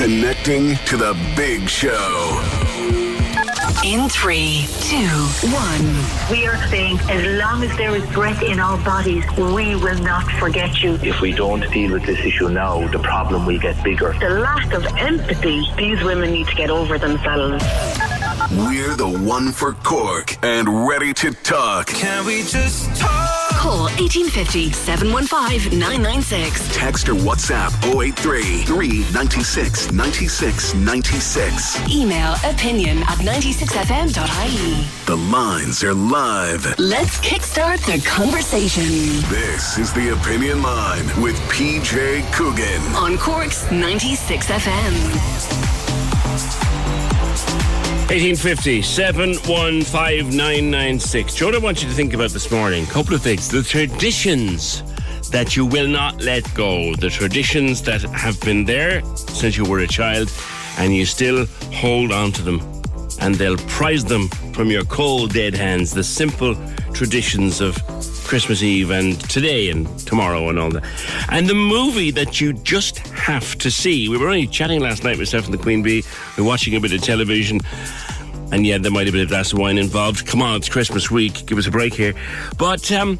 Connecting to the big show. In three, two, one. We are saying as long as there is breath in our bodies, we will not forget you. If we don't deal with this issue now, the problem will get bigger. The lack of empathy, these women need to get over themselves. We're the one for Cork and ready to talk. Can we just talk? Call 1850 715 996. Text or WhatsApp 083 396 96 96. Email opinion at 96fm.ie. The lines are live. Let's kickstart the conversation This is the Opinion Line with PJ Coogan. on Cork's 96FM. 1850 715 996. Joe, I want you to think about this morning. couple of things. The traditions that you will not let go. The traditions that have been there since you were a child and you still hold on to them. And they'll prize them from your cold, dead hands. The simple traditions of Christmas Eve and today and tomorrow and all that. And the movie that you just have to see. We were only chatting last night, myself and the Queen Bee. We are watching a bit of television. And yeah, there might have been a glass of wine involved. Come on, it's Christmas week. Give us a break here. But um,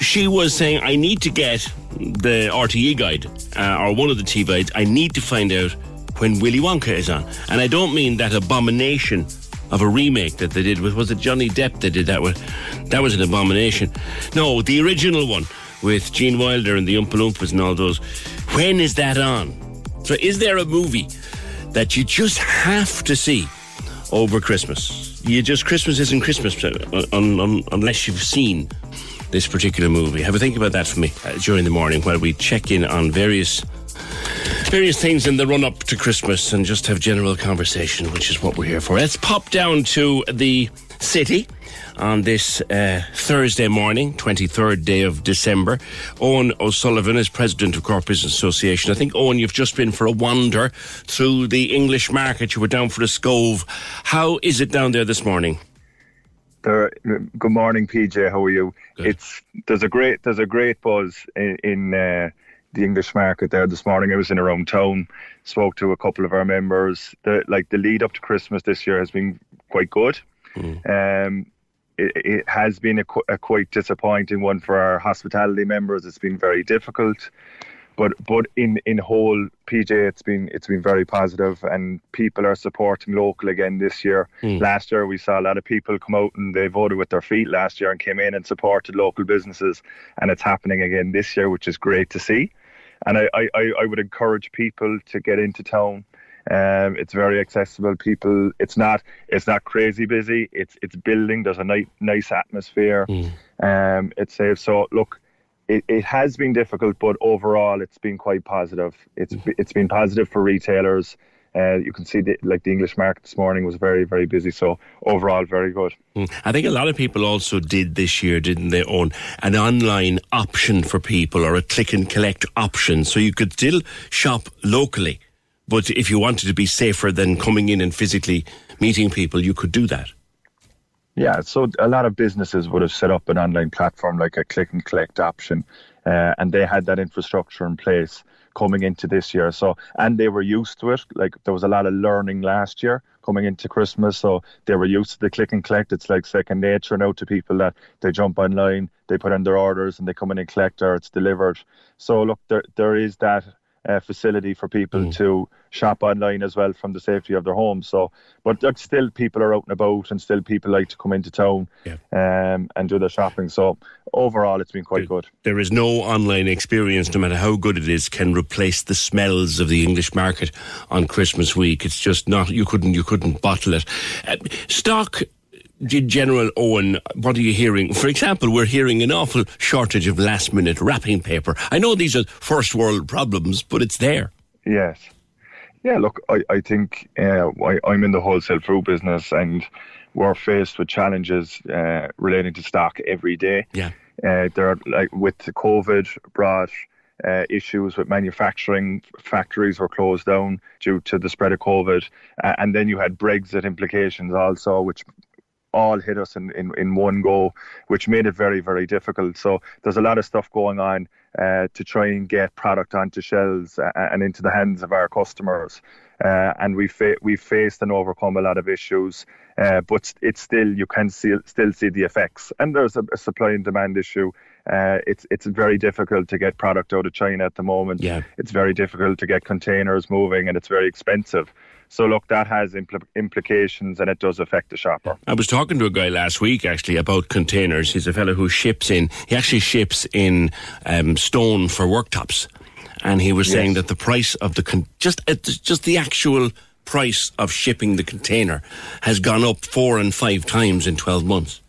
she was saying, I need to get the RTE guide uh, or one of the TV guides. I need to find out when Willy Wonka is on. And I don't mean that abomination of a remake that they did with, was it Johnny Depp they did that with? That was an abomination. No, the original one with Gene Wilder and the Oompa Loompas and all those. When is that on? So is there a movie that you just have to see over Christmas? You just, Christmas isn't Christmas uh, un, un, unless you've seen this particular movie. Have a think about that for me uh, during the morning while we check in on various various things in the run up to Christmas and just have general conversation, which is what we're here for. Let's pop down to the city on this uh, Thursday morning, 23rd day of December. Owen O'Sullivan is president of Cork Business Association. I think, Owen, you've just been for a wander through the English market. You were down for a scove. How is it down there this morning? There, good morning, PJ. How are you? Good. It's there's a great there's a great buzz in, in uh, the English market there this morning. I was in around town, spoke to a couple of our members. The like the lead up to Christmas this year has been quite good. Um, it, it has been a, a quite disappointing one for our hospitality members. It's been very difficult, but but in in whole, PJ, it's been it's been very positive, and people are supporting local again this year. Last year, we saw a lot of people come out and they voted with their feet last year and came in and supported local businesses, and it's happening again this year, which is great to see. And I, I, I would encourage people to get into town. Um, it's very accessible. People, it's not it's not crazy busy. It's it's building. There's a nice nice atmosphere. Um, it's safe. So look, it, it has been difficult, but overall, it's been quite positive. It's it's been positive for retailers. Uh, you can see the, like the English market this morning was very very busy. So overall, very good. Mm. I think a lot of people also did this year, didn't they, Owen an online option for people or a click and collect option. So you could still shop locally. But if you wanted to be safer than coming in and physically meeting people, you could do that. Yeah, so a lot of businesses would have set up an online platform like a click and collect option, uh, and they had that infrastructure in place. Coming into this year. So and they were used to it. Like there was a lot of learning last year coming into Christmas, so they were used to the click and collect. It's like second nature now to people that they jump online, they put in their orders, and they come in and collect, or it's delivered. So look, there there is that uh, facility for people Mm. to shop online as well from the safety of their homes. So, but still people are out and about, and still people like to come into town um, and do their shopping. So overall, it's been quite good. There is no online experience, no matter how good it is, can replace the smells of the English market on Christmas week. It's just not. You couldn't. You couldn't bottle it. Uh, stock. G- General Owen, what are you hearing? For example, we're hearing an awful shortage of last minute wrapping paper. I know these are first world problems, but it's there. Yes. Yeah, look, I, I think uh, I, I'm in the wholesale fruit business and we're faced with challenges uh, relating to stock every day. Yeah. Uh, there are, like, with the COVID brought uh, issues with manufacturing. Factories were closed down due to the spread of COVID. Uh, and then you had Brexit implications also, which all hit us in, in, in one go, which made it very, very difficult. So there's a lot of stuff going on uh, to try and get product onto shelves and into the hands of our customers. Uh, and we fa- we've faced and overcome a lot of issues, uh, but it's still you can see, still see the effects. And there's a, a supply and demand issue. Uh, it's it's very difficult to get product out of China at the moment. Yeah. It's very difficult to get containers moving, and it's very expensive. So look, that has impl- implications, and it does affect the shopper. I was talking to a guy last week actually about containers. He's a fellow who ships in. He actually ships in um, stone for worktops, and he was Yes. saying that the price of the con- just uh, just the actual price of shipping the container has gone up four and five times in twelve months.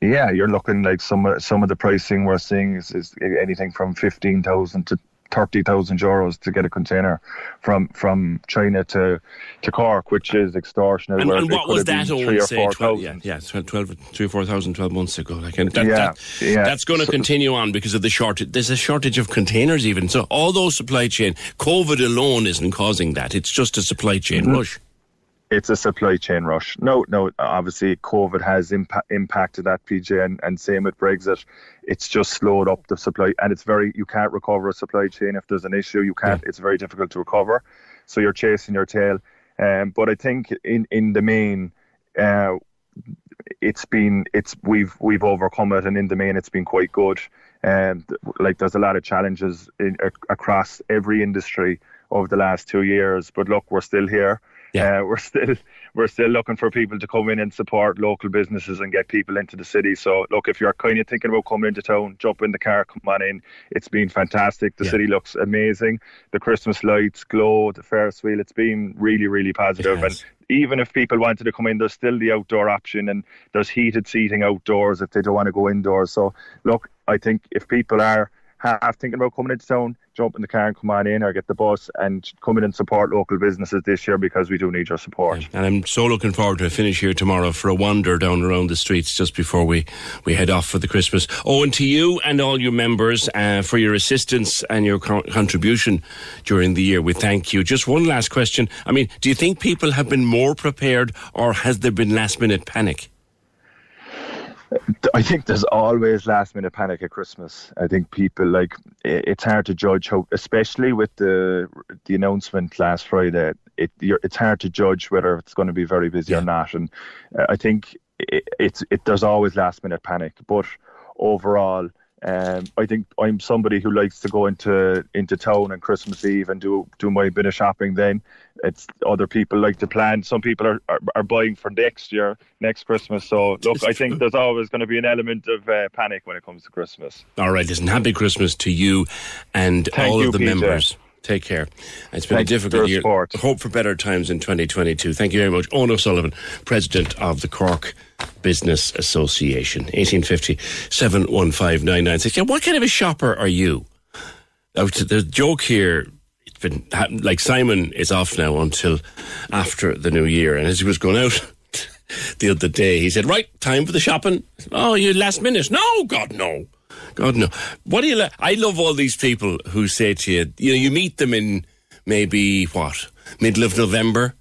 Yeah, you're looking like some of some of the pricing we're seeing is, is anything from fifteen thousand to thirty thousand euros to get a container from from China to to Cork, which is extortionate. And, and what was that? Or say four 12, yeah, yeah, tw- 12, three or four thousand, 12 months ago. Like, and that, Yeah, that- yeah. that's going to So- continue on because of the shortage. There's a shortage of containers, even. So all those supply chain, COVID alone isn't causing that. It's just a supply chain Mm-hmm. rush. It's a supply chain rush. No, no. Obviously, COVID has impa- impacted that PJ, and, and same with Brexit. It's just slowed up the supply, and it's very. You can't recover a supply chain if there's an issue. You can't. It's very difficult to recover. So you're chasing your tail. Um, but I think in in the main, uh, it's been it's we've we've overcome it, and in the main, it's been quite good. Um, like there's a lot of challenges in, across every industry over the last two years, but look, we're still here. Yeah. Uh, we're still we're still looking for people to come in and support local businesses and get people into the city. So look, if you're kind of thinking about coming into town, jump in the car, come on in. It's been fantastic. The Yeah. city looks amazing. The Christmas lights glow. The Ferris wheel. It's been really really positive. And even if people wanted to come in, there's still the outdoor option and there's heated seating outdoors if they don't want to go indoors. So look, I think if people are half thinking about coming into town, jump in the car and come on in or get the bus and come in and support local businesses this year because we do need your support. And I'm so looking forward to finish here tomorrow for a wander down around the streets just before we, we head off for the Christmas. Oh, and to you and all your members uh, for your assistance and your co- contribution during the year. We thank you. Just one last question. I mean, do you think people have been more prepared or has there been last minute panic? I think there's always last minute panic at Christmas. I think people like it's hard to judge how, especially with the the announcement last Friday. It you're, it's hard to judge whether it's going to be very busy or not. And uh, I think it, it's it there's always last minute panic. But overall, um, I think I'm somebody who likes to go into into town on Christmas Eve and do do my bit of shopping. Then it's other people like to plan. Some people are, are, are buying for next year, next Christmas. So look, I think there's always going to be an element of uh, panic when it comes to Christmas. All right, listen, happy Christmas to you and Thank all you, of the PJ. members. Take care. It's been Thanks a difficult year. support. Hope for better times in 2022. Thank you very much. Owen O'Sullivan, President of the Cork Business Association. 1850 715 996. Yeah, what kind of a shopper are you? The joke here, it's been like Simon is off now until after the new year. And as he was going out the other day, he said, Right, time for the shopping. Oh, you last minute. No, God, no. God, no. What do you like? I love all these people who say to you, you know, you meet them in maybe what, middle of November,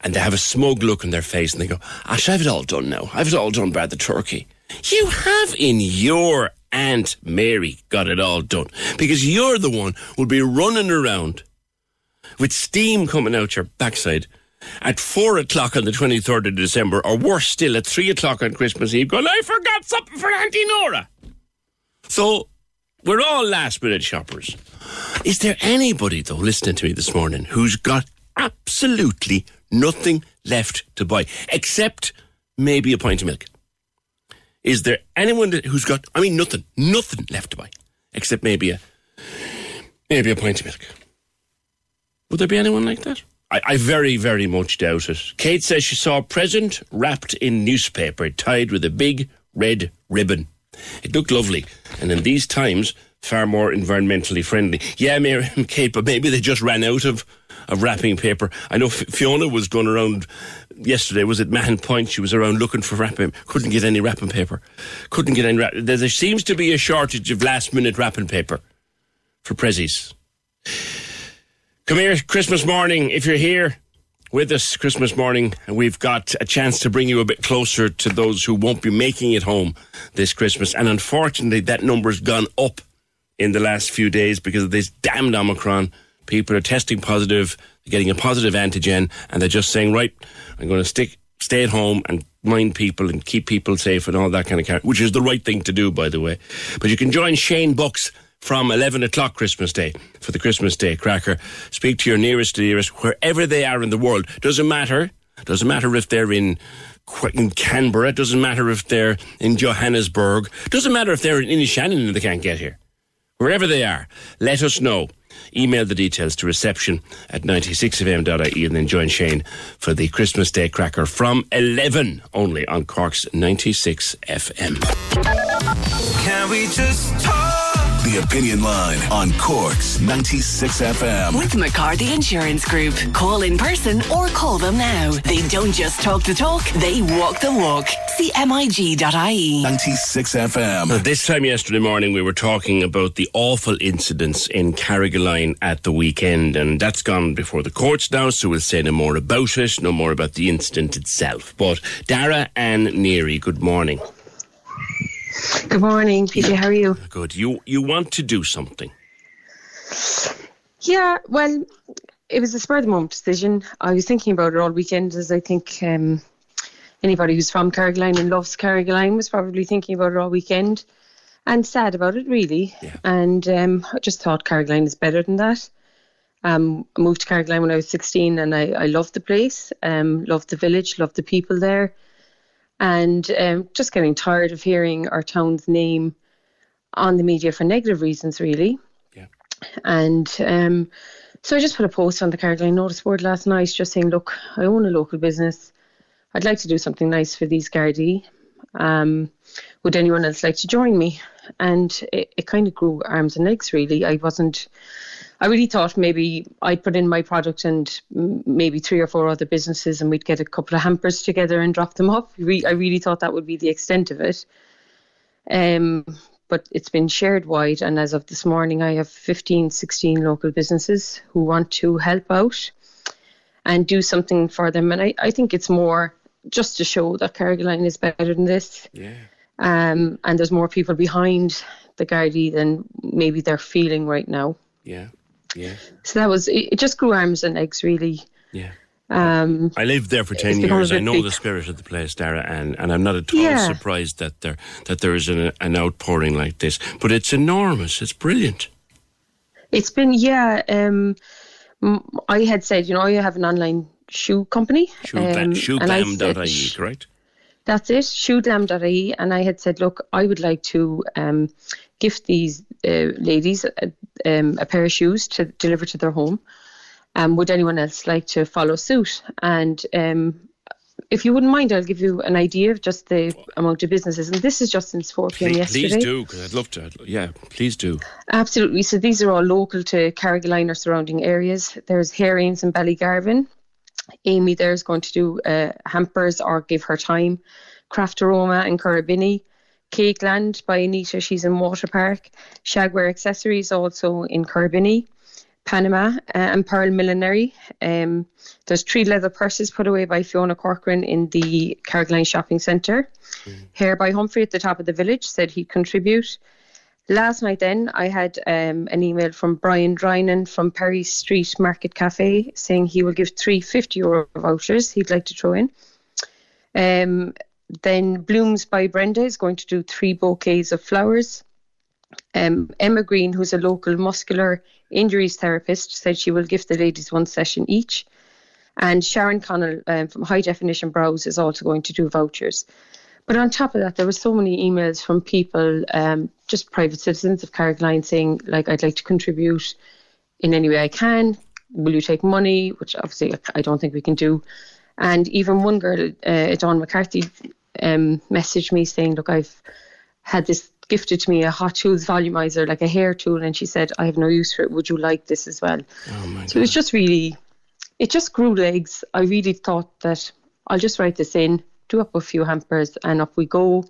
and they have a smug look on their face and they go, Ash, I have it all done now. I have it all done by the turkey. You have in your Aunt Mary got it all done. Because you're the one who'll be running around with steam coming out your backside at four o'clock on the 23rd of December, or worse still, at three o'clock on Christmas Eve, going, I forgot something for Auntie Nora. So we're all last minute shoppers. Is there anybody, though, listening to me this morning who's got absolutely nothing left to buy except maybe a pint of milk? Is there anyone who's got, I mean, nothing, nothing left to buy except maybe a, maybe a pint of milk? Would there be anyone like that? I, I very, very much doubt it. Kate says she saw a present wrapped in newspaper tied with a big red ribbon. It looked lovely, and in these times, far more environmentally friendly. Yeah, Mary, Kate, but maybe they just ran out of, of wrapping paper. I know Fiona was going around yesterday, was it Mahon Point? She was around looking for wrapping, couldn't get any wrapping paper. Couldn't get any wrap- there, there seems to be a shortage of last minute wrapping paper for prezzies. Come here, Christmas morning. If you're here with us Christmas morning, we've got a chance to bring you a bit closer to those who won't be making it home this Christmas. And unfortunately, that number's gone up in the last few days because of this damned Omicron. People are testing positive, getting a positive antigen, and they're just saying, right, I'm going to stick, stay at home and mind people and keep people safe and all that kind of care, which is the right thing to do, by the way. But you can join Shane Bucks from 11 o'clock Christmas Day for the Christmas Day cracker. Speak to your nearest to nearest, wherever they are in the world. Doesn't matter. Doesn't matter if they're in, in Canberra. Doesn't matter if they're in Johannesburg. Doesn't matter if they're in Inishannon and they can't get here. Wherever they are, let us know. Email the details to reception at 96fm.ie and then join Shane for the Christmas Day cracker from 11 only on Cork's 96 FM. Can we just talk? The Opinion Line on Cork's 96 FM. With McCarthy Insurance Group. Call in person or call them now. They don't just talk the talk, they walk the walk. See MIG.ie. 96 FM. Now, this time yesterday morning, we were talking about the awful incidents in Carrigaline at the weekend, and that's gone before the courts now, so we'll say no more about it, no more about the incident itself. But Dara Ann Neary, good morning. Good morning, PJ. How are you? Good. You you want to do something? Yeah, well, it was a spur of the moment decision. I was thinking about it all weekend, as I think um, anybody who's from Carrigaline and loves Carrigaline was probably thinking about it all weekend, and sad about it really. Yeah. And um, I just thought Carrigaline is better than that. Um, I moved to Carrigaline when I was 16, and I, I loved the place, um, loved the village, loved the people there and um, just getting tired of hearing our town's name on the media for negative reasons, really. Yeah. And um, so I just put a post on the Carrigaline Notice Board last night, just saying, look, I own a local business. I'd like to do something nice for these Gardaí. Um, would anyone else like to join me? And it, it kind of grew arms and legs, really. I wasn't. I really thought maybe I'd put in my product and maybe three or four other businesses and we'd get a couple of hampers together and drop them up. I really thought that would be the extent of it. Um, but it's been shared wide, and as of this morning, I have 15, 16 local businesses who want to help out and do something for them. And I, I think it's more just to show that Carrigaline is better than this. Yeah. Um, and there's more people behind the Gardaí than maybe they're feeling right now. Yeah. Yeah. So that was it. Just grew arms and legs, really. Yeah. Um, I lived there for ten years. I know big. the spirit of the place, Dara, and, and I'm not at all Yeah. surprised that there that there is an, an outpouring like this. But it's enormous. It's brilliant. It's been yeah. Um, I had said, you know, I have an online shoe company. Shoe, um, and I said- correct? That's it, shoeglam.ie. And I had said, look, I would like to um, gift these uh, ladies a, um, a pair of shoes to deliver to their home. Um, would anyone else like to follow suit? And um, if you wouldn't mind, I'll give you an idea of just the amount of businesses. And this is just since 4 p.m. Please, yesterday. please do, because I'd love to. Yeah, please do. Absolutely. So these are all local to Carrigaline or surrounding areas. There's Herrings and Ballygarvan. Amy there is going to do uh, hampers or give her time. Craft Aroma in Currabinny. Cake Land by Anita, she's in Water Park. Shagware Accessories also in Currabinny. Panama uh, and Pearl Millinery. Um, there's three leather purses put away by Fiona Corcoran in the Carrigaline Shopping Centre. Hair by Humphrey at the top of the village said he'd contribute. Last night, then, I had um, an email from Brian Drynan from Perry Street Market Cafe saying he will give three 50 euro vouchers he'd like to throw in. Um, then Blooms by Brenda is going to do three bouquets of flowers. Um, Emma Green, who's a local muscular injuries therapist, said she will give the ladies one session each. And Sharon Connell um, from High Definition Brows is also going to do vouchers. But on top of that, there were so many emails from people, um, just private citizens of Carrigaline saying, like, I'd like to contribute in any way I can. Will you take money? Which obviously I don't think we can do. And even one girl, uh, Dawn McCarthy, um, messaged me saying, look, I've had this gifted to me a hot tools volumizer, like a hair tool, and she said, I have no use for it. Would you like this as well? Oh so it was just really, it just grew legs. I really thought that I'll just write this in, do up a few hampers, and up we go.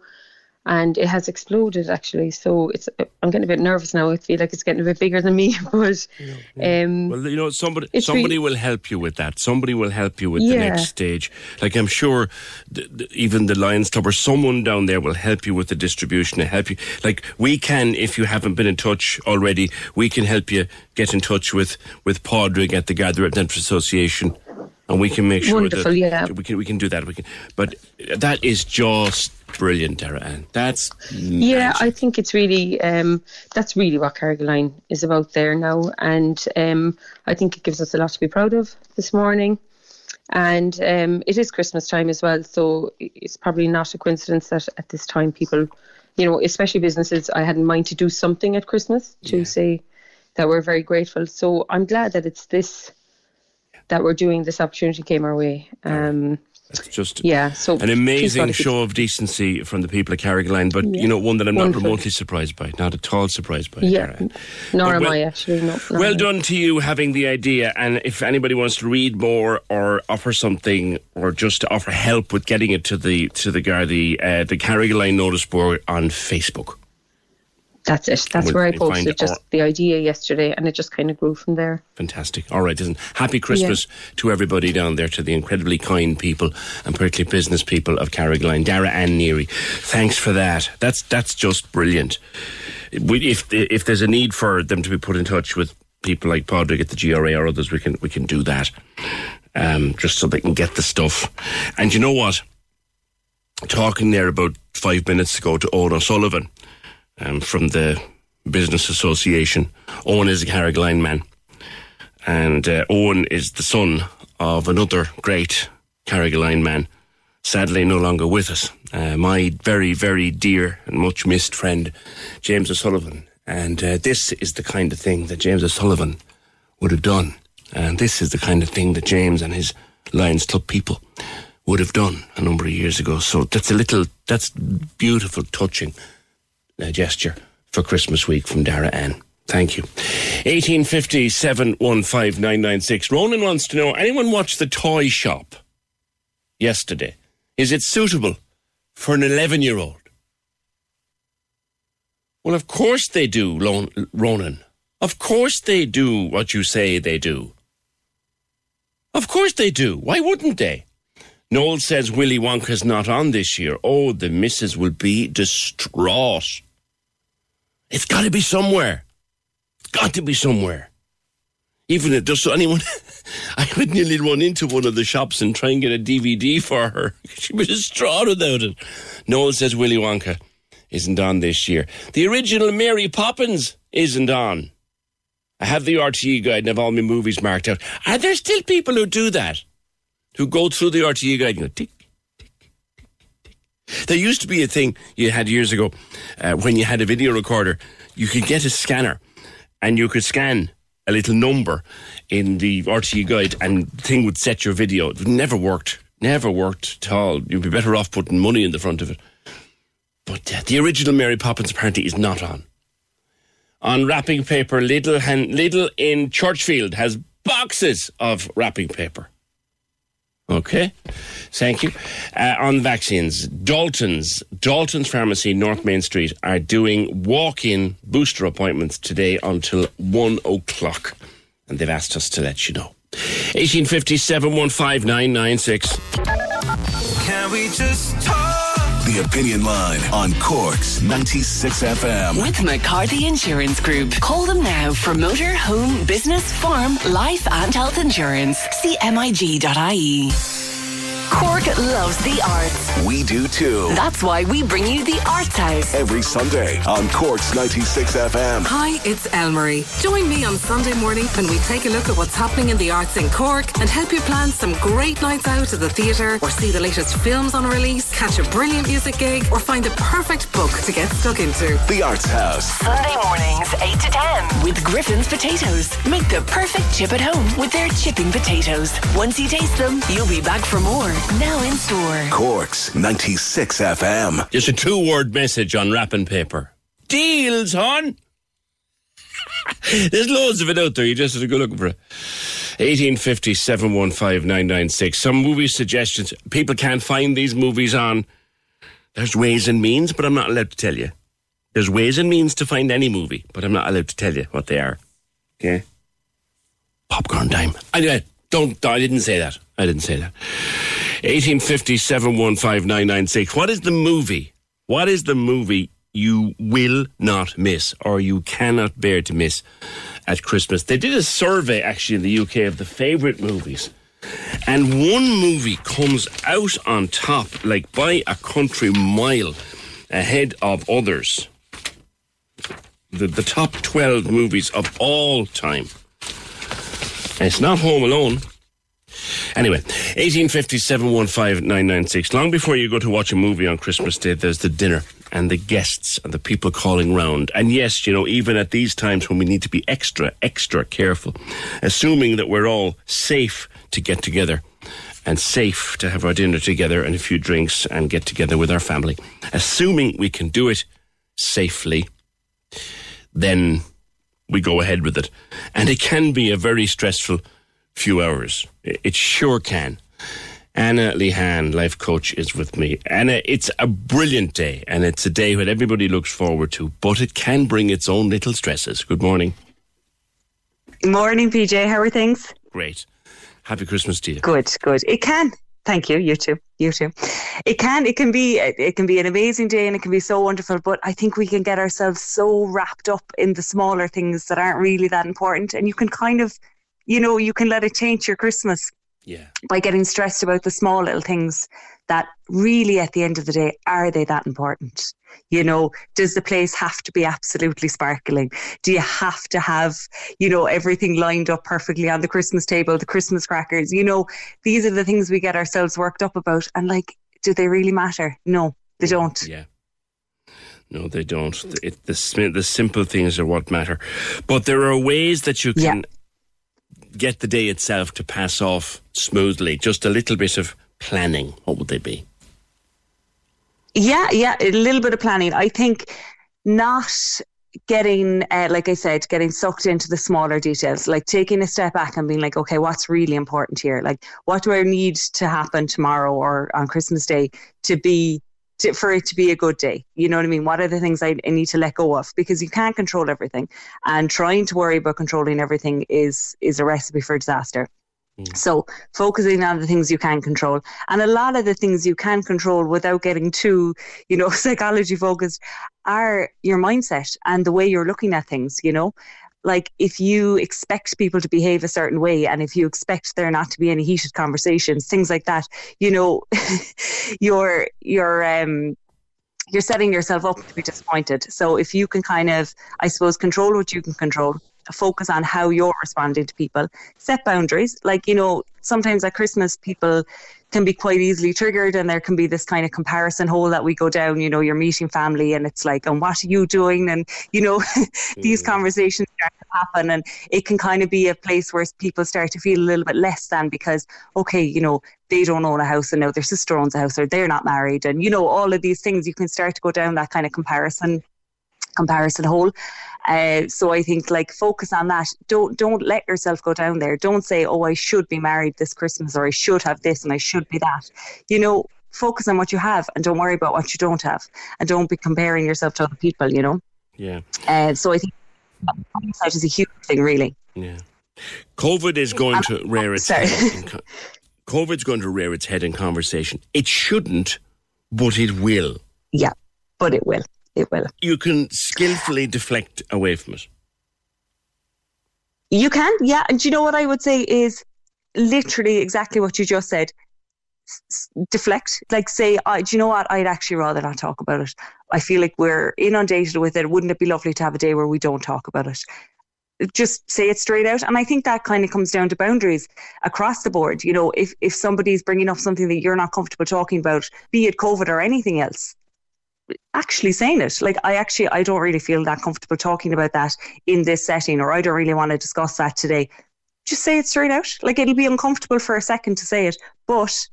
And it has exploded actually. So it's I'm getting a bit nervous now. I feel like it's getting a bit bigger than me. But um, Well, you know, somebody somebody really- will help you with that. Somebody will help you with the next stage. Like I'm sure, th- th- even the Lions Club or someone down there will help you with the distribution and help you. Like we can, if you haven't been in touch already, we can help you get in touch with with Padraig at the Gather Dental Association, and we can make sure Wonderful, that yeah. we can we can do that. We can, but that is just brilliant, Dara Ann. That's Yeah, I think it's really um, that's really what Carrigaline is about there now, and um, I think it gives us a lot to be proud of this morning. And um, it is Christmas time as well, so it's probably not a coincidence that at this time people, you know, especially businesses, I had in mind to do something at Christmas to say that we're very grateful. So I'm glad that it's this that we're doing. This opportunity came our way. Um, It's just yeah, so an amazing God, if you- show of decency from the people of Carrigaline, but you know, one that I'm Wonderful. not remotely surprised by, not at all surprised by. Yeah, nor am Well- I actually. No, Well done to you having the idea. And if anybody wants to read more or offer something or just to offer help with getting it to the to the Gardaí, uh, the Carrigaline notice board on Facebook. That's it. That's Well, where I posted just the idea yesterday, and it just kind of grew from there. Fantastic. All right, listen. Happy Christmas to everybody down there, to the incredibly kind people and particularly business people of Carrigaline. Dara Ann Neary, thanks for that. That's that's just brilliant. We, if if there's a need for them to be put in touch with people like Padraig at the GRA or others, we can we can do that. Um, just so they can get the stuff. And you know what? Talking there about five minutes ago to Owen O'Sullivan um, from the Business Association. Owen is a Carrigaline man. And uh, Owen is the son of another great Carrigaline man, sadly no longer with us. Uh, my very, very dear and much missed friend, James O'Sullivan. And uh, this is the kind of thing that James O'Sullivan would have done. And this is the kind of thing that James and his Lions Club people would have done a number of years ago. So that's a little, that's beautiful, touching gesture for Christmas week from Dara Ann. Thank you. 1850 715 996. Ronan wants to know anyone watch the toy shop yesterday? Is it suitable for an 11 year old? Well, of course they do, Ronan. Of course they do what you say they do. Of course they do. Why wouldn't they? Noel says Willy Wonka's not on this year. Oh, the missus will be distraught. It's got to be somewhere. It's got to be somewhere. Even if there's anyone, I would nearly run into one of the shops and try and get a DVD for her. She'd be distraught without it. Noel says Willy Wonka isn't on this year. The original Mary Poppins isn't on. I have the RTE guide and have all my movies marked out. Are there still people who do that? Who go through the RTE guide and go tick, tick, tick, tick. There used to be a thing you had years ago uh, when you had a video recorder. You could get a scanner and you could scan a little number in the RTE guide and the thing would set your video. It never worked. Never worked at all. You'd be better off putting money in the front of it. But uh, the original Mary Poppins apparently is not on. On wrapping paper, Little, Han- in Churchfield has boxes of wrapping paper. Okay, thank you. Uh, on vaccines, Dalton's Dalton's Pharmacy, North Main Street, are doing walk-in booster appointments today until one o'clock, and they've asked us to let you know. Eighteen fifty seven one five nine nine six. Can we just talk? The Opinion Line on Cork's 96 FM. With McCarthy Insurance Group. Call them now for motor, home, business, farm, life, and health insurance. See MIG.ie. Cork loves the arts. We do too. That's why we bring you the Arts House. Every Sunday on Cork's 96 FM. Hi, it's Elmarie. Join me on Sunday morning when we take a look at what's happening in the arts in Cork and help you plan some great nights out at the theatre or see the latest films on release, catch a brilliant music gig, or find the perfect book to get stuck into. The Arts House. Sunday mornings, 8 to 10. With Griffin's Potatoes. Make the perfect chip at home with their chipping potatoes. Once you taste them, you'll be back for more. Now in store. Cork's 96 FM. Just a two word message on wrapping paper. Deals, hon! There's loads of it out there. You just have to go looking for it. 1850 715 996. Some movie suggestions. People can't find these movies on. There's ways and means, but I'm not allowed to tell you. There's ways and means to find any movie, but I'm not allowed to tell you what they are. Okay? Popcorn time. I, don't, I didn't say that. I didn't say that. 1850 715 996. What is the movie? What is the movie you will not miss or you cannot bear to miss at Christmas? They did a survey actually in the UK of the favourite movies. And one movie comes out on top, like by a country mile ahead of others. The, the top 12 movies of all time. And it's not Home Alone. Anyway, 1850 Long before you go to watch a movie on Christmas Day, there's the dinner and the guests and the people calling round. And yes, you know, even at these times when we need to be extra, extra careful, assuming that we're all safe to get together and safe to have our dinner together and a few drinks and get together with our family, assuming we can do it safely, then we go ahead with it. And it can be a very stressful few hours. It sure can. Anna Lehan, life coach, is with me. Anna, it's a brilliant day, and it's a day that everybody looks forward to, but it can bring its own little stresses. Good morning. Morning, PJ. How are things? Great. Happy Christmas to you. Good, good. It can. Thank you. You too. You too. It can. It can be. It can be an amazing day, and it can be so wonderful. But I think we can get ourselves so wrapped up in the smaller things that aren't really that important, and you can kind of you know, you can let it change your Christmas. Yeah. By getting stressed about the small little things that really at the end of the day, are they that important? You know, does the place have to be absolutely sparkling? Do you have to have, you know, everything lined up perfectly on the Christmas table, the Christmas crackers? You know, these are the things we get ourselves worked up about. And like, do they really matter? No, they don't. Yeah. No, they don't. It, the, the simple things are what matter. But there are ways that you can. Yeah get the day itself to pass off smoothly? Just a little bit of planning. What would they be? Yeah, yeah, a little bit of planning. I think not getting, uh, like I said, getting sucked into the smaller details, like taking a step back and being like, okay, what's really important here? Like, what do I need to happen tomorrow or on Christmas Day to be to, for it to be a good day. You know what I mean? What are the things I, I need to let go of? Because you can't control everything, and trying to worry about controlling everything is is a recipe for disaster. Mm. So focusing on the things you can control, and a lot of the things you can control without getting too, you know, psychology focused, are your mindset and the way you're looking at things. You know, like if you expect people to behave a certain way and if you expect there not to be any heated conversations things like that you know you're you're um you're setting yourself up to be disappointed. So if you can kind of i suppose control what you can control focus on how you're responding to people. Set boundaries. Like you know sometimes at christmas people can be quite easily triggered and there can be this kind of comparison hole that we go down you know you're meeting family and it's like and what are you doing? And you know these mm. conversations start to happen and it can kind of be a place where people start to feel a little bit less than because okay you know they don't own a house and now their sister owns a house or they're not married and you know all of these things you can start to go down that kind of comparison comparison hole uh, so I think like focus on that. Don't don't let yourself go down there. Don't say, oh, I should be married this Christmas or I should have this and I should be that. You know, focus on what you have and don't worry about what you don't have and don't be comparing yourself to other people. You know. Yeah. Uh, so I think that is a huge thing, really. Yeah. COVID is going to rear its head. In, COVID's going to rear its head in conversation. It shouldn't, but it will. Yeah, but it will. It will. You can skillfully deflect away from it. You can, yeah. And do you know what I would say is literally exactly what you just said. S- deflect, like say, I, do you know what? I'd actually rather not talk about it. I feel like we're inundated with it. Wouldn't it be lovely to have a day where we don't talk about it? Just say it straight out. And I think that kind of comes down to boundaries across the board. You know, if, if somebody's bringing up something that you're not comfortable talking about, be it COVID or anything else, actually saying it. Like I actually I don't really feel that comfortable talking about that in this setting or I don't really want to discuss that today. Just say it straight out. Like it'll be uncomfortable for a second to say it, but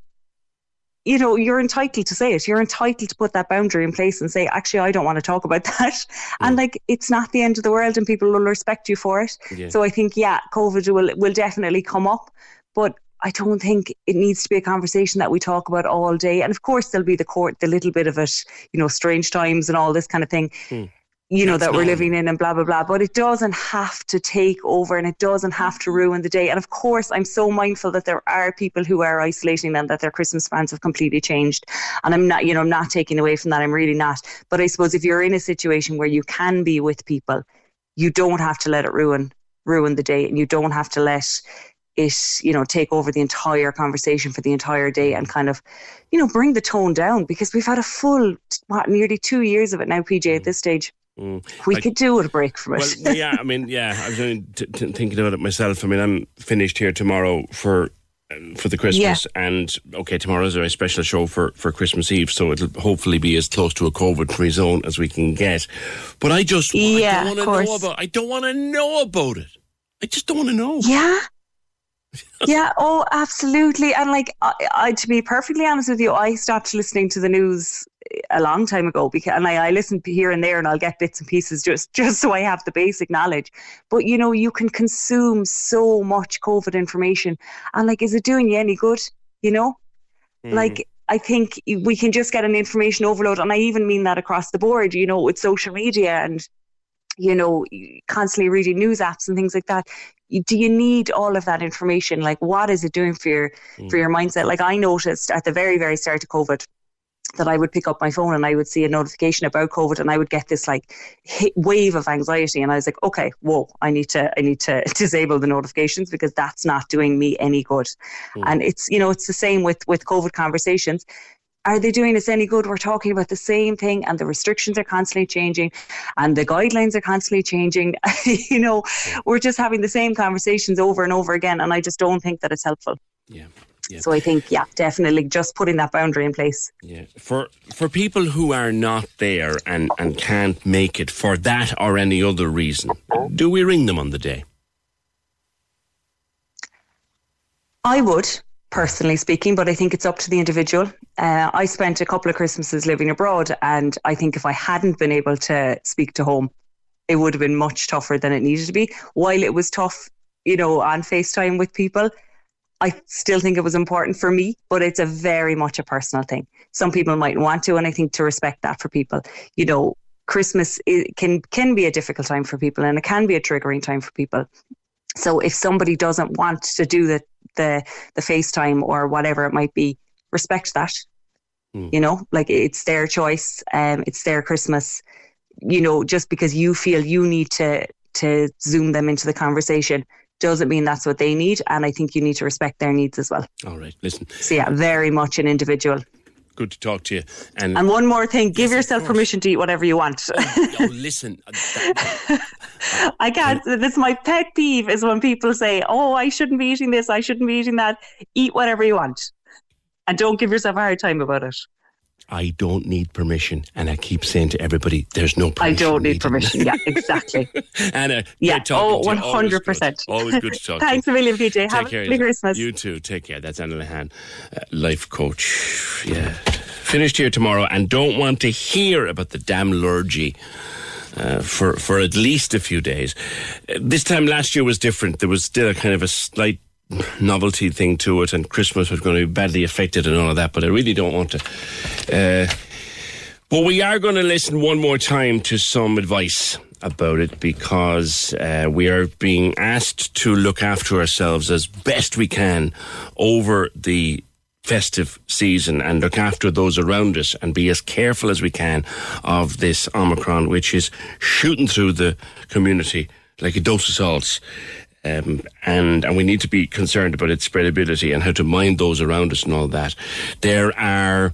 you know, you're entitled to say it. You're entitled to put that boundary in place and say, actually, I don't want to talk about that. And mm. like, it's not the end of the world and people will respect you for it. Yeah. So I think, yeah, COVID will, will definitely come up. But I don't think it needs to be a conversation that we talk about all day. And of course, there'll be the court, the little bit of it, you know, strange times and all this kind of thing, hmm. you know, that we're living in and blah, blah, blah. But it doesn't have to take over and it doesn't have to ruin the day. And of course, I'm so mindful that there are people who are isolating and that their Christmas plans have completely changed. And I'm not, you know, I'm not taking away from that. I'm really not. But I suppose if you're in a situation where you can be with people, you don't have to let it ruin ruin the day and you don't have to let it you know take over the entire conversation for the entire day and kind of you know bring the tone down because we've had a full what nearly two years of it now pj at this stage Mm. we I- could do with a break from it Well, yeah, I mean, yeah, I was only t- t- thinking about it myself. I mean, I'm finished here tomorrow for um, for the Christmas, and okay, tomorrow's a special show for for Christmas Eve, so it'll hopefully be as close to a COVID-free zone as we can get. But I just, Yeah, I don't want to know about. I don't want to know about it. I just don't want to know. yeah yeah oh absolutely. And like I, I to be perfectly honest with you i stopped listening to the news a long time ago because and I, I listen here and there and i'll get bits and pieces just just so i have the basic knowledge. But you know you can consume so much covid information and like is it doing you any good you know? Hmm. Like I think we can just get an information overload, and I even mean that across the board. You know, with social media and you know constantly reading news apps and things like that. Do you need all of that information? Like, what is it doing for your for mm. your mindset? Like, I noticed at the very very start of COVID that I would pick up my phone and I would see a notification about COVID and I would get this like hit wave of anxiety and I was like, okay, whoa, I need to I need to disable the notifications because that's not doing me any good. Mm. And it's you know it's the same with with COVID conversations. Are they doing us any good? We're talking about the same thing, and the restrictions are constantly changing, and the guidelines are constantly changing. you know, we're just having the same conversations over and over again, and I just don't think that it's helpful. Yeah. So I think, yeah, definitely just putting that boundary in place. Yeah. For for people who are not there and and can't make it for that or any other reason, do we ring them on the day? I would, personally speaking, but I think it's up to the individual. Uh, I spent a couple of Christmases living abroad, and I think if I hadn't been able to speak to home, it would have been much tougher than it needed to be. While it was tough, you know, on FaceTime with people, I still think it was important for me, but it's a very much a personal thing. Some people might want to, and I think to respect that for people, you know, Christmas can can be a difficult time for people, and it can be a triggering time for people. So if somebody doesn't want to do the the the FaceTime or whatever it might be, respect that. You know, like it's their choice, um, it's their Christmas. You know, just because you feel you need to to zoom them into the conversation doesn't mean that's what they need, and I think you need to respect their needs as well. All right, listen. So yeah, very much an individual. Good to talk to you. And, And one more thing, give yourself permission to eat whatever you want. oh, listen, uh, I can't. This is my pet peeve is when people say, "Oh, I shouldn't be eating this. I shouldn't be eating that." Eat whatever you want, and don't give yourself a hard time about it. I don't need permission, and I keep saying to everybody, "There's no I don't need needed. permission. Yeah, exactly. Anna, Yeah. Oh, to you. Always hundred good. percent. Always good to talk. Thanks to a million, PJ. Take Have a lovely. Christmas. You too. Take care. That's Anna Lehan, uh, life coach. Yeah, finished here tomorrow, and don't want to hear about the damn lurgy. Uh, for for at least a few days. Uh, this time last year was different. There was still a kind of a slight novelty thing to it, and Christmas was going to be badly affected and all of that. But I really don't want to. Uh, but we are going to listen one more time to some advice about it because uh, we are being asked to look after ourselves as best we can over the festive season and look after those around us and be as careful as we can of this Omicron, which is shooting through the community like a dose of salts. Um, and and we need to be concerned about its spreadability and how to mind those around us and all that. There are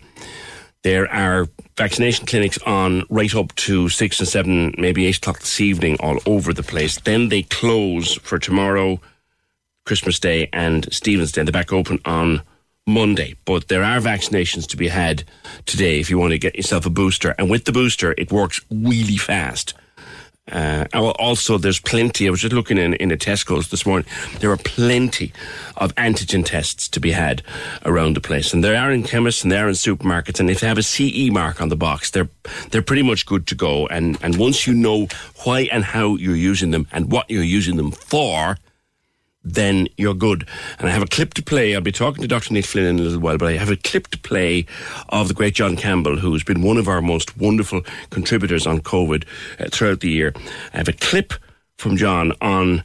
there are vaccination clinics on right up to six and seven, maybe eight o'clock this evening, all over the place. Then they close for tomorrow, Christmas Day, and Stephen's Day. They're back open on Monday, but there are vaccinations to be had today if you want to get yourself a booster. And with the booster, it works really fast. Uh, also, there's plenty. I was just looking in, in a Tesco's this morning. There are plenty of antigen tests to be had around the place, and they are in chemists and they are in supermarkets. And if they have a CE mark on the box, they're they're pretty much good to go. And and once you know why and how you're using them and what you're using them for, then you're good. And I have a clip to play. I'll be talking to Dr. Nick Flynn in a little while, but I have a clip to play of the great John Campbell, who's been one of our most wonderful contributors on COVID uh, throughout the year. I have a clip from John on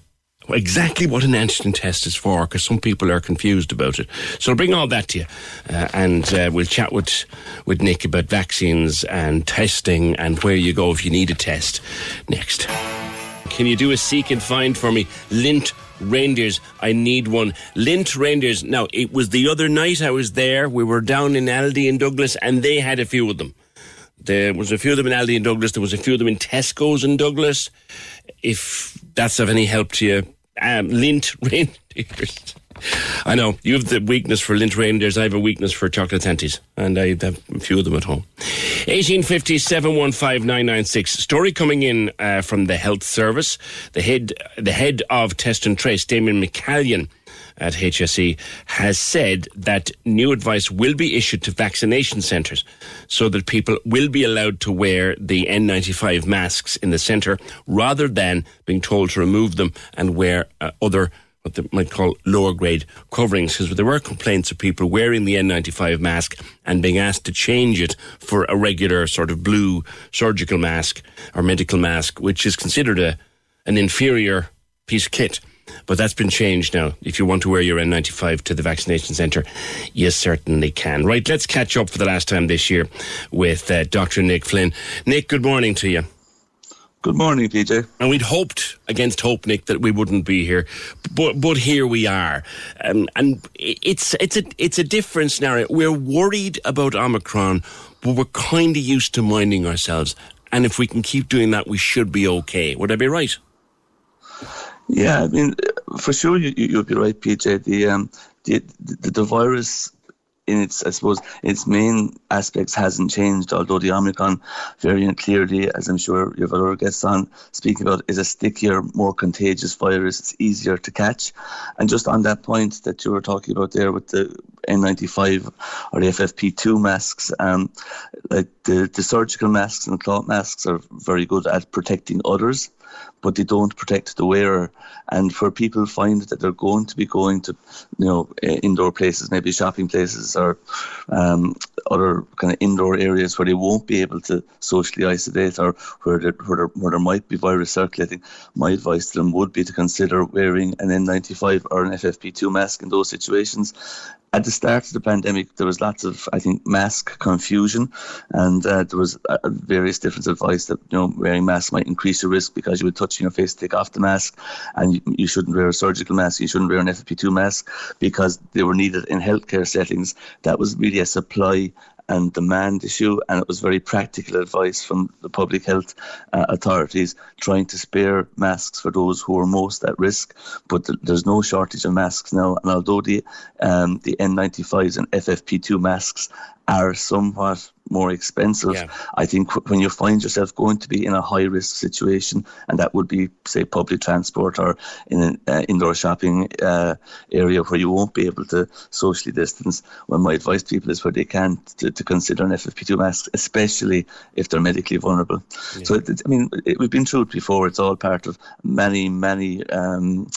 exactly what an antigen test is for, because some people are confused about it. So I'll bring all that to you, uh, and uh, we'll chat with with Nick about vaccines and testing and where you go if you need a test next. Can you do a seek and find for me? Lindt reindeers. I need one. Lindt reindeers. Now, it was the other night I was there. We were down in Aldi and Douglas, and they had a few of them. There was a few of them in Aldi and Douglas. There was a few of them in Tesco's and Douglas. If that's of any help to you, um, Lindt reindeers. I know you have the weakness for Lindt reindeers. I have a weakness for chocolate Santies, and I have a few of them at home. Eighteen fifty seven one five nine nine six. Story coming in uh, from the health service. The head, the head of Test and Trace, Damien McCallion at HSE has said that new advice will be issued to vaccination centres so that people will be allowed to wear the N95 masks in the centre rather than being told to remove them and wear uh, other what they might call lower grade coverings because there were complaints of people wearing the N95 mask and being asked to change it for a regular sort of blue surgical mask or medical mask, which is considered a, an inferior piece of kit. But that's been changed now. If you want to wear your N95 to the vaccination centre, you certainly can. Right, let's catch up for the last time this year with uh, Dr. Nick Flynn. Nick, good morning to you. Good morning, PJ. And we'd hoped against hope, Nick, that we wouldn't be here, but but here we are. Um, and it's it's a it's a different scenario. We're worried about Omicron, but we're kind of used to minding ourselves. And if we can keep doing that, we should be okay. Would I be right? Yeah, I mean, for sure, you, you'll be right, PJ. The um, the, the the virus in its, I suppose, its main aspects hasn't changed, although the Omicron variant clearly, as I'm sure your other guests on speaking about, is a stickier, more contagious virus. It's easier to catch. And just on that point that you were talking about there with the N95 or the FFP2 masks, um, like the, the surgical masks and cloth masks are very good at protecting others but they don't protect the wearer. And for people find that they're going to be going to, you know, indoor places, maybe shopping places or um, other kind of indoor areas where they won't be able to socially isolate or where there, where there, where there might be virus circulating, my advice to them would be to consider wearing an N95 or an FFP2 mask in those situations at the start of the pandemic, there was lots of, I think, mask confusion, and uh, there was uh, various different advice that you know wearing masks might increase your risk because you would touch your face take off the mask, and you, you shouldn't wear a surgical mask, you shouldn't wear an FFP2 mask because they were needed in healthcare settings. That was really a supply and demand issue, and it was very practical advice from the public health uh, authorities trying to spare masks for those who are most at risk. But th- there's no shortage of masks now, and although the um, the N95s and FFP2 masks are somewhat more expensive. Yeah. I think when you find yourself going to be in a high risk situation, and that would be, say, public transport or in an uh, indoor shopping uh, area where you won't be able to socially distance, well, my advice to people is where they can to, to consider an FFP2 mask, especially if they're medically vulnerable. Yeah. So, it, I mean, it, we've been through it before. It's all part of many, many. Um,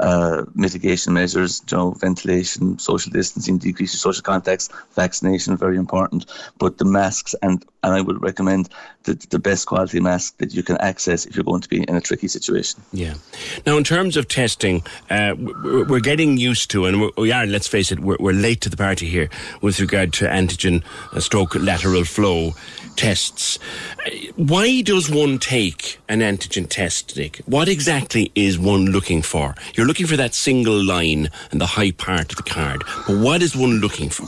uh, mitigation measures, you know, ventilation, social distancing, decrease your social contacts, vaccination, very important. But the masks, and, and I would recommend the, the best quality mask that you can access if you're going to be in a tricky situation. Yeah. Now, in terms of testing, uh, we're getting used to, and we are, let's face it, we're, we're, late to the party here with regard to antigen uh, stroke lateral flow tests. Why does one take an antigen test, Nick? What exactly is one looking for? You're looking for that single line and the high part of the card, but what is one looking for?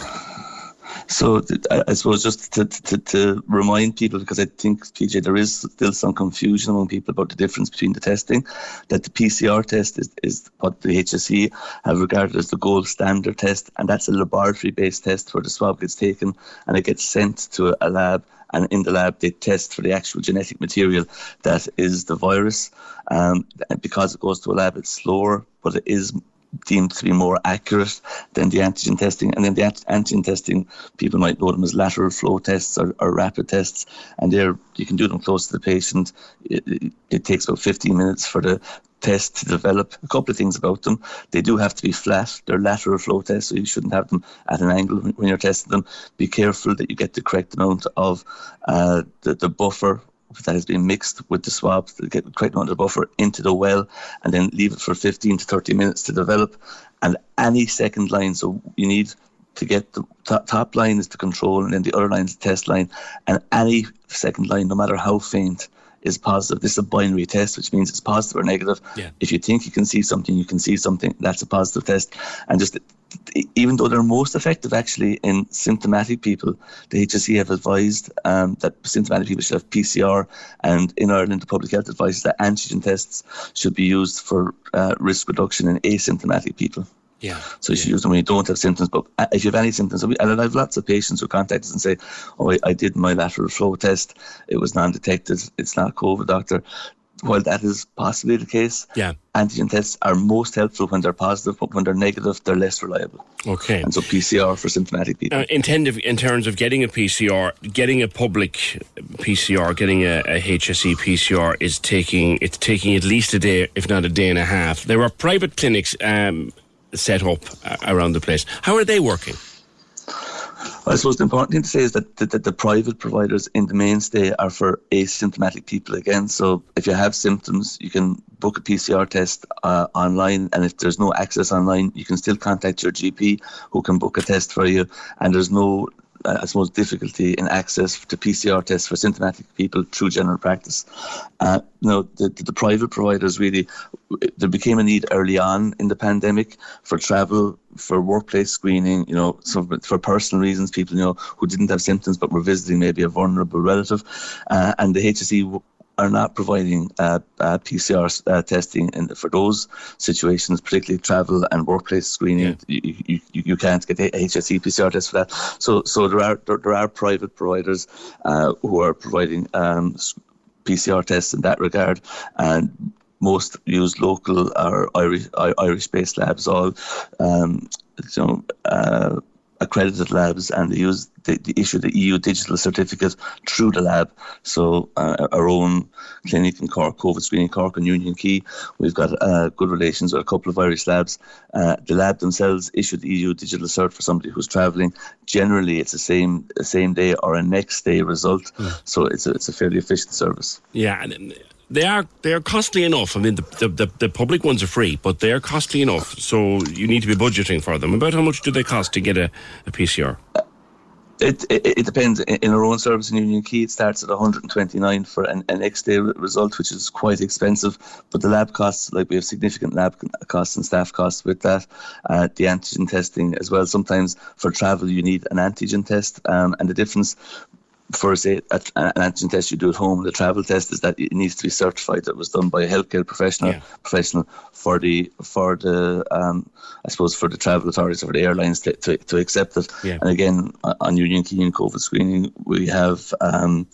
So I suppose just to, to, to, remind people, because I think, PJ, there is still some confusion among people about the difference between the testing, that the PCR test is, is what the HSE have regarded as the gold standard test, and that's a laboratory-based test where the swab gets taken and it gets sent to a lab and in the lab they test for the actual genetic material that is the virus. Um, and because it goes to a lab, it's slower, but it is deemed to be more accurate than the antigen testing. And then the antigen testing, people might know them as lateral flow tests or, or rapid tests, and there you can do them close to the patient. It, it, it takes about 15 minutes for the test to develop. A couple of things about them. They do have to be flat. They're lateral flow tests, so you shouldn't have them at an angle when you're testing them. Be careful that you get the correct amount of uh, the, the buffer that has been mixed with the swab to get the correct amount of buffer into the well and then leave it for 15 to 30 minutes to develop. And any second line, so you need to get the top, top line is the control and then the other line is the test line. And any second line, no matter how faint, is positive. This is a binary test, which means it's positive or negative. Yeah. If you think you can see something, you can see something. That's a positive test. And just even though they're most effective actually in symptomatic people, the HSE have advised um, that symptomatic people should have PCR, and in Ireland, the public health advises that antigen tests should be used for uh, risk reduction in asymptomatic people. Yeah. So you should use them when you don't have symptoms. But uh, if you have any symptoms, and I have lots of patients who contact us and say, "Oh, I, I did my lateral flow test. It was non-detected. It's not COVID, doctor." While that is possibly the case, yeah. antigen tests are most helpful when they're positive, but when they're negative, they're less reliable. Okay. And so PCR for symptomatic people. Uh, in, in terms of getting a PCR, getting a public PCR, getting a, a HSE PCR is taking it's taking at least a day, if not a day and a half. There are private clinics um, set up uh, around the place. How are they working? I suppose the important thing to say is that the, the, the, private providers in the mainstay are for asymptomatic people again. So if you have symptoms, you can book a PCR test uh, online, and if there's no access online, you can still contact your GP who can book a test for you. And there's no I suppose, difficulty in access to PCR tests for symptomatic people through general practice. Uh, you know, the, the, the, private providers really, there became a need early on in the pandemic for travel, for workplace screening, you know, so for personal reasons, people, you know, who didn't have symptoms but were visiting maybe a vulnerable relative. Uh, and the HSE are not providing uh, uh, PCR uh, testing in, for those situations, particularly travel and workplace screening. Yeah. You, you, you, can't get a HSE PCR test for that. So so there are there, there are private providers uh, who are providing um, PCR tests in that regard, and most use local or Irish Irish based labs. All um, you know uh, accredited labs and they use they, they issue the EU digital certificate through the lab. So uh, our own clinic in Cork, COVID screening Cork and Union Quay, we've got uh, good relations with a couple of Irish labs. Uh, the lab themselves issue the EU digital cert for somebody who's travelling. Generally, it's the same same day or a next day result. Mm. So it's a, it's a fairly efficient service. Yeah. And, they are they are costly enough. I mean, the, the, the, the, public ones are free, but they are costly enough. So you need to be budgeting for them. About how much do they cost to get a, a PCR? It, it, it depends. In our own service in Union Quay, it starts at 129 for an, an next day result, which is quite expensive. But the lab costs, like we have significant lab costs and staff costs with that. Uh, the antigen testing as well. Sometimes for travel, you need an antigen test, um, and the difference for say an antigen test you do at home, the travel test is that it needs to be certified that it was done by a healthcare professional yeah. professional for the for the um, I suppose for the travel authorities or for the airlines to, to, to accept it. Yeah. And again on Union Quay and COVID screening we have um,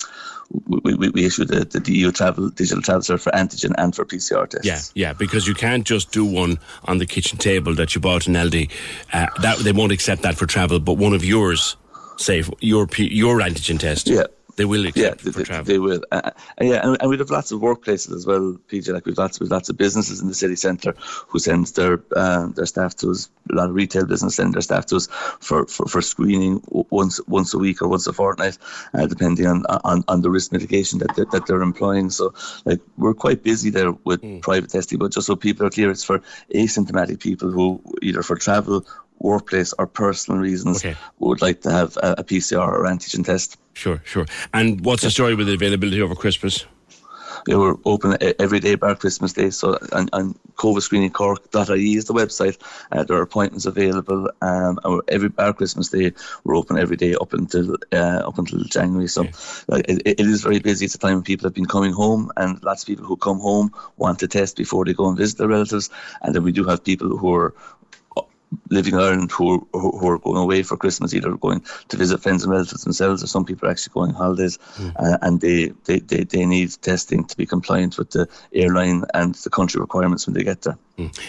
we, we, we issue the, the EU travel digital travel cert for antigen and for PCR tests. Yeah, yeah, because you can't just do one on the kitchen table that you bought in Aldi. Uh, that they won't accept that for travel, but one of yours say your your antigen test. Yeah. They will accept yeah, for they, travel. They will. Uh, yeah, and, and we have lots of workplaces as well, PJ. Like we've lots, we've lots of businesses in the city centre who send their uh, their staff to us. A lot of retail business send their staff to us for, for, for screening once once a week or once a fortnight, uh, depending on, on on the risk mitigation that they, that they're employing. So, like we're quite busy there with Hmm. private testing, but just so people are clear, it's for asymptomatic people who either for travel workplace or personal reasons Okay. would like to have a, a PCR or antigen test. Sure, sure. And what's the story with the availability over Christmas? We were open every day bar Christmas Day. So on, on covidscreeningcork.ie is the website. Uh, there are appointments available. Um, and every bar Christmas Day we're open every day up until uh, up until January. So like, it, it is very busy. It's a time when people have been coming home, and lots of people who come home want to test before they go and visit their relatives. And then we do have people who are living in Ireland who, who who are going away for Christmas, either going to visit friends and relatives themselves, or some people are actually going on holidays, uh, and they, they, they, they need testing to be compliant with the airline and the country requirements when they get there.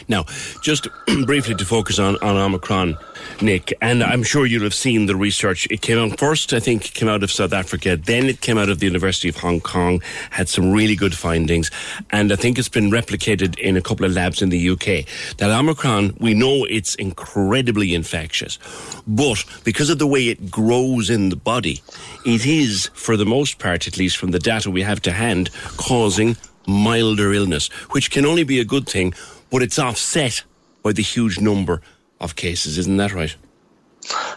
Now, just briefly to focus on, on Omicron, Nick, and I'm sure you'll have seen the research. It came out first, I think, came out of South Africa, then it came out of the University of Hong Kong, had some really good findings, and I think it's been replicated in a couple of labs in the UK. That Omicron, we know it's incredibly infectious, but because of the way it grows in the body, it is, for the most part, at least from the data we have to hand, causing milder illness, which can only be a good thing, but it's offset by the huge number of cases, isn't that right?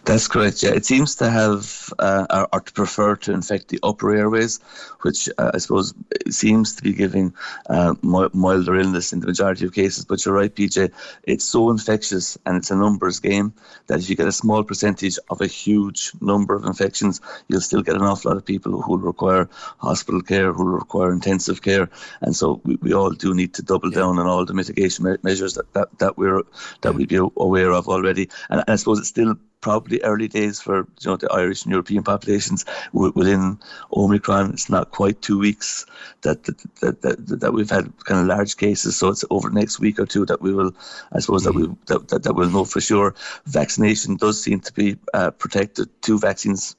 That's correct. Yeah, it seems to have uh, or, or to prefer to infect the upper airways, which uh, I suppose seems to be giving uh, milder illness in the majority of cases. But you're right, PJ. It's so infectious and it's a numbers game that if you get a small percentage of a huge number of infections, you'll still get an awful lot of people who will require hospital care, who will require intensive care, and so we, we all do need to double down on all the mitigation me- measures that, that, that we're that we be aware of already. And I suppose it's still probably early days for you know the Irish and European populations within Omicron. It's not quite two weeks that that, that, that, that we've had kind of large cases. So it's over the next week or two that we will, I suppose that we that, that, that we'll know for sure. Vaccination does seem to be uh, protected. Two vaccines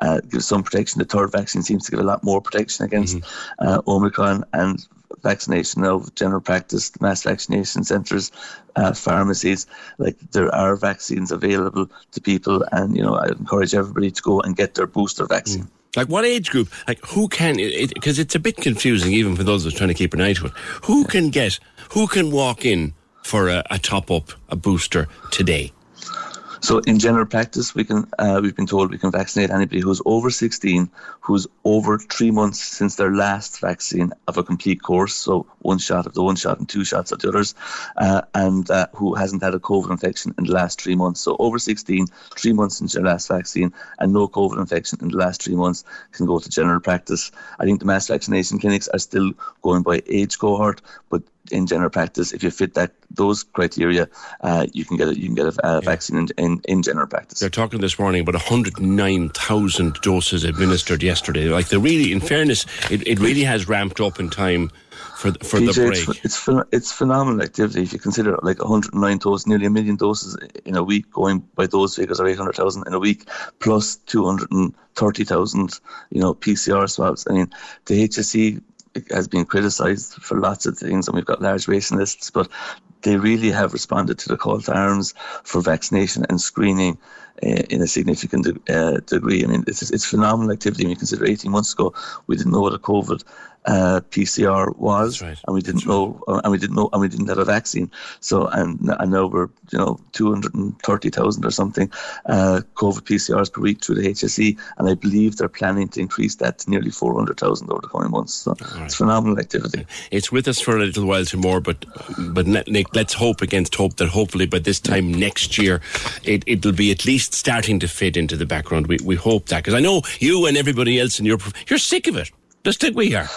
uh, give some protection. The third vaccine seems to give a lot more protection against uh, Omicron and vaccination of general practice mass vaccination centres uh, pharmacies like there are vaccines available to people and you know i encourage everybody to go and get their booster vaccine Like what age group? Like who can? Because it's a bit confusing, even for those who are trying to keep an eye to it. Who can get? Who can walk in for a, a top up, a booster today? So in general practice, we can uh, we've been told we can vaccinate anybody who's over 16, who's over three months since their last vaccine of a complete course, so one shot of the one shot and two shots of the others, uh, and uh, who hasn't had a COVID infection in the last three months. So over 16, three months since their last vaccine, and no COVID infection in the last three months can go to general practice. I think the mass vaccination clinics are still going by age cohort, but in general practice, if you fit that those criteria, uh, you can get a, you can get a uh, vaccine in, in, in general practice. They're talking this morning about 109,000 doses administered yesterday. Like they really, in fairness, it, it really has ramped up in time for the, for PJ, the break. ph- it's, it's phenomenal activity if you consider like 109 doses, nearly a million doses in a week, going by those figures are 800,000 in a week, plus 230,000, you know, PCR swabs. I mean, the HSE has been criticised for lots of things, and we've got large waiting lists, but they really have responded to the call to arms for vaccination and screening uh, in a significant uh, degree. I mean, it's, it's phenomenal activity. When you consider 18 months ago, we didn't know what a COVID uh, PCR was, and we didn't know, uh, and we didn't know, and we didn't have a vaccine. So, and, and now we're, you know, 230,000 or something uh, COVID PCRs per week through the HSE, and I believe they're planning to increase that to nearly 400,000 over the coming months. So, it's phenomenal activity. It's with us for a little while tomorrow, but but Nick, let's hope against hope that hopefully by this time next year, it it'll be at least starting to fit into the background. We we hope that because I know you and everybody else in your you're sick of it, just like we are.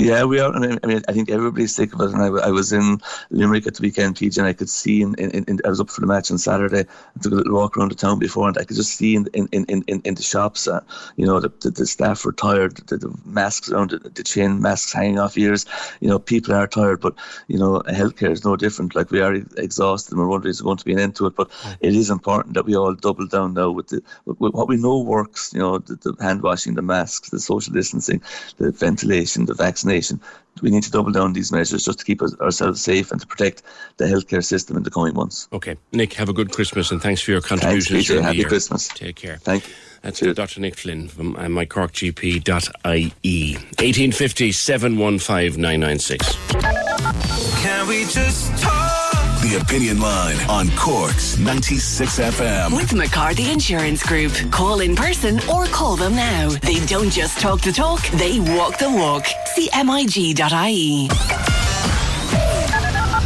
Yeah, we are. I mean, I, mean, I think everybody's sick of it. And I, I was in Limerick at the weekend, PJ, and I could see. In, in, in, I was up for the match on Saturday. I took a little walk around the town before, and I could just see in in, in, in, in the shops, uh, you know, the, the, the, staff were tired. The, the masks around the, the chin, masks hanging off ears. You know, people are tired, but you know, healthcare is no different. Like we are exhausted, and we're wondering is going to be an end to it. But it is important that we all double down now with the with what we know works. You know, the, the hand washing, the masks, the social distancing, the ventilation, the vaccination vaccination. We need to double down these measures just to keep us, ourselves safe and to protect the healthcare system in the coming months. Okay. Nick, have a good Christmas and thanks for your contributions. Thanks, Happy Christmas. Take care. Thank you. That's Cheers. Dr. Nick Flynn from uh, mycorkgp.ie. 1850 715 996. Can we just talk? The Opinion Line on Cork's 96 FM. With McCarthy Insurance Group. Call in person or call them now. They don't just talk the talk, they walk the walk. CMIG.ie.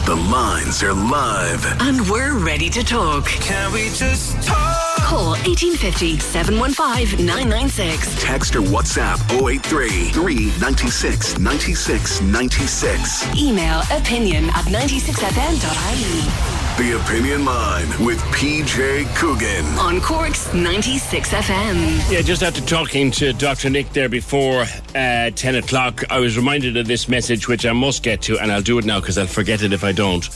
The lines are live. And we're ready to talk. Can we just talk? Call 1850 715 996. Text or WhatsApp 083 396 96 96. Email opinion at 96fm.ie. The Opinion Line with PJ Coogan. On Cork's 96 FM. Yeah, just after talking to Dr. Nick there before uh, 10 o'clock, I was reminded of this message, which I must get to, and I'll do it now because I'll forget it if I don't.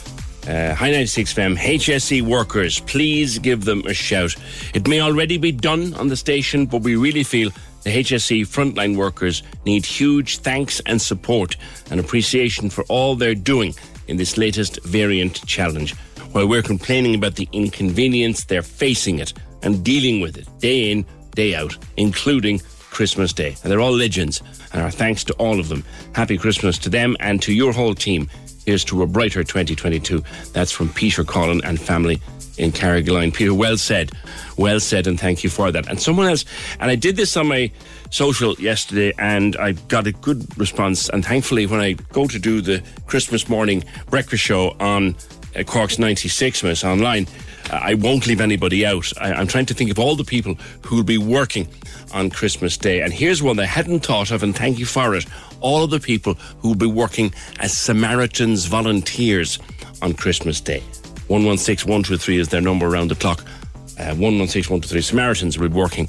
Uh, High 96 FM, HSE workers, please give them a shout. It may already be done on the station, but we really feel the HSE frontline workers need huge thanks and support and appreciation for all they're doing in this latest variant challenge. While we're complaining about the inconvenience, they're facing it and dealing with it day in, day out, including Christmas Day. And they're all legends, and our thanks to all of them. Happy Christmas to them and to your whole team. Here's to a brighter 2022. That's from Peter Collin and family in Carrigaline. Peter, well said. Well said, and thank you for that. And someone else, and I did this on my social yesterday, and I got a good response. And thankfully, when I go to do the Christmas morning breakfast show on uh, Cork's 96 Miss online, uh, I won't leave anybody out. I, I'm trying to think of all the people who will be working on Christmas Day. And here's one I hadn't thought of, and thank you for it. All of the people who will be working as Samaritans volunteers on Christmas Day. 116 123 is their number around the clock. Uh, 116 123 Samaritans will be working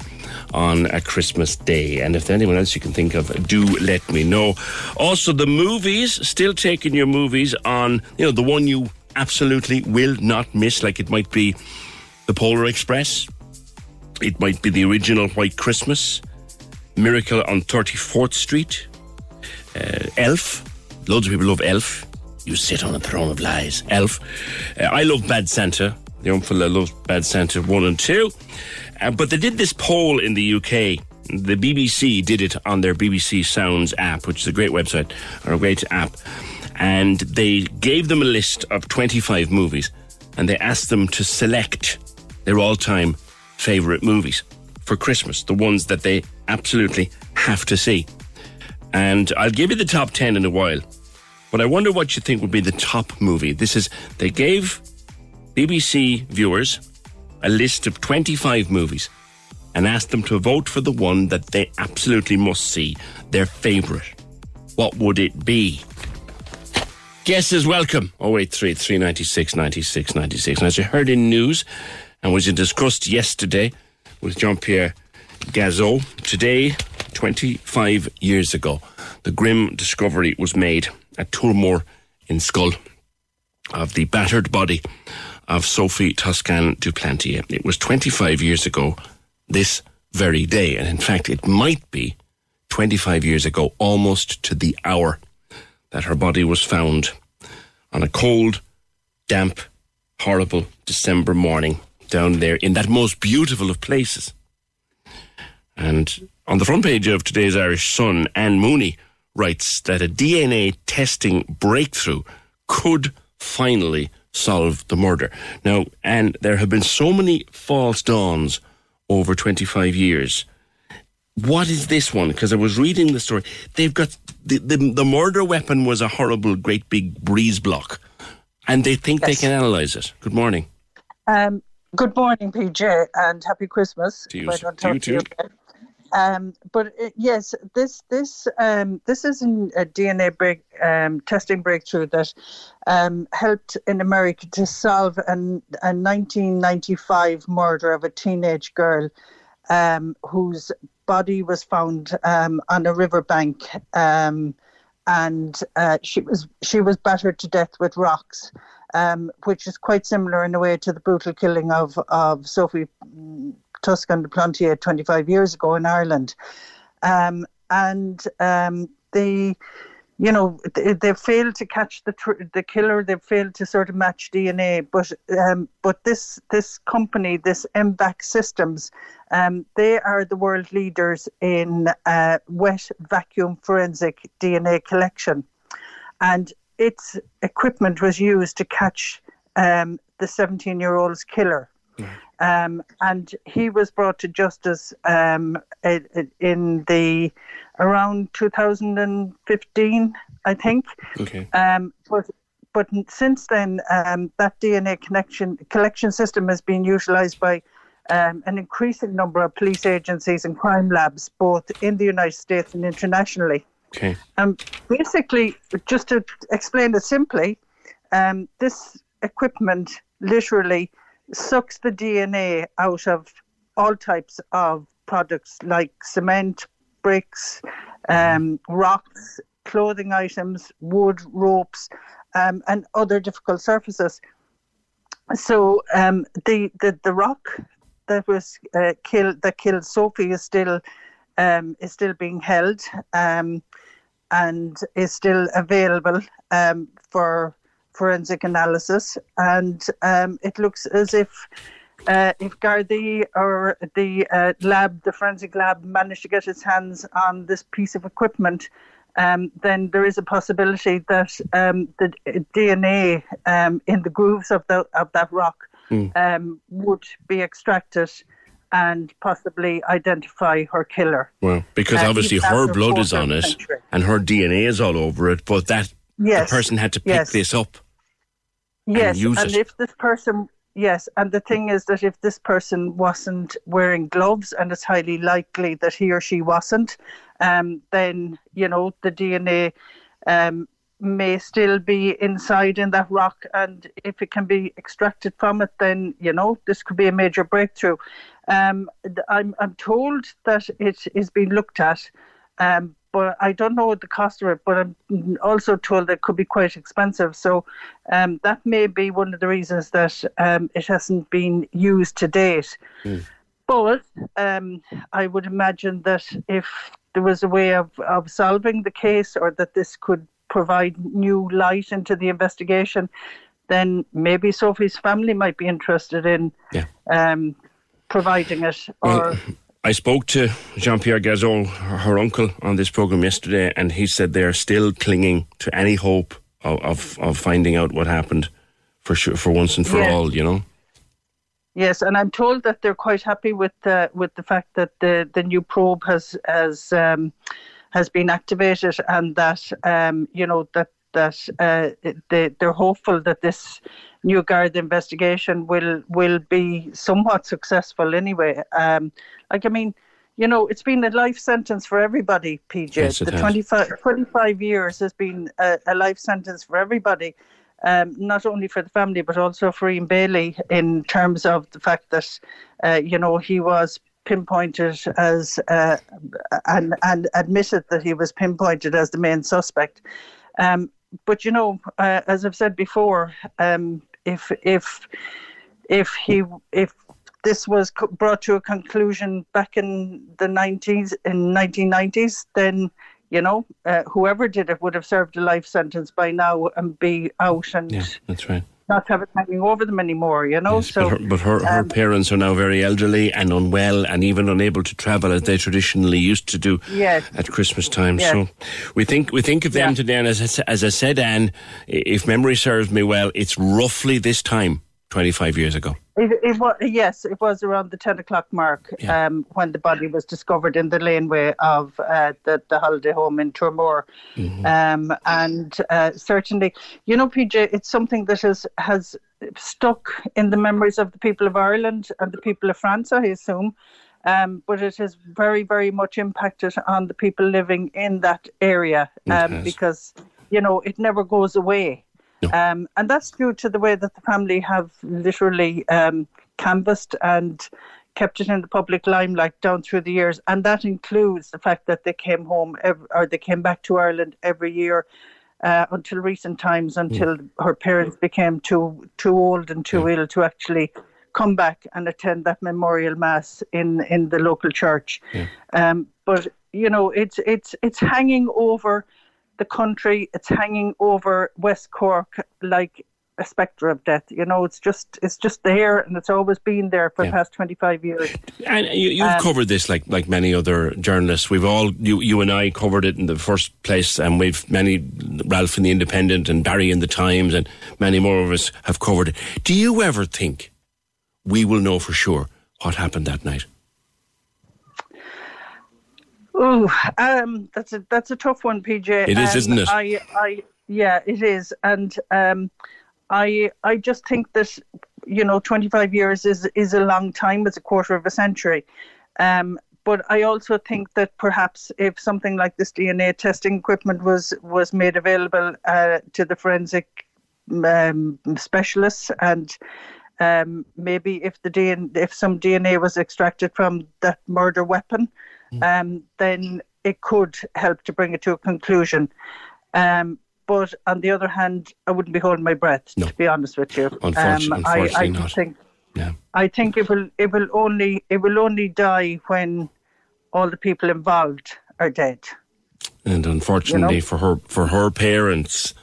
on a Christmas Day. And if there's anyone else you can think of, do let me know. Also, the movies, still taking your movies on, you know, the one you absolutely will not miss, like it might be the Polar Express, it might be the original White Christmas, Miracle on 34th Street, uh, Elf. Loads of people love Elf. You sit on a throne of lies. Elf. Uh, I love Bad Santa. The young fella loves Bad Santa 1 and 2. Uh, but they did this poll in the UK. The BBC did it on their BBC Sounds app, which is a great website or a great app and they gave them a list of 25 movies and they asked them to select their all time favourite movies for Christmas, the ones that they absolutely have to see. And I'll give you the top 10 in a while, but I wonder what you think would be the top movie. This is, they gave BBC viewers a list of 25 movies and asked them to vote for the one that they absolutely must see, their favourite. What would it be? Guests is welcome. 083 396 96 96. And as you heard in news and was discussed yesterday with Jean Pierre Gazeau, today, 25 years ago, the grim discovery was made at Toormore in Schull of the battered body of Sophie Toscan du Plantier. It was 25 years ago this very day. And in fact, it might be 25 years ago, almost to the hour that her body was found on a cold, damp, horrible December morning down there in that most beautiful of places. And on the front page of today's Irish Sun, Anne Mooney writes that a DNA testing breakthrough could finally solve the murder. Now, and there have been so many false dawns over 25 years what is this one? Because I was reading the story. They've got the, the, the murder weapon was a horrible, great big breeze block, and they think yes. they can analyze it. Good morning. Um, good morning, PJ, and happy Christmas. To you, to you too. Um, but uh, yes, this this um, this is an, a DNA break, um, testing breakthrough that um, helped in America to solve an, a 1995 murder of a teenage girl um, whose body was found um, on a riverbank, um, and uh, she was she was battered to death with rocks. Um, which is quite similar in a way to the brutal killing of, of Sophie Toscan du Plantier 25 years ago in Ireland. Um, and um, they, you know, they, they failed to catch the tr- the killer. They failed to sort of match DNA. But um, but this this company, this MVAC Systems, um, they are the world leaders in uh, wet vacuum forensic DNA collection, and its equipment was used to catch um, the 17 year old's killer. Um, and he was brought to justice um, in the around 2015, I think. Okay. Um, but but since then, um, that DNA connection collection system has been utilised by um, an increasing number of police agencies and crime labs, both in the United States and internationally. Okay. Um, basically, just to explain it simply, um, this equipment literally sucks the DNA out of all types of products like cement, bricks, um, rocks, clothing items, wood, ropes, um, and other difficult surfaces. So um, the, the the rock that was uh, killed that killed Sophie is still um, is still being held um, and is still available um, for forensic analysis, and um, it looks as if uh, if Gardaí or the uh, lab, the forensic lab, managed to get its hands on this piece of equipment, um, then there is a possibility that um, the DNA um, in the grooves of the of that rock mm. would be extracted and possibly identify her killer. Well, because uh, obviously her blood is on it country. and her DNA is all over it, but that yes. the person had to pick yes. this up. Yes, and, and if this person, yes, and the thing is that if this person wasn't wearing gloves, and it's highly likely that he or she wasn't, um, then you know the DNA um, may still be inside in that rock, and if it can be extracted from it, then you know this could be a major breakthrough. Um, I'm I'm told that it is being looked at. Um, but I don't know the cost of it. But I'm also told that it could be quite expensive. So um, that may be one of the reasons that um, it hasn't been used to date. Mm. But um, I would imagine that if there was a way of, of solving the case or that this could provide new light into the investigation, then maybe Sophie's family might be interested in yeah. um, providing it. Or I spoke to Jean Pierre Gazeau, her, uncle, on this program yesterday, and he said they're still clinging to any hope of, of, of finding out what happened for sure, for once and for all, you know. Yes, and I'm told that they're quite happy with the with the fact that the, the new probe has has um, has been activated, and that um, you know that that uh, they they're hopeful that this new guard investigation will will be somewhat successful anyway. Um, like I mean, you know, it's been a life sentence for everybody, PJ. Yes, the 25, 25, years has been a, a life sentence for everybody. Um, not only for the family but also for Ian Bailey in terms of the fact that uh, you know he was pinpointed as uh, and and admitted that he was pinpointed as the main suspect. Um, but you know, uh, as I've said before, um, if if if he if this was brought to a conclusion back in the 90s in 1990s then you know uh, whoever did it would have served a life sentence by now and be out and yeah that's right not have it hanging over them anymore, you know. Yes, so, but, her, but her, her um, parents are now very elderly and unwell, and even unable to travel as they traditionally used to do yes. at Christmas time. Yes. So we think we think of them yeah. today, and as I, as I said, Anne, if memory serves me well, it's roughly this time 25 years ago. It, it was yes, it was around the 10 o'clock mark yeah. um, when the body was discovered in the laneway of uh, the, the holiday home in Toormore. Mm-hmm. Um, and uh, certainly, you know, PJ, it's something that has, has stuck in the memories of the people of Ireland and the people of France, I assume. Um, but it has very, very much impacted on the people living in that area um, because, you know, it never goes away. Um, and that's due to the way that the family have literally um, canvassed and kept it in the public limelight down through the years. And that includes the fact that they came home ev or they came back to Ireland every year. Uh, until recent times, until her parents became too too old and too ill to actually come back and attend that memorial mass in in the local church. Um, but you know, it's it's it's hanging over the country. It's hanging over West Cork like a spectre of death. You know, it's just it's just there, and it's always been there for the past twenty five years. And you, you've Um, covered this like like many other journalists. We've all you you and I covered it in the first place, and we've many Ralph in the Independent and Barry in the Times, and many more of us have covered it. Do you ever think we will know for sure what happened that night? Oh, um, that's a that's a tough one, PJ. It is, Um, isn't it? I, I, yeah, it is, and um, I, I just think that you know, 25 years is is a long time. It's a quarter of a century. Um, but I also think that perhaps if something like this DNA testing equipment was was made available uh, to the forensic um, specialists and um, maybe if the DNA, if some DNA was extracted from that murder weapon, um, then it could help to bring it to a conclusion. Um, but on the other hand, I wouldn't be holding my breath, to be honest with you. Unfortu- um, I, I unfortunately not. think yeah. I think it will it will only it will only die when all the people involved are dead. And unfortunately You know? for her for her parents,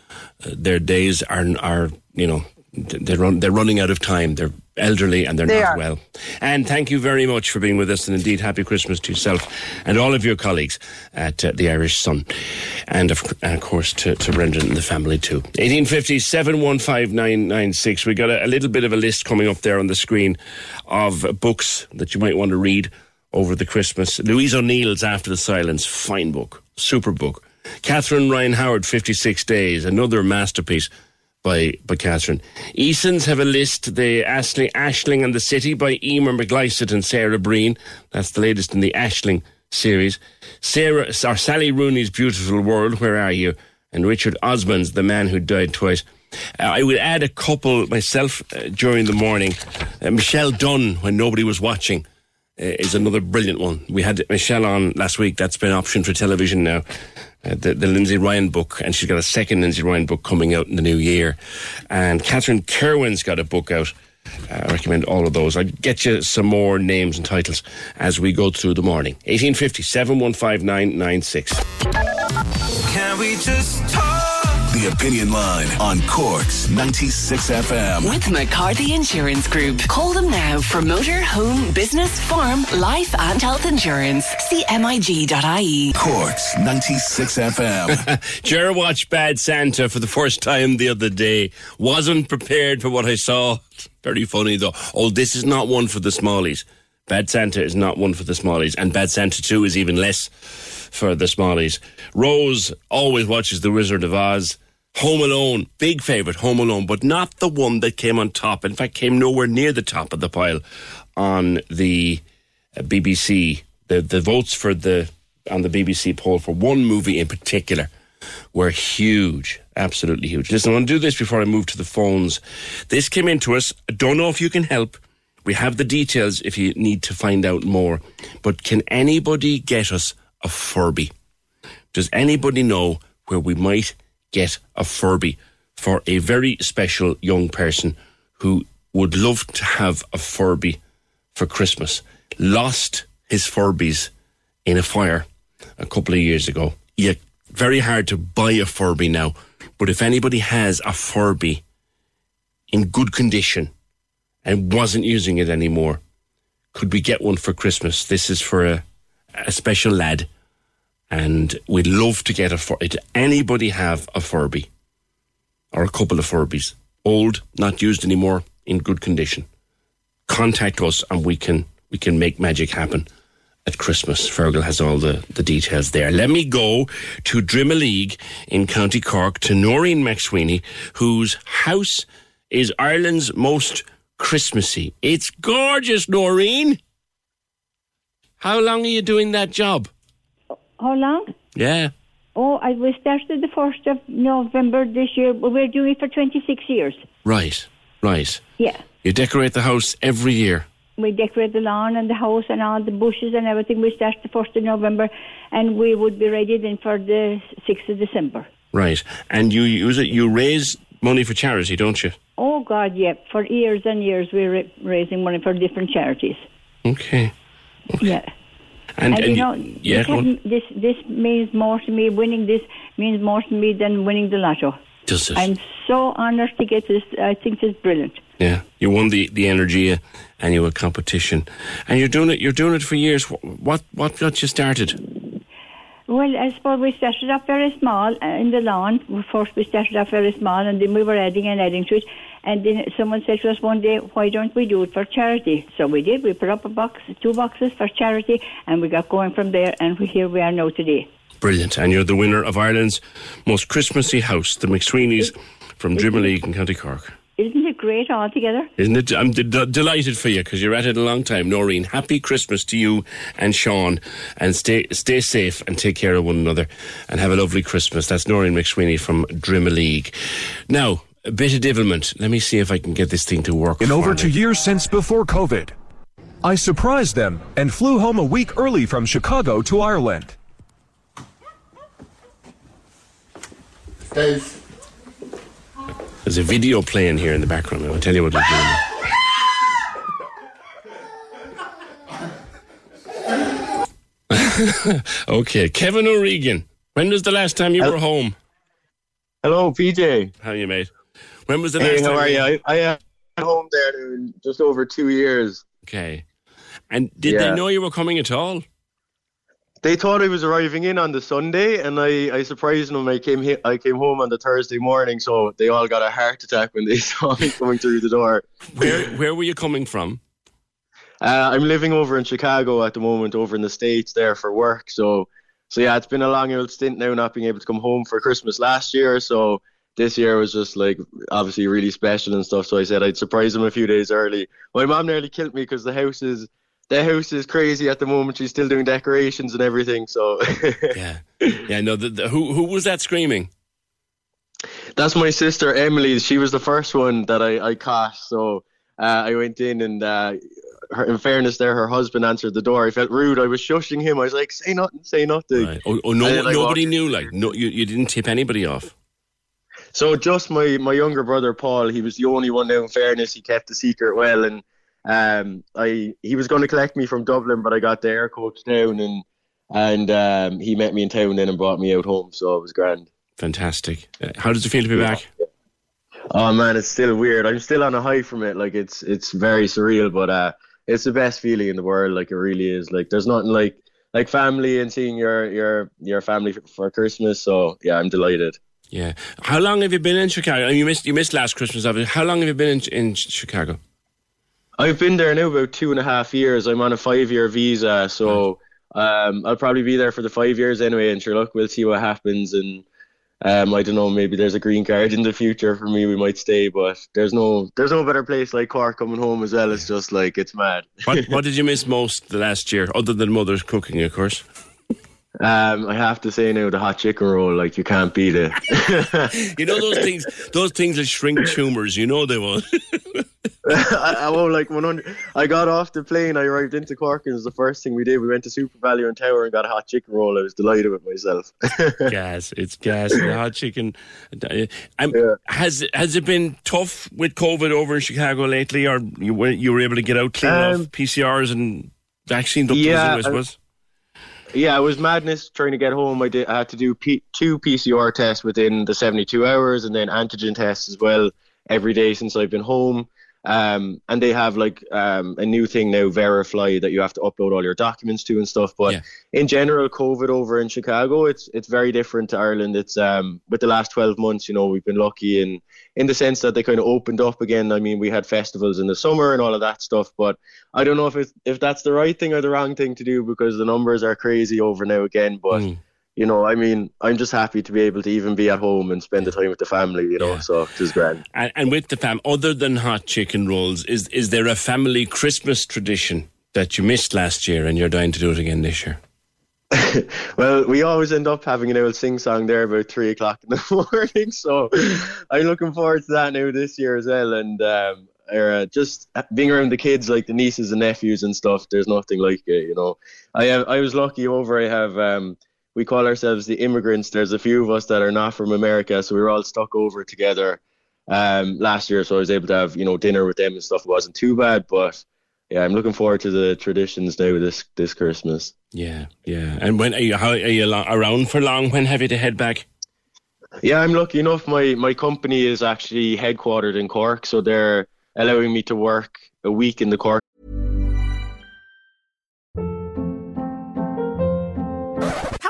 uh, their days are are you know they're run, they're running out of time. They're elderly and they're They not are. well. And thank you very much for being with us, and indeed happy Christmas to yourself and all of your colleagues at uh, the Irish Sun, and of, and of course to, to Brendan and the family too. 1850 715996. We got a, a little bit of a list coming up there on the screen of books that you might want to read over the Christmas. Louise O'Neill's After the Silence, fine book, super book. Catherine Ryan Howard, 56 Days, another masterpiece by, by Catherine. Eason's have a list, the Aisling, Aisling and the City by Emer McLysaght and Sarah Breen. That's the latest in the Aisling series. Sarah, or Sally Rooney's Beautiful World, Where Are You? And Richard Osman's The Man Who Died Twice. Uh, I would add a couple myself uh, during the morning. Uh, Michelle Dunn, When Nobody Was Watching uh, is another brilliant one. We had Michelle on last week. That's been optioned for television now. Uh, the, the Lindsay Ryan book, and she's got a second Lindsay Ryan book coming out in the new year. And Catherine Kirwan's got a book out. Uh, I recommend all of those. I'll get you some more names and titles as we go through the morning. 1850 715996. Can we just talk? The Opinion Line on Cork's 96 FM. With McCarthy Insurance Group. Call them now for motor, home, business, farm, life, and health insurance. CMIG.ie. Cork's 96 FM. Jer watched Bad Santa for the first time the other day. Wasn't prepared for what I saw. Very funny though. Oh, this is not one for the smallies. Bad Santa is not one for the smallies, and Bad Santa 2 is even less for the smallies. Rose always watches The Wizard of Oz. Home Alone, big favourite, Home Alone, but not the one that came on top. In fact, came nowhere near the top of the pile on the uh, BBC. The the votes for the on the BBC poll for one movie in particular were huge, absolutely huge. Listen, I want to do this before I move to the phones. This came into us. I don't know if you can help. We have the details if you need to find out more. But can anybody get us a Furby? Does anybody know where we might get a Furby for a very special young person who would love to have a Furby for Christmas? Lost his Furbies in a fire a couple of years ago. Yeah, very hard to buy a Furby now. But if anybody has a Furby in good condition and wasn't using it anymore, could we get one for Christmas? This is for a, a special lad, and we'd love to get a Furby. Did anybody have a Furby or a couple of Furbies? Old, not used anymore, in good condition. Contact us, and we can we can make magic happen at Christmas. Fergal has all the, the details there. Let me go to Drimoleague in County Cork to Noreen McSweeney, whose house is Ireland's most Christmassy. It's gorgeous, Noreen. How long are you doing that job? How long? Yeah. Oh, I we started the first of November this year. but We're doing it for twenty six years. Right. Right. Yeah. You decorate the house every year. We decorate the lawn and the house and all the bushes and everything. We start the first of November, and we would be ready then for the sixth of December. Right. And you use it. You raise money for charity, don't you? Oh God, yeah! For years and years, we're raising money for different charities. Okay. Yeah. And, And, and you know, yeah. can- this this means more to me. Winning this means more to me than winning the lotto. Does it? I'm so honoured to get this. I think it's brilliant. Yeah, you won the the energy uh, annual competition, and you're doing it. You're doing it for years. What what got you started? Well, I suppose we started off very small uh, in the lawn. First, we started off very small, and then we were adding and adding to it. And then someone said to us one day, "Why don't we do it for charity?" So we did. We put up a box, two boxes for charity, and we got going from there. And here we are now today. Brilliant, and you're the winner of Ireland's most Christmassy house, the McSweeney's from Drimoleague in County Cork. Isn't it great altogether? Isn't it? I'm d- d- delighted for you because you're at it a long time, Noreen. Happy Christmas to you and Sean, and stay stay safe and take care of one another, and have a lovely Christmas. That's Noreen McSweeney from Drimoleague. Now, a bit of devilment. Let me see if I can get this thing to work. In for over me. two years since before COVID, I surprised them and flew home a week early from Chicago to Ireland. Dave. There's a video playing here in the background. I'll tell you what it's doing. okay, Kevin O'Regan. When was the last time you were home? Hello, PJ. How are you, mate? When was the Hey, last how time? are you? I, I am home there in just over two years. Okay. And did Yeah. they know you were coming at all? They thought I was arriving in on the Sunday, and I, I surprised them. I came he- I came home on the Thursday morning, so they all got a heart attack when they saw me coming through the door. Where Where were you coming from? Uh, I'm living over in Chicago at the moment, over in the states there for work. So, so yeah, it's been a long old stint now, not being able to come home for Christmas last year. So this year was just like obviously really special and stuff. So I said I'd surprise them a few days early. My mom nearly killed me because the house is the house is crazy at the moment. She's still doing decorations and everything. So yeah, yeah. No, the, the, who who was that screaming? That's my sister Emily. She was the first one that I, I caught. So uh, I went in and uh, her, in fairness there, her husband answered the door. I felt rude. I was shushing him. I was like, say nothing, say nothing. Right. Oh, oh no, nobody knew. Like, no, you, you didn't tip anybody off. So just my, my younger brother Paul, he was the only one now in fairness, he kept the secret well and um I he was gonna collect me from Dublin but I got the air coach down and and um he met me in town then and brought me out home, so it was grand. Fantastic. Uh, how does it feel to be back? Oh man, it's still weird. I'm still on a high from it. Like it's it's very surreal, but uh, it's the best feeling in the world. Like it really is. Like there's nothing like like family and seeing your your your family for, Christmas. So yeah, I'm delighted. Yeah. How long have you been in Chicago? I you missed you missed last Christmas. Obviously. How long have you been in, in Chicago? I've been there now about two and a half years. I'm on a five year visa, so um, I'll probably be there for the five years anyway. And sure, look, we'll see what happens. And um, I don't know, maybe there's a green card in the future for me. We might stay, but there's no there's no better place like Cork coming home as well. It's just like it's mad. What What did you miss most the last year, other than mother's cooking, of course? Um, I have to say now the hot chicken roll, like you can't beat it. You know those things. Those things will shrink tumors. You know they will. I, I won't like 100. I got off the plane. I arrived into Cork, and it was the first thing we did. We went to SuperValu and Tower and got a hot chicken roll. I was delighted with myself. gas. It's gas. The hot chicken. Um, Has has it been tough with COVID over in Chicago lately, or you were you were able to get out clean Um, off PCRs and vaccines up yeah, I suppose? Yeah, it was madness trying to get home. I did. I had to do P- two PCR tests within the 72 hours, and then antigen tests as well every day since I've been home. Um, and they have like um, a new thing now, VeriFLY, that you have to upload all your documents to and stuff. But in general, COVID over in Chicago, it's it's very different to Ireland. It's um, with the last 12 months, you know, we've been lucky in in the sense that they kind of opened up again. I mean, we had festivals in the summer and all of that stuff, but I don't know if it's, if that's the right thing or the wrong thing to do because the numbers are crazy over now again. But you know, I mean, I'm just happy to be able to even be at home and spend the time with the family. You know, so it is grand. And, and with the fam, other than hot chicken rolls, is is there a family Christmas tradition that you missed last year and you're dying to do it again this year? well, we always end up having an old sing song there about three o'clock in the morning. So I'm looking forward to that now this year as well. And um, uh, just being around the kids, like the nieces and nephews and stuff, there's nothing like it. You know, I have, I was lucky over. I have um, we call ourselves the immigrants. There's a few of us that are not from America, so we were all stuck over together um, last year. So I was able to have you know dinner with them and stuff. It wasn't too bad, but yeah, I'm looking forward to the traditions now this this Christmas. Yeah, yeah. And when are you, how, are you lo- around for long? When have you to head back? Yeah, I'm lucky enough. My my company is actually headquartered in Cork, so they're allowing me to work a week in the Cork.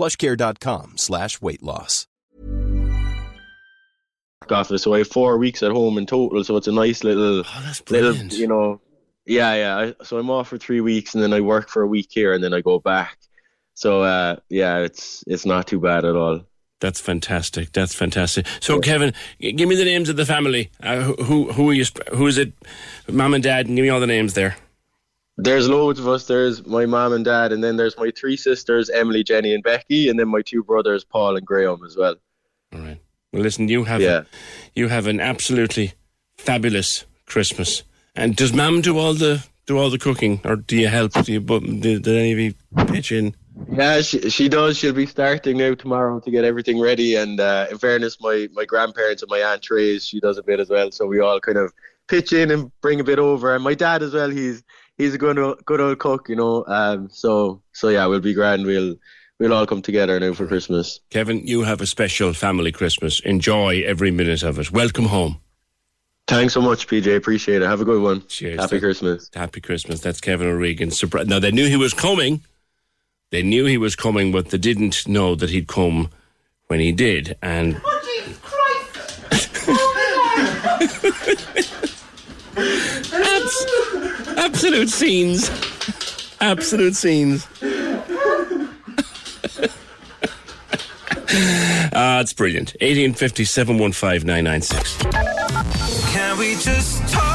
plushcare.com slash weight loss. off. So I have four weeks at home in total. So it's a nice little, little, you know, yeah, yeah. I, so I'm off for three weeks and then I work for a week here and then I go back. So uh, yeah, it's it's not too bad at all. That's fantastic. That's fantastic. So, Kevin, g- give me the names of the family. Uh, who- who who are you? Who is it? Mom and Dad. And give me all the names there. There's loads of us. There's my mom and dad, and then there's my three sisters, Emily, Jenny, and Becky, and then my two brothers, Paul and Graham, as well. All right. Well, listen, you have Yeah. you have an absolutely fabulous Christmas. And does Mum do all the do all the cooking, or do you help? Do you but did, any of you pitch in? Yeah, she she does. She'll be starting now tomorrow to get everything ready. And uh, in fairness, my my grandparents and my aunt Therese, she does a bit as well. So we all kind of pitch in and bring a bit over. And my dad as well. He's he's a good old, good old cook, you know. Um, so so yeah, we'll be grand. We'll we'll all come together now for Christmas. Kevin, you have a special family Christmas. Enjoy every minute of it. Welcome home. Thanks so much, PJ. Appreciate it. Have a good one. Cheers. Happy Christmas. Happy Christmas. That's Kevin O'Regan. Surpri- Now they knew he was coming. They knew he was coming, but they didn't know that he'd come when he did. And Abs- absolute scenes. Absolute scenes. Ah, it's brilliant. 1850 715 996. Can we just talk?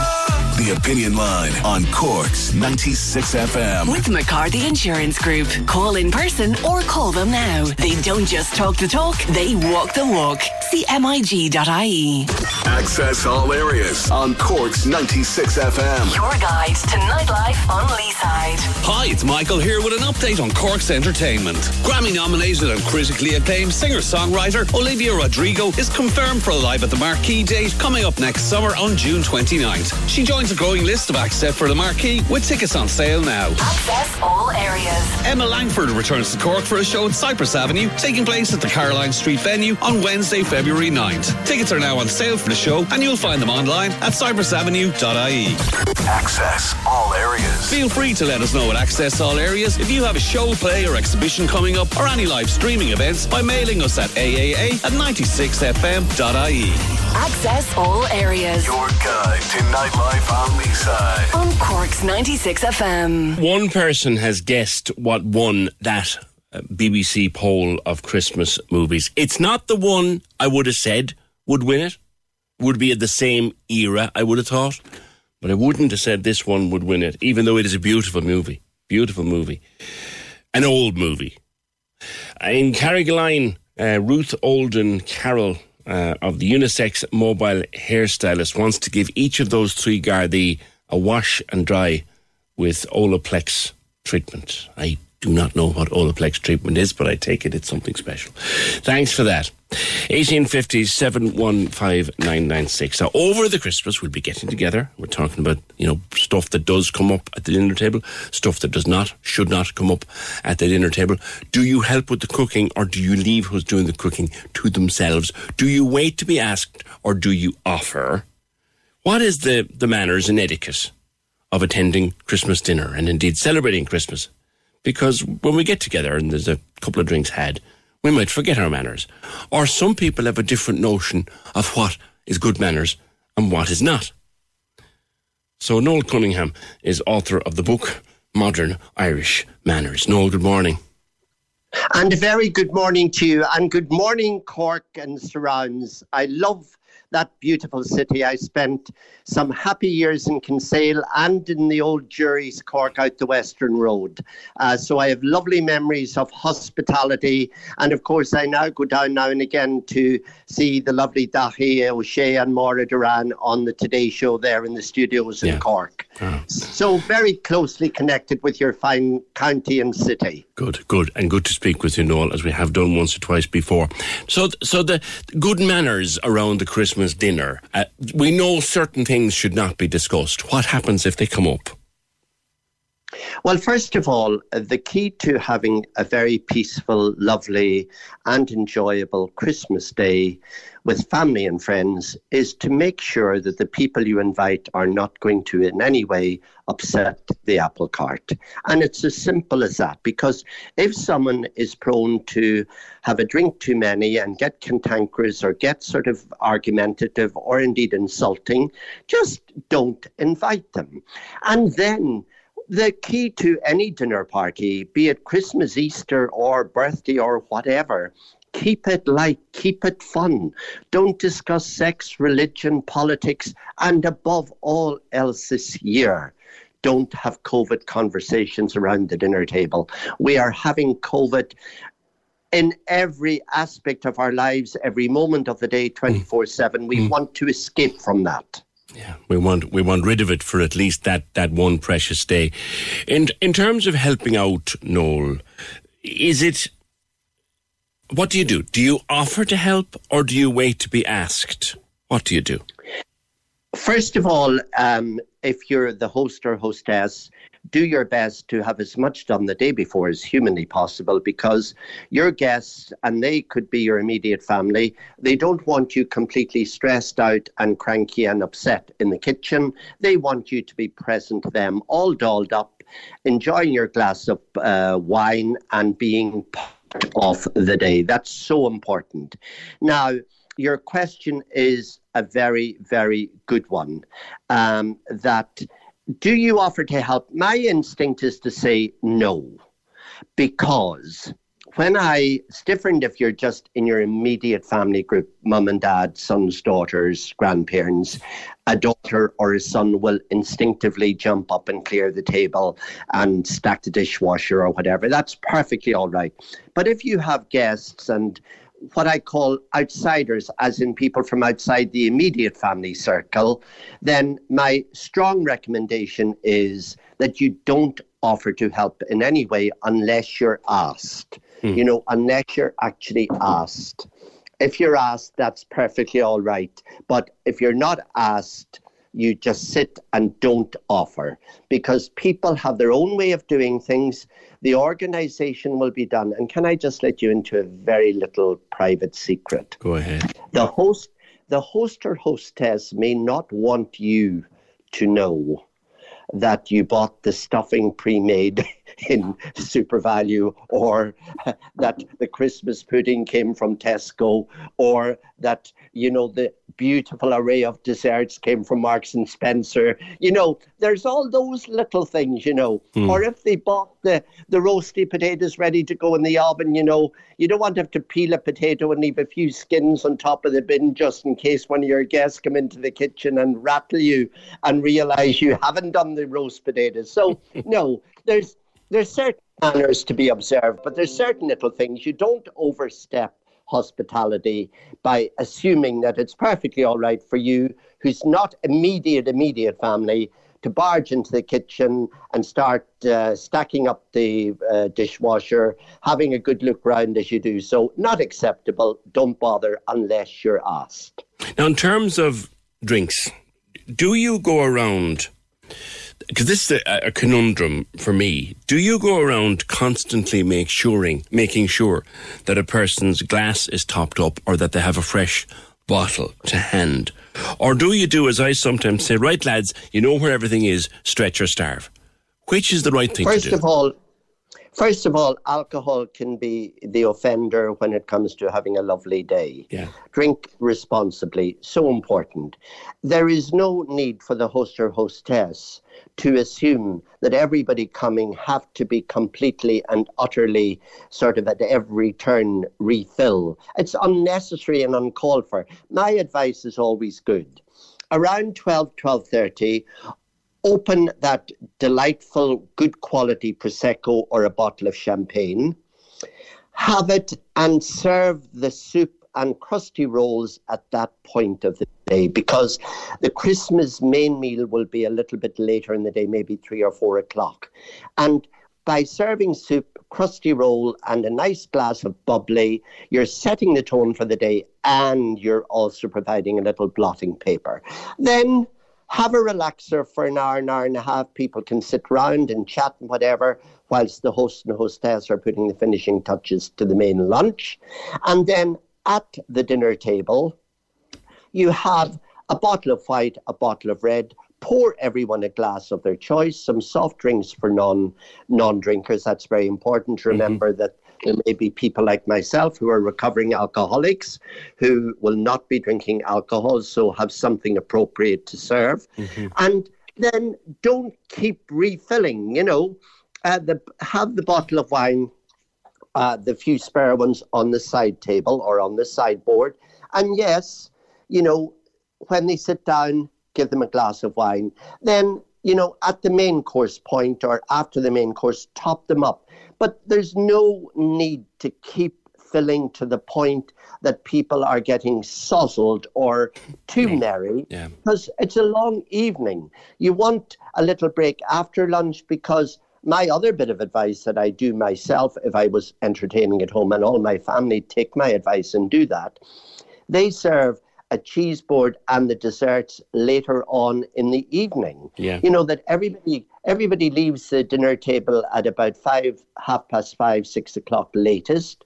The Opinion Line on Cork's 96 FM. With McCarthy Insurance Group. Call in person or call them now. They don't just talk the talk, they walk the walk. CMIG.ie. Access all areas on Cork's 96 FM. Your guide to nightlife on Leeside. Hi, it's Michael here with an update on Cork's entertainment. Grammy nominated and critically acclaimed singer songwriter Olivia Rodrigo is confirmed for a Live at the Marquee date coming up next summer on June 29th. She joins a growing list of acts set for the Marquee with tickets on sale now. Access all areas. Emma Langford returns to Cork for a show at Cypress Avenue, taking place at the Caroline Street venue on Wednesday, February 9th. Tickets are now on sale for the show, and you'll find them online at cypressavenue.ie. Access all areas. Feel free to let us know at Access All Areas if you have a show, play, or exhibition coming up, or any live streaming events by mailing us at aaa at 96fm.ie. Access all areas. Your guide to nightlife on Leeside. On Cork's 96 FM. One person has guessed what won that uh, BBC poll of Christmas movies. It's not the one I would have said would win it, would be at the same era, I would have thought. But I wouldn't have said this one would win it, even though it is a beautiful movie. Beautiful movie. An old movie. In Carrigaline, uh, Ruth Olden Carroll uh, of the Unisex Mobile Hairstylist wants to give each of those three Gardaí a wash and dry with Olaplex treatment. I do not know what Olaplex treatment is, but I take it it's something special. Thanks for that. 1850 715996. Now, over the Christmas, we'll be getting together. We're talking about, you know, stuff that does come up at the dinner table, stuff that does not, should not come up at the dinner table. Do you help with the cooking or do you leave who's doing the cooking to themselves? Do you wait to be asked or do you offer? What is the, the manners and etiquette of attending Christmas dinner and indeed celebrating Christmas? Because when we get together and there's a couple of drinks had, we might forget our manners. Or some people have a different notion of what is good manners and what is not. So Noel Cunningham is author of the book Modern Irish Manners. Noel, good morning. And a very good morning to you, and good morning, Cork and surrounds. I love that beautiful city. I spent some happy years in Kinsale and in the old Jury's Cork out the Western Road. Uh, so I have lovely memories of hospitality. And of course, I now go down now and again to see the lovely Daithí O'Shea and Maura Derrane on the Today Show there in the studios in Yeah. Cork. So very closely connected with your fine county and city. Good, good, and good to speak with you, Noel, as we have done once or twice before. So, so the good manners around the Christmas dinner. Uh, we know certain things should not be discussed. What happens if they come up? Well, first of all, the key to having a very peaceful, lovely, and enjoyable Christmas day with family and friends is to make sure that the people you invite are not going to in any way upset the apple cart. And it's as simple as that, because if someone is prone to have a drink too many and get cantankerous or get sort of argumentative or indeed insulting, just don't invite them. And then the key to any dinner party, be it Christmas, Easter, or birthday, or whatever, keep it light, keep it fun. Don't discuss sex, religion, politics, and above all else this year. Don't have COVID conversations around the dinner table. We are having COVID in every aspect of our lives, every moment of the day, hmm. 24 7. We hmm. want to escape from that. Yeah, we want we want rid of it for at least that, that one precious day. In in terms of helping out, Noel, is it what do you do? Do you offer to help or do you wait to be asked? What do you do? First of all, um, if you're the host or hostess, do your best to have as much done the day before as humanly possible because your guests, and they could be your immediate family, they don't want you completely stressed out and cranky and upset in the kitchen. They want you to be present to them, all dolled up, enjoying your glass of uh, wine and being of the day. That's so important. Now, your question is a very, very good one. Um, that do you offer to help? My instinct is to say no, because when I, it's different if you're just in your immediate family group, mum and dad, sons, daughters, grandparents. A daughter or a son will instinctively jump up and clear the table and stack the dishwasher or whatever. That's perfectly all right. But if you have guests and what I call outsiders, as in people from outside the immediate family circle, then my strong recommendation is that you don't offer to help in any way unless you're asked. You hmm. know, unless you're actually asked. If you're asked, that's perfectly all right. But if you're not asked, you just sit and don't offer because people have their own way of doing things. The organization will be done. And can I just let you into a very little private secret? Go ahead. The host, the host or hostess may not want you to know that you bought the stuffing pre-made in SuperValu, or that the Christmas pudding came from Tesco, or that you know the beautiful array of desserts came from Marks and Spencer. You know, there's all those little things, you know. Hmm. Or if they bought the, the roasty potatoes ready to go in the oven, you know, you don't want to have to peel a potato and leave a few skins on top of the bin just in case one of your guests come into the kitchen and rattle you and realize you haven't done the roast potatoes. So no, there's there's certain manners to be observed, but there's certain little things you don't overstep hospitality by assuming that it's perfectly all right for you, who's not immediate, immediate family, to barge into the kitchen and start uh, stacking up the uh, dishwasher, having a good look round as you do so. Not acceptable. Don't bother unless you're asked. Now, in terms of drinks, do you go around? Because this is a, a conundrum for me. Do you go around constantly make suring, making sure that a person's glass is topped up or that they have a fresh bottle to hand? Or do you do as I sometimes say, right, lads, you know where everything is, stretch or starve? Which is the right thing First to do? First of all, First of all, alcohol can be the offender when it comes to having a lovely day. Yeah. Drink responsibly, so important. There is no need for the host or hostess to assume that everybody coming have to be completely and utterly sort of at every turn refill. It's unnecessary and uncalled for. My advice is always good. Around 12, 12.30, open that delightful, good quality Prosecco or a bottle of champagne, have it and serve the soup and crusty rolls at that point of the day because the Christmas main meal will be a little bit later in the day, maybe three or four o'clock. And by serving soup, crusty roll, and a nice glass of bubbly, you're setting the tone for the day and you're also providing a little blotting paper. Then have a relaxer for an hour, an hour and a half. People can sit round and chat and whatever, whilst the host and hostess are putting the finishing touches to the main lunch. And then at the dinner table, you have a bottle of white, a bottle of red. Pour everyone a glass of their choice. Some soft drinks for non non drinkers. That's very important to mm-hmm. remember that there may be people like myself who are recovering alcoholics who will not be drinking alcohol, so have something appropriate to serve. And then don't keep refilling. You know, uh, the have the bottle of wine uh, the few spare ones on the side table or on the sideboard. And yes, you know, when they sit down, give them a glass of wine. Then, you know, at the main course point or after the main course, top them up. But there's no need to keep filling to the point that people are getting sozzled or too merry Yeah. because it's a long evening. You want a little break after lunch because my other bit of advice that I do myself if I was entertaining at home and all my family take my advice and do that, they serve a cheese board and the desserts later on in the evening. Yeah. You know that everybody everybody leaves the dinner table at about five, half past five, six o'clock latest.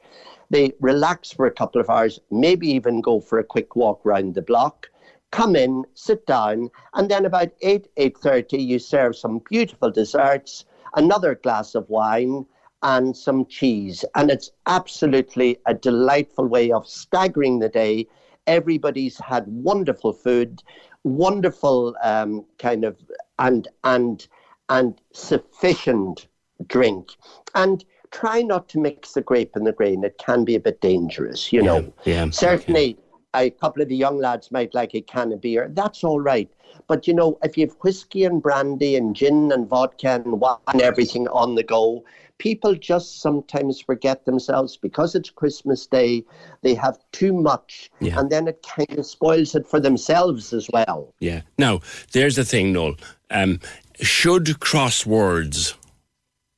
They relax for a couple of hours, maybe even go for a quick walk round the block come in, sit down, and then about 8, 8.30 you serve some beautiful desserts, another glass of wine, and some cheese. And it's absolutely a delightful way of staggering the day. Everybody's had wonderful food, wonderful um, kind of, and, and, and sufficient drink. And try not to mix the grape and the grain. It can be a bit dangerous, you know. yeah, Certainly, a couple of the young lads might like a can of beer. That's all right. But you know, if you have whiskey and brandy and gin and vodka and wine and everything on the go, people just sometimes forget themselves because it's Christmas Day. They have too much, Yeah. and then it kind of spoils it for themselves as well. Yeah. Now, there's the thing, Noel. Um, should crosswords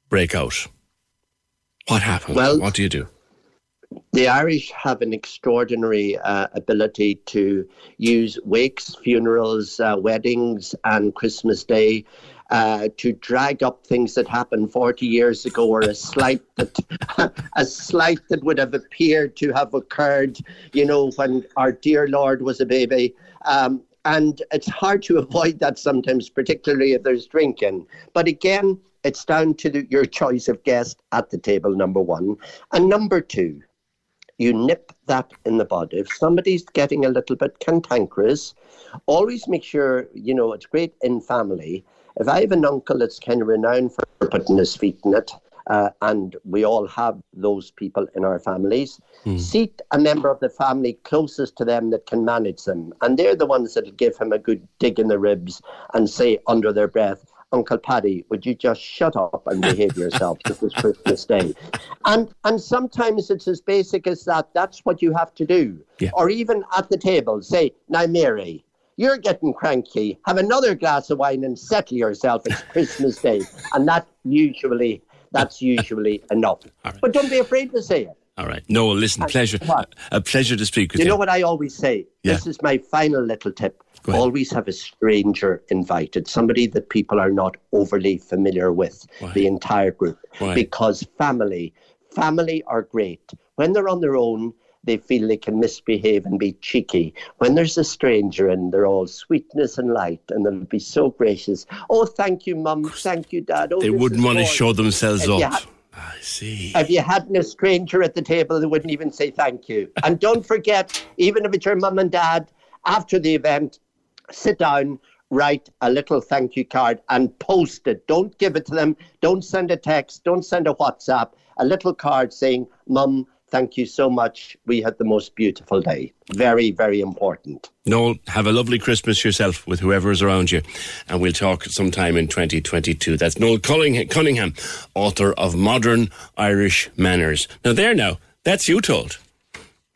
break out? What happens? Well- what do you do? The Irish have an extraordinary uh, ability to use wakes, funerals, uh, weddings, and Christmas Day uh, to drag up things that happened 40 years ago or a slight that a slight that would have appeared to have occurred, you know, when our dear Lord was a baby. Um, and it's hard to avoid that sometimes, particularly if there's drinking. But again, it's down to the, your choice of guest at the table, number one. And number two, you nip that in the bud. If somebody's getting a little bit cantankerous, always make sure, you know, it's great in family. If I have an uncle that's kind of renowned for putting his feet in it, uh, and we all have those people in our families. Hmm. Seat a member of the family closest to them that can manage them, and they're the ones that'll give him a good dig in the ribs and say under their breath, Uncle Paddy, would you just shut up and behave yourself? This is Christmas Day. And and sometimes it's as basic as that. That's what you have to do. Yeah. Or even at the table, say, now Mary, you're getting cranky. Have another glass of wine and settle yourself. It's Christmas Day. And that usually that's usually enough. But don't be afraid to say it. All right. Noel, listen, pleasure. A pleasure to speak with You you. know what I always say? Yeah. This is my final little tip. Always have a stranger invited, somebody that people are not overly familiar with, the entire group. Why? Because family, family are great. When they're on their own, they feel they can misbehave and be cheeky. When there's a stranger and they're all sweetness and light and they'll be so gracious. Oh, thank you, mum. Thank you, dad. Oh, They wouldn't want to show themselves If up. I see. if you hadn't a stranger at the table, they wouldn't even say thank you. And don't forget, even if it's your mum and dad, after the event, sit down, write a little thank you card and post it. Don't give it to them. Don't send a text. Don't send a WhatsApp. A little card saying, Mum, thank you so much. We had the most beautiful day. Very, very important. Noel, have a lovely Christmas yourself with whoever is around you, and we'll talk sometime in 2022. That's Noel Cunningham, author of Modern Irish Manners. Now, there now, that's you told.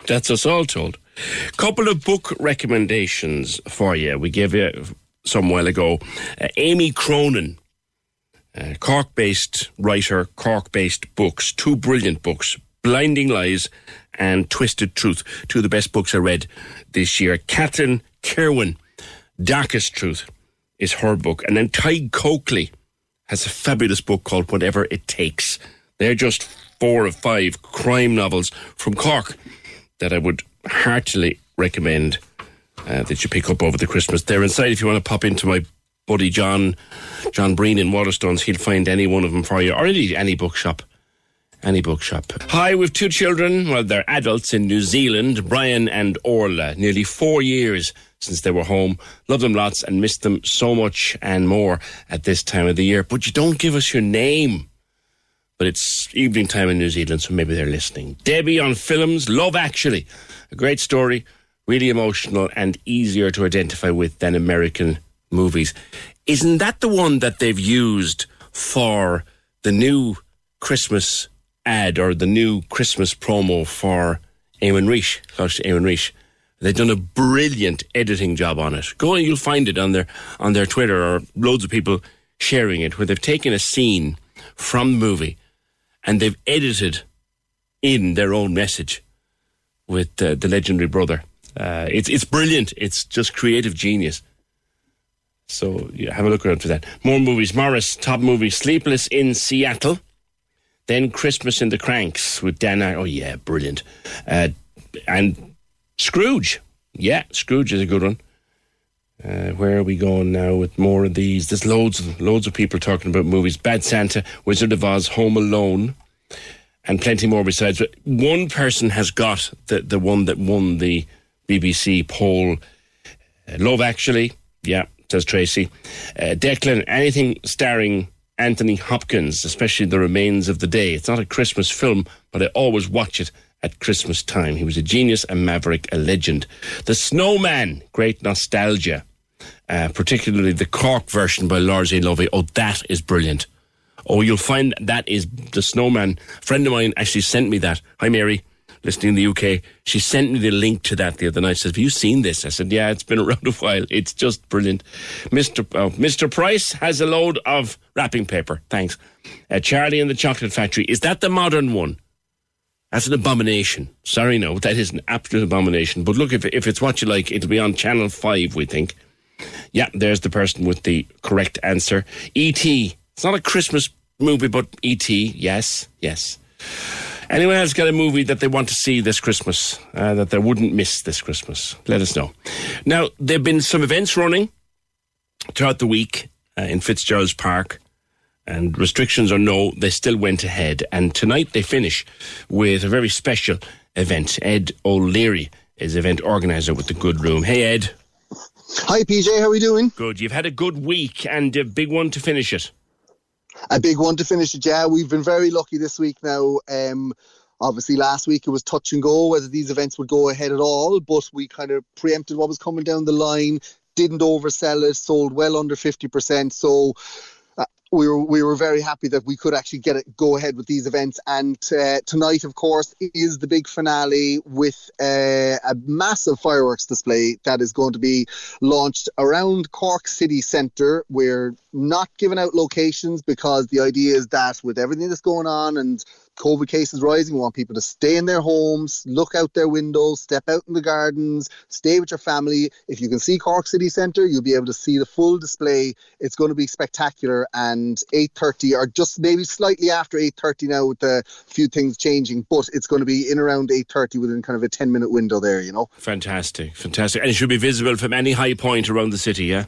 That's us all told. Couple of book recommendations for you. We gave you some while ago. Uh, Amy Cronin, uh, Cork based writer, Cork based books, two brilliant books Blinding Lies and Twisted Truth, two of the best books I read this year. Catherine Kirwan, Darkest Truth is her book. And then Ty Coakley has a fabulous book called Whatever It Takes. They're just four or five crime novels from Cork that I would heartily recommend uh, that you pick up over the Christmas. They're inside if you want to pop into my buddy John, John Breen in Waterstones. He'll find any one of them for you, or any, any bookshop. Any bookshop. Hi, we've two children. Well, they're adults in New Zealand, Brian and Orla. Nearly four years since they were home. Love them lots and miss them so much and more at this time of the year. But you don't give us your name. But it's evening time in New Zealand, so maybe they're listening. Debbie on films, Love Actually. A great story, really emotional and easier to identify with than American movies. Isn't that the one that they've used for the new Christmas ad or the new Christmas promo for Eamon Reich, to Eamon? They've done a brilliant editing job on it. Go and you'll find it on their on their Twitter or loads of people sharing it where they've taken a scene from the movie and they've edited in their own message with uh, the legendary brother. Uh, it's it's brilliant. It's just creative genius. So yeah, have a look around for that. More movies. Morris top movie Sleepless in Seattle. Then Christmas in the Cranks with Dan. Oh yeah, brilliant. Uh, and Scrooge. Yeah, Scrooge is a good one. Uh, where are we going now with more of these? There's loads, of, loads of people talking about movies. Bad Santa, Wizard of Oz, Home Alone, and plenty more besides. But one person has got the the one that won the BBC poll. Uh, Love Actually, yeah, says Tracy. Uh, Declan, anything starring Anthony Hopkins, especially The Remains of the Day. It's not a Christmas film, but I always watch it at Christmas time. He was a genius, a maverick, a legend. The Snowman, great nostalgia. Uh, particularly the Cork version by Lars. Lovey. Oh, that is brilliant. Oh, you'll find that is the Snowman. A friend of mine actually sent me that. Hi, Mary, listening in the UK. She sent me the link to that the other night. She says, Have you seen this? I said, Yeah, it's been around a while. It's just brilliant. Mr. Oh, Mr. Price has a load of wrapping paper. Thanks. Uh, Charlie and the Chocolate Factory. Is that the modern one? That's an abomination. Sorry, no, that is an absolute abomination. But look, if, if it's what you like, it'll be on Channel 5, we think. Yeah, there's the person with the correct answer. E.T. It's not a Christmas movie, but E.T. Yes, yes. Anyone else got a movie that they want to see this Christmas, uh, that they wouldn't miss this Christmas? Let us know. Now, there have been some events running throughout the week uh, in Fitzgerald's Park, and restrictions or no, they still went ahead. And tonight they finish with a very special event. Ed O'Leary is event organizer with the Good Room. Hey, Ed. Hi, PJ. How are we doing? Good. You've had a good week and a big one to finish it. A big one to finish it, yeah. We've been very lucky this week now. Um, obviously, last week it was touch and go whether these events would go ahead at all, but we kind of preempted what was coming down the line, didn't oversell it, sold well under 50%. So we were we were very happy that we could actually get it go ahead with these events. And uh, tonight, of course, is the big finale with uh, a massive fireworks display that is going to be launched around Cork City Centre. We're not giving out locations because the idea is that with everything that's going on and COVID cases rising. We want people to stay in their homes, look out their windows, step out in the gardens, stay with your family. If you can see Cork City Centre, you'll be able to see the full display. It's going to be spectacular. And 8:30, or just maybe slightly after 8:30 now, with a few things changing, but it's going to be in around 8:30 within kind of a 10 minute window there. You know. Fantastic, fantastic, and it should be visible from any high point around the city. Yeah.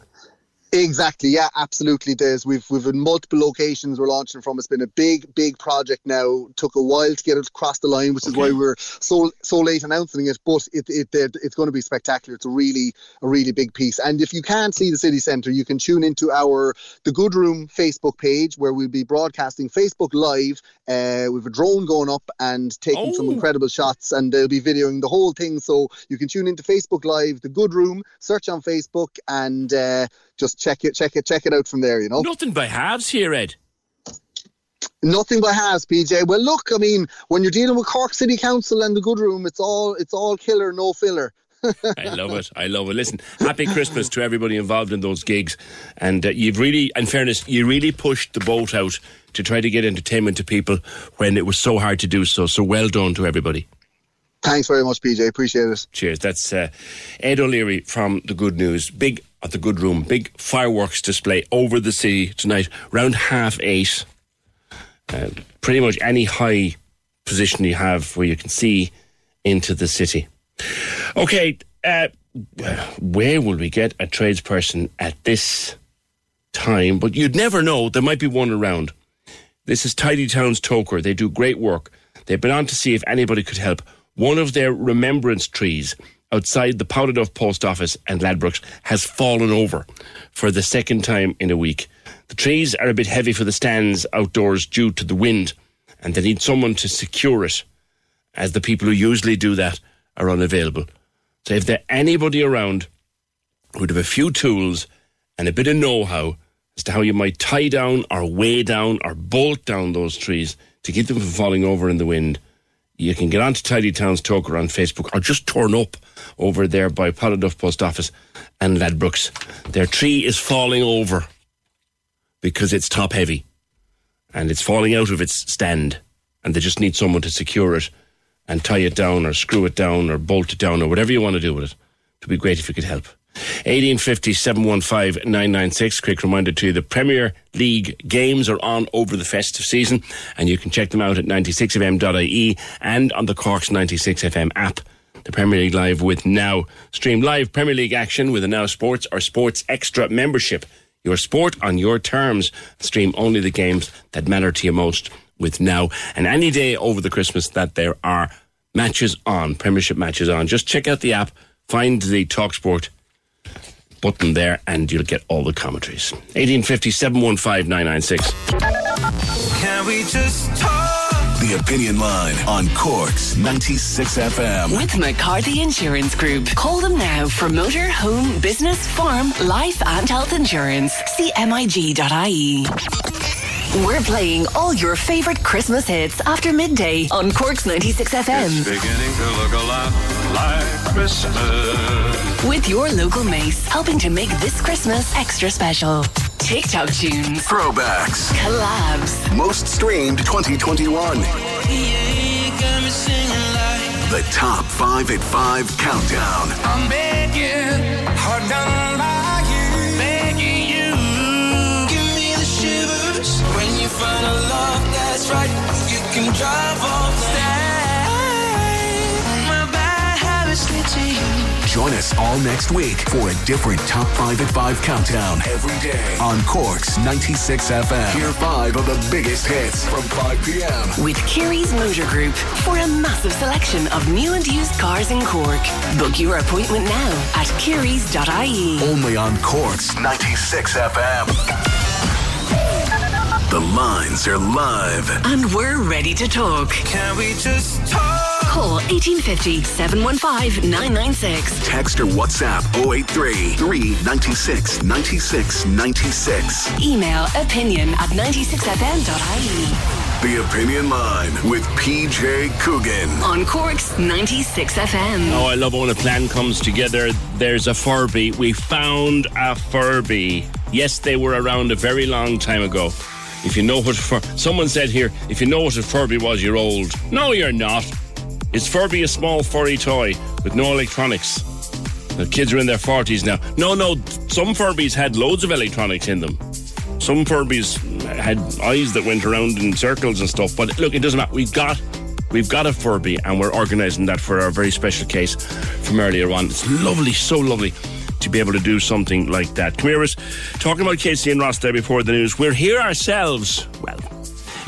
Exactly. Yeah, absolutely. There's we've we've in multiple locations we're launching from. It's been a big, big project now. Took a while to get it across the line, which is why we're so so late announcing it. But it, it, it it's going to be spectacular. It's a really a really big piece. And if you can't see the city centre, you can tune into our the Good Room Facebook page where we'll be broadcasting Facebook Live. Uh, with a drone going up and taking oh. some incredible shots, and they'll be videoing the whole thing. So you can tune into Facebook Live, the Good Room, search on Facebook, and. Uh, just check it, check it, check it out from there. You know, nothing by halves here, Ed. Nothing by halves, PJ. Well, look, I mean, when you're dealing with Cork City Council and the Good Room, it's all it's all killer, no filler. I love it. I love it. Listen, happy Christmas to everybody involved in those gigs. And uh, you've really, in fairness, you really pushed the boat out to try to get entertainment to people when it was so hard to do so. So well done to everybody. Thanks very much, PJ. Appreciate it. Cheers. That's uh, Ed O'Leary from The Good News. Big at the Good Room. Big fireworks display over the city tonight, around half eight. Uh, pretty much any high position you have where you can see into the city. Okay, uh, where will we get a tradesperson at this time? But you'd never know. There might be one around. This is Tidy Towns Togher. They do great work. They've been on to see if anybody could help. One of their remembrance trees outside the Pouladuff post office and Ladbrokes has fallen over for the second time in a week. The trees are a bit heavy for the stands outdoors due to the wind, and they need someone to secure it, as the people who usually do that are unavailable. So if there's anybody around who'd have a few tools and a bit of know-how as to how you might tie down or weigh down or bolt down those trees to keep them from falling over in the wind, you can get onto Tidy Towns Togher on Facebook or just turn up over there by Pouladuff Post Office and Ladbrokes. Their tree is falling over because it's top heavy and it's falling out of its stand and they just need someone to secure it and tie it down or screw it down or bolt it down or whatever you want to do with it. It'd be great if you could help. 1850 715 996. Quick reminder to you the Premier League games are on over the festive season, and you can check them out at 96fm.ie and on the Cork's 96FM app. The Premier League Live with Now. Stream live Premier League action with a Now Sports or Sports Extra membership. Your sport on your terms. Stream only the games that matter to you most with Now. And any day over the Christmas that there are matches on, Premiership matches on, just check out the app, find the TalkSport button there and you'll get all the commentaries. 1850 715 996. Can we just talk? The Opinion Line on Cork's 96 FM. With McCarthy Insurance Group. Call them now for motor, home, business, farm, life, and health insurance. CMIG.ie. We're playing all your favourite Christmas hits after midday on Cork's 96 FM. It's beginning to look a lot like Christmas. With your local Mace, helping to make this Christmas extra special. TikTok tunes, Throwbacks. collabs, Most streamed 2021. The top 5 at 5 countdown. I'm begging, hard done that's right, you can drive off. Stay. My bad habits lead to you. Join us all next week for a different Top 5 at 5 countdown every day on Cork's 96 FM. Hear five of the biggest hits from 5 p.m. With Kerry's Motor Group for a massive selection of new and used cars in Cork. Book your appointment now at kerrys.ie. Only on Cork's 96 FM. The lines are live. And we're ready to talk. Can we just talk? Call 1850 715 996. Text or WhatsApp 083 396 96 96. Email opinion at 96fm.ie. The Opinion Line with PJ Coogan. On Cork's 96 FM. Oh, I love when a plan comes together. There's a Furby. We found a Furby. Yes, they were around a very long time ago. If you know what Fur- someone said here, if you know what a Furby was, you're old. No, you're not. Is Furby a small furry toy with no electronics? The kids are in their forties now. No, no. Some Furbies had loads of electronics in them. Some Furbies had eyes that went around in circles and stuff. But look, it doesn't matter. We've got we've got a Furby, and we're organising that for our very special case from earlier on. It's lovely, so lovely to be able to do something like that. Come here, talking about Casey and Ross there before the news. We're here ourselves, well,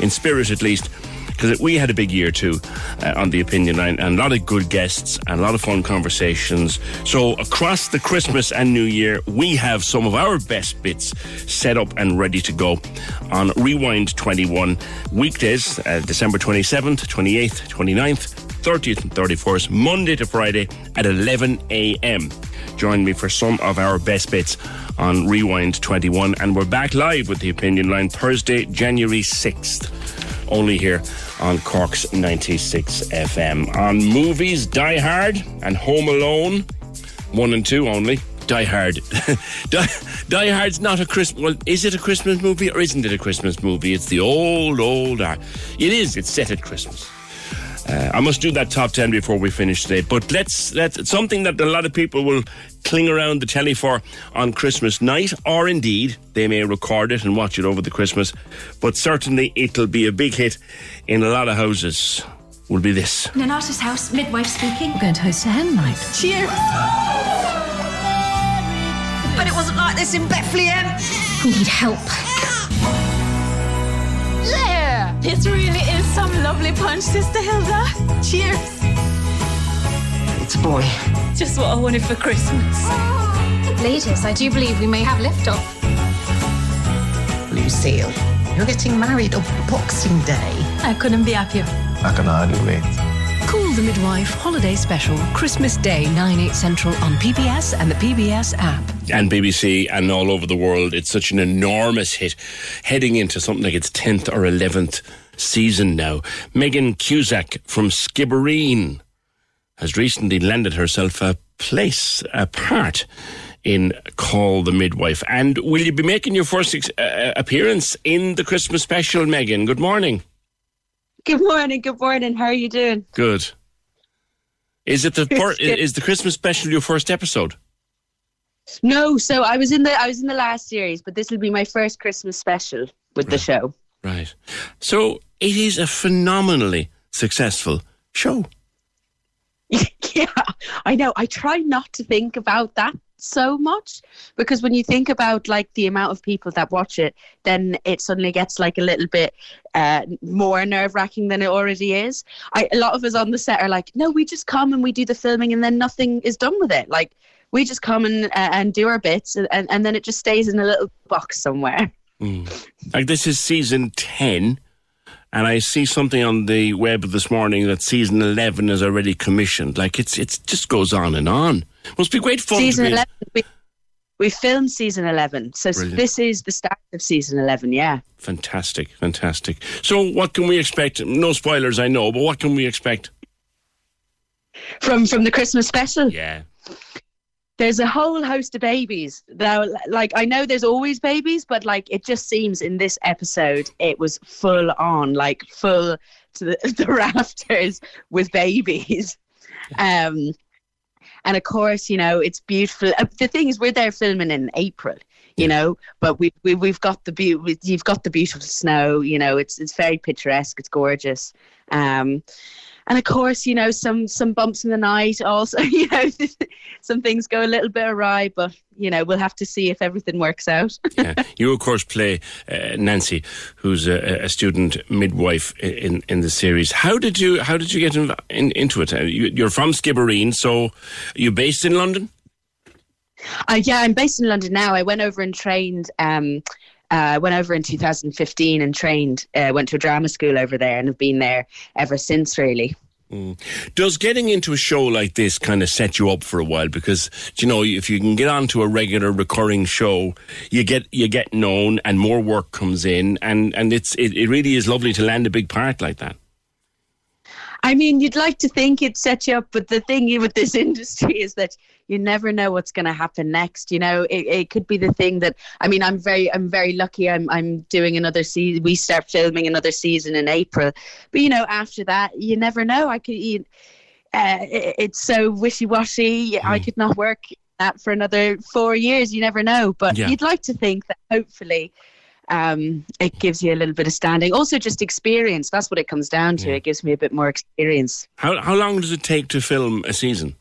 in spirit at least, because we had a big year too uh, on the opinion line, and a lot of good guests and a lot of fun conversations. So across the Christmas and New Year, we have some of our best bits set up and ready to go on Rewind 21 weekdays, uh, December 27th, 28th, 29th. 30th and 31st, Monday to Friday at 11 a.m. Join me for some of our best bits on Rewind 21, and we're back live with the opinion line Thursday, January 6th only here on Cork's 96 FM. On movies, Die Hard and Home Alone, one and two only. Die Hard. Die, Die Hard's not a Christmas. Well, is it a Christmas movie or isn't it a Christmas movie? It's the old, old. It is. It's set at Christmas. Uh, I must do that top 10 before we finish today. But let's, let's, something that a lot of people will cling around the telly for on Christmas night, or indeed they may record it and watch it over the Christmas. But certainly it'll be a big hit in a lot of houses. Will be this. Nonnatus house, midwife speaking. We're going to host a hen night. Cheers! But it wasn't like this in Bethlehem. We need help. Yeah! This really is some lovely punch, Sister Hilda. Cheers. It's a boy. Just what I wanted for Christmas. Ladies, I do believe we may have liftoff. Lucille, you're getting married on Boxing Day. I couldn't be happier. I can hardly wait. Call the Midwife Holiday Special Christmas Day 9 8 Central on PBS and the PBS app. And BBC and all over the world. It's such an enormous hit, heading into something like its 10th or 11th season now. Megan Cusack from Skibbereen has recently landed herself a place, a part in Call the Midwife. And will you be making your first ex- uh, appearance in the Christmas special, Megan? Good morning. Good morning. Good morning. How are you doing? Good. Is it the fir- is the Christmas special your first episode? No, so I was in the I was in the last series, but this will be my first Christmas special with the show. Right. So it is a phenomenally successful show. yeah, I know. I try not to think about that so much because when you think about like the amount of people that watch it, then it suddenly gets like a little bit uh, more nerve wracking than it already is. I, a lot of us on the set are like, no, we just come and we do the filming and then nothing is done with it. Like we just come and uh, and do our bits and, and, and then it just stays in a little box somewhere. Like this is season 10 and I see something on the web this morning that season 11 is already commissioned. Like it's it's just goes on and on. Must be great fun. season be- 11 we, we filmed season 11 so Brilliant. this is the start of season 11 yeah Fantastic, fantastic. So what can we expect? No spoilers, I know, but what can we expect? from from the christmas special yeah there's a whole host of babies now like i know there's always babies but like it just seems in this episode it was full on like full to the, the rafters with babies um and of course you know it's beautiful Uh, the thing is we're there filming in april you know. But we, we we've got the be- you've got the beautiful snow. You know, it's it's very picturesque. It's gorgeous. Um, and of course, you know, some some bumps in the night. Also, you know, some things go a little bit awry, but you know, we'll have to see if everything works out. yeah. You, of course, play uh, Nancy, who's a, a, student midwife in in the series. How did you How did you get in, in, into it? Uh, you, are from Skibbereen, so you're based in London. Uh, yeah, I'm based in London now. I went over and trained. Um, uh, went over in 2015 and trained. Uh, went to a drama school over there and have been there ever since. Really. Mm. Does getting into a show like this kind of set you up for a while? Because you know, if you can get onto a regular recurring show, you get you get known, and more work comes in, and and it's it, it really is lovely to land a big part like that. I mean, you'd like to think it set you up, but the thing with this industry is that you never know what's going to happen next. You know, it, it could be the thing that I mean, I'm very I'm very lucky. I'm I'm doing another season. We start filming another season in April, but you know, after that, you never know. I could. You, uh, it, it's so wishy washy. Mm. I could not work that for another four years. You never know, but yeah. you'd like to think that hopefully um, it gives you a little bit of standing. Also, just experience. That's what it comes down to. Yeah. It gives me a bit more experience. How how long does it take to film a season?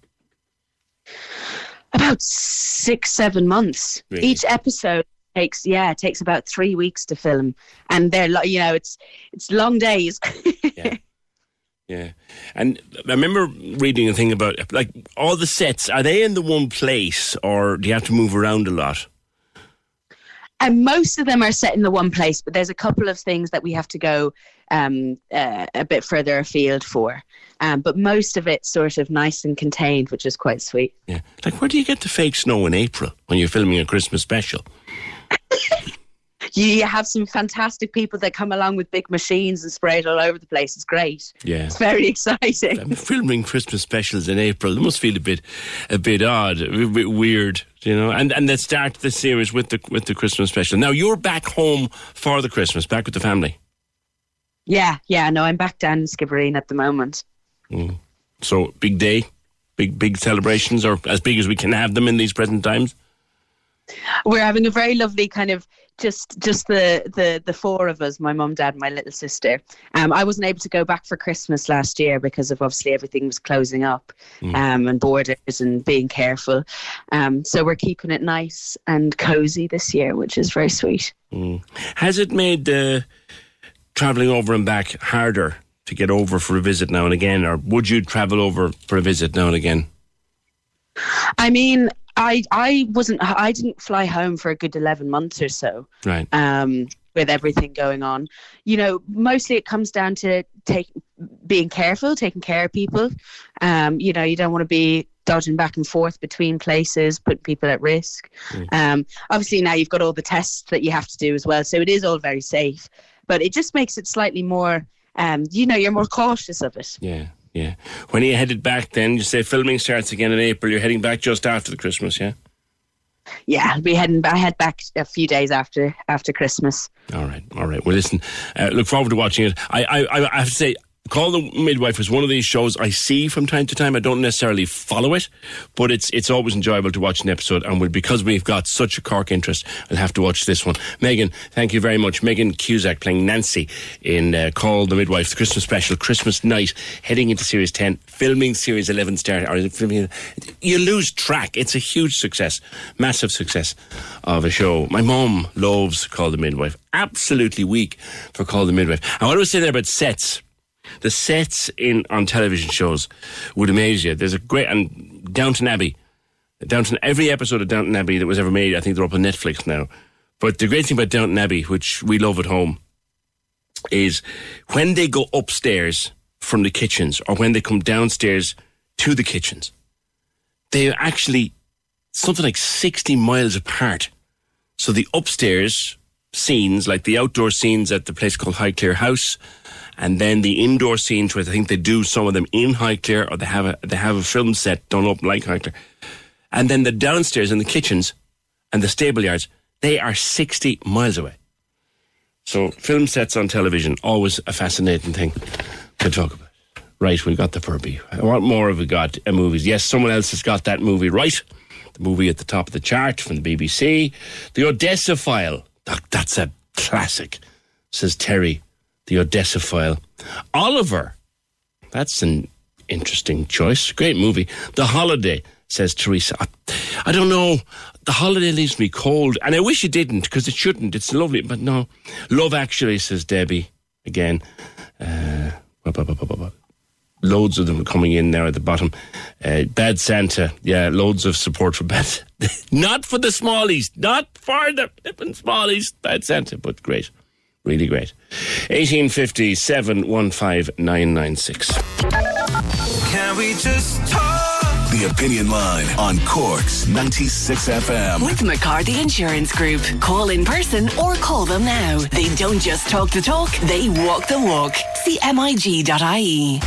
About six, seven months. Really? Each episode takes yeah, it takes about three weeks to film, and they're you know it's it's long days. yeah. Yeah, and I remember reading a thing about like all the sets. Are they in the one place, or do you have to move around a lot? And most of them are set in the one place, but there's a couple of things that we have to go um, uh, a bit further afield for. Um, but most of it's sort of nice and contained, which is quite sweet. Yeah, like where do you get the fake snow in April when you're filming a Christmas special? you have some fantastic people that come along with big machines and spray it all over the place. It's great. Yeah, it's very exciting. I'm filming Christmas specials in April. It must feel a bit, a bit odd, a bit weird, you know. And and let's start the series with the with the Christmas special. Now you're back home for the Christmas, back with the family. Yeah, yeah. No, I'm back down in Skibbereen at the moment. Mm. So big day, big big celebrations, or as big as we can have them in these present times. We're having a very lovely kind of just just the the the four of us my mum dad my little sister um i wasn't able to go back for christmas last year because of obviously everything was closing up mm. um and borders and being careful um so we're keeping it nice and cozy this year which is very sweet mm. has it made uh, traveling over and back harder to get over for a visit now and again or would you travel over for a visit now and again I mean, I I wasn't I didn't fly home for a good eleven months or so. Right. Um, with everything going on, you know, mostly it comes down to take being careful, taking care of people. Um, you know, you don't want to be dodging back and forth between places, putting people at risk. Mm. Um, obviously now you've got all the tests that you have to do as well, so it is all very safe. But it just makes it slightly more, um, you know, you're more cautious of it. Yeah. Yeah. When are you headed back then? You say filming starts again in April. You're heading back just after the Christmas, yeah? Yeah, I'll be heading. I head back a few days after after Christmas. All right, all right. Well, listen. Uh, look forward to watching it. I, I, I have to say, Call the Midwife is one of these shows I see from time to time. I don't necessarily follow it, but it's it's always enjoyable to watch an episode. And we because we've got such a Cork interest, I'll have to watch this one. Megan, thank you very much. Megan Cusack playing Nancy in uh, Call the Midwife, the Christmas special, Christmas night, heading into Series 10, filming Series 11 start. You lose track. It's a huge success, massive success of a show. My mom loves Call the Midwife. Absolutely weak for Call the Midwife. And what I was saying there about sets the sets in on television shows would amaze you. There's a great and Downton Abbey, Downton every episode of Downton Abbey that was ever made. I think they're up on Netflix now. But the great thing about Downton Abbey, which we love at home, is when they go upstairs from the kitchens or when they come downstairs to the kitchens, they're actually something like 60 miles apart. So the upstairs scenes, like the outdoor scenes at the place called Highclere House, and then the indoor scenes where I think they do some of them in Highclere or they have a they have a film set done up like Highclere. And then the downstairs and the kitchens and the stable yards, they are 60 miles away. So film sets on television, always a fascinating thing to talk about. Right, we got the Furby. What more have we got? Uh, movies. Yes, someone else has got that movie right. the movie at the top of the chart from the BBC. The Odessa File. That, that's a classic, says Terry. The Odessa File. Oliver. That's an interesting choice. Great movie. The Holiday, says Teresa. I, I don't know. The Holiday leaves me cold, and I wish it didn't because it shouldn't. It's lovely, but no. Love Actually, says Debbie. Again. Uh. Loads of them coming in there at the bottom. Uh, Bad Santa. Yeah, loads of support for Bad Not for the smallies. Not for the smallies. Bad Santa, but great. Really great. 1850 715 996. Can we just talk? The Opinion Line on Cork's 96 FM. With McCarthy Insurance Group. Call in person or call them now. They don't just talk the talk, they walk the walk. CMIG.ie.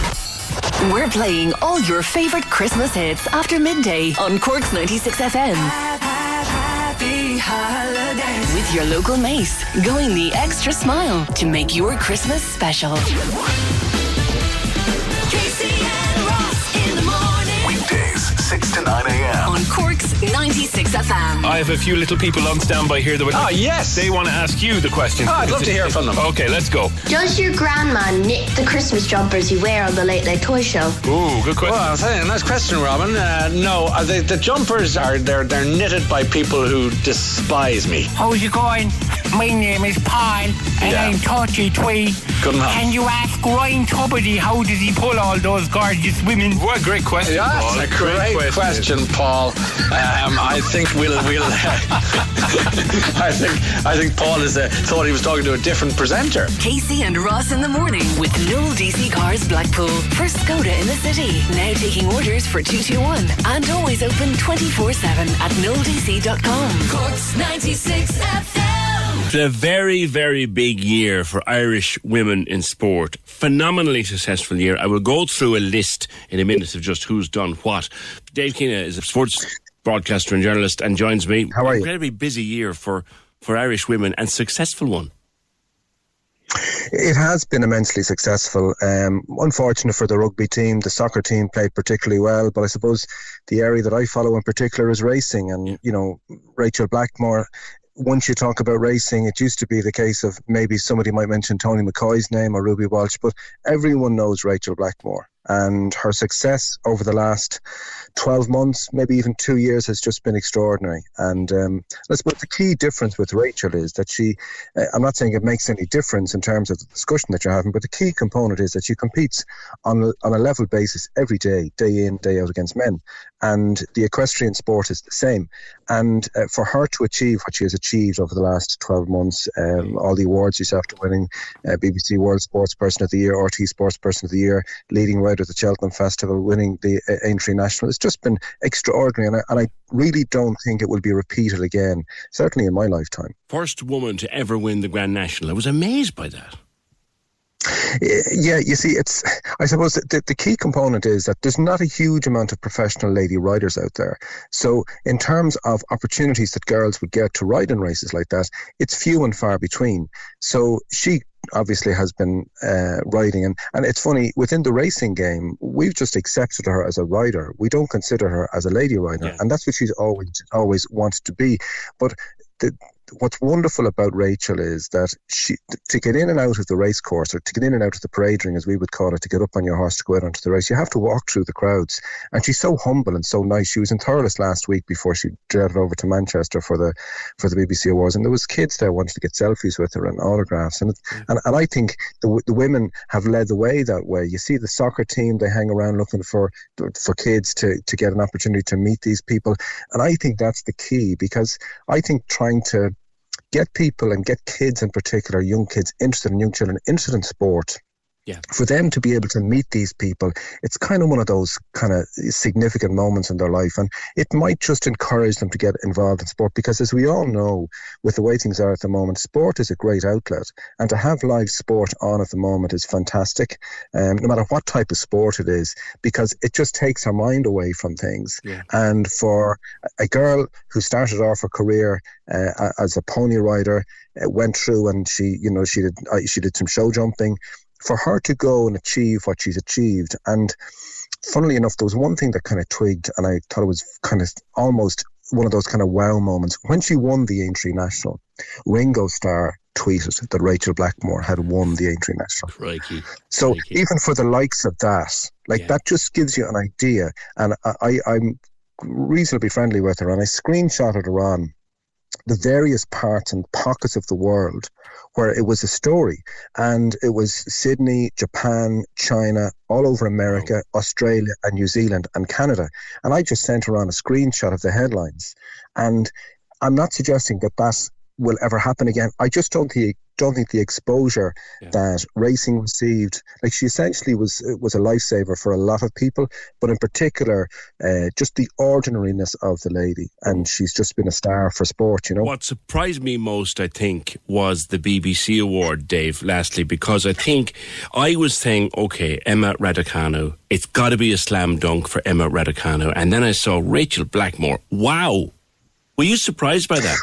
We're playing all your favourite Christmas hits after midday on Cork's 96 FM. Happy holidays. With your local Mace, going the extra smile to make your Christmas special. Casey and Ross in the morning. Weekdays, 6 to 9 a.m. On Cork's 96 FM. I have a few little people on standby here that would. Ah, yes! They want to ask you the question. Ah, I'd love to hear from them. Okay, let's go. Does your grandma knit the Christmas jumpers you wear on the Late Late Toy Show? Ooh, good question. Well, I'll tell you, nice question, Robin. Uh, no, uh, the, the jumpers are they're they're knitted by people who despise me. How's it going? My name is Paul, and Yeah. I'm 33. Good man. Can you ask Ryan Tubridy how does he pull all those gorgeous women? What a great question, Yeah, Paul. that's a great, question, Paul. Um, I think we'll we'll. I think I think Paul is uh, thought he was talking to a different presenter. Casey and Ross in the morning with Noel DC Cars Blackpool. First Skoda in the city. Now taking orders for 221 and always open 24 7 at noeldc.com. Cork's 96 FM. It's a very, very big year for Irish women in sport. Phenomenally successful year. I will go through a list in a minute of just who's done what. Dave Keena is a sports broadcaster and journalist and joins me. How are you? Incredibly busy year for, for Irish women and successful one. It has been immensely successful. Um, unfortunate for the rugby team, the soccer team played particularly well, but I suppose the area that I follow in particular is racing. And, you know, Rachel Blackmore, once you talk about racing, it used to be the case of maybe somebody might mention Tony McCoy's name or Ruby Walsh, but everyone knows Rachel Blackmore. And her success over the last 12 months, maybe even two years, has just been extraordinary. And um, I suppose the key difference with Rachel is that she, uh, I'm not saying it makes any difference in terms of the discussion that you're having, but the key component is that she competes on a, on a level basis every day, day in, day out against men. And the equestrian sport is the same. And uh, for her to achieve what she has achieved over the last 12 months, um, all the awards she's after winning, uh, BBC World Sports Person of the Year, RTÉ Sports Person of the Year, leading rider at the Cheltenham Festival, winning the uh, Aintree National, just been extraordinary. And I, and I really don't think it will be repeated again, certainly in my lifetime. First woman to ever win the Grand National. I was amazed by that. Yeah, you see, it's. I suppose the, the key component is that there's not a huge amount of professional lady riders out there. So, in terms of opportunities that girls would get to ride in races like that, it's few and far between. So, she obviously has been uh, riding, and, and it's funny within the racing game, we've just accepted her as a rider. We don't consider her as a lady rider, and that's what she's always always wanted to be. But the, what's wonderful about Rachel is that she to get in and out of the race course or to get in and out of the parade ring as we would call it to get up on your horse to go out onto the race you have to walk through the crowds. And she's so humble and so nice. She was in Thurles last week before she jetted over to Manchester for the for the BBC Awards. And there was kids there wanting to get selfies with her and autographs. And it, and, and I think the, the women have led the way that way. You see the soccer team they hang around looking for for kids to to get an opportunity to meet these people. And I think that's the key because I think trying to get people and get kids in particular, young kids interested in young children interested in sport. Yeah. For them to be able to meet these people, it's kind of one of those kind of significant moments in their life. And it might just encourage them to get involved in sport because, as we all know, with the way things are at the moment, sport is a great outlet. And to have live sport on at the moment is fantastic, um, no matter what type of sport it is, because it just takes her mind away from things. Yeah. And for a girl who started off her career uh, as a pony rider, uh, went through and she, you know, she did uh, she did some show jumping. For her to go and achieve what she's achieved, and funnily enough, there was one thing that kind of twigged, and I thought it was kind of almost one of those kind of wow moments. When she won the Aintree National, Ringo Starr tweeted that Rachel Blackmore had won the Aintree National. Crikey. So even for the likes of that, like that just gives you an idea. And I, I, I'm reasonably friendly with her, and I screenshotted her on the various parts and pockets of the world where it was a story. And it was Sydney, Japan, China, all over America, Australia, and New Zealand, and Canada. And I just sent her on a screenshot of the headlines. And I'm not suggesting that that will ever happen again. I just don't think don't think the exposure that racing received, like she essentially was was a lifesaver for a lot of people, but in particular, uh, just the ordinariness of the lady, and she's just been a star for sport. You know, What surprised me most, I think, was the BBC award, Dave, lastly, because I think I was saying, okay, Emma Raducanu, it's got to be a slam dunk for Emma Raducanu. And then I saw Rachel Blackmore. Wow. Were you surprised by that?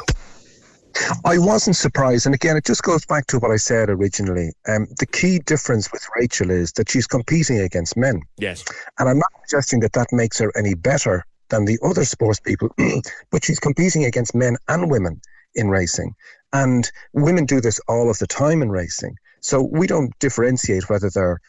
I wasn't surprised, and again, it just goes back to what I said originally. Um, the key difference with Rachel is that she's competing against men. Yes. And I'm not suggesting that that makes her any better than the other sports people, but she's competing against men and women in racing. And women do this all of the time in racing. So we don't differentiate whether they're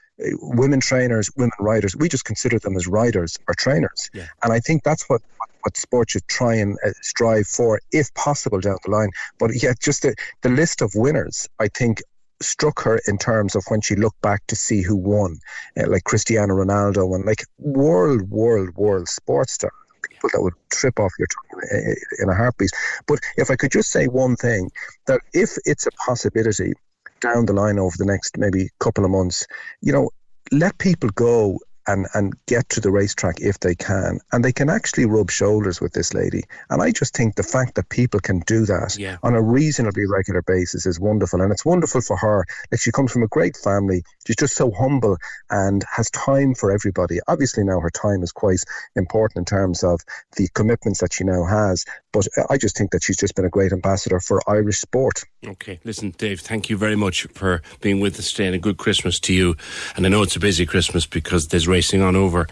women trainers, women riders. We just consider them as riders or trainers. And I think that's what, what sport should try and uh, strive for, if possible, down the line. But yeah, just the, the list of winners, I think, struck her in terms of when she looked back to see who won, uh, like Cristiano Ronaldo and like world, world, world sports stars. People that would trip off your tongue in a- in a heartbeat. But if I could just say one thing, that if it's a possibility down the line over the next maybe couple of months, you know, let people go and, and get to the racetrack if they can. And they can actually rub shoulders with this lady. And I just think the fact that people can do that Yeah. on a reasonably regular basis is wonderful. And it's wonderful for her that she comes from a great family. She's just so humble and has time for everybody. Obviously, now her time is quite important in terms of the commitments that she now has. But I just think that she's just been a great ambassador for Irish sport. Okay, listen, Dave, thank you very much for being with us today and a good Christmas to you. And I know it's a busy Christmas because there's racing on over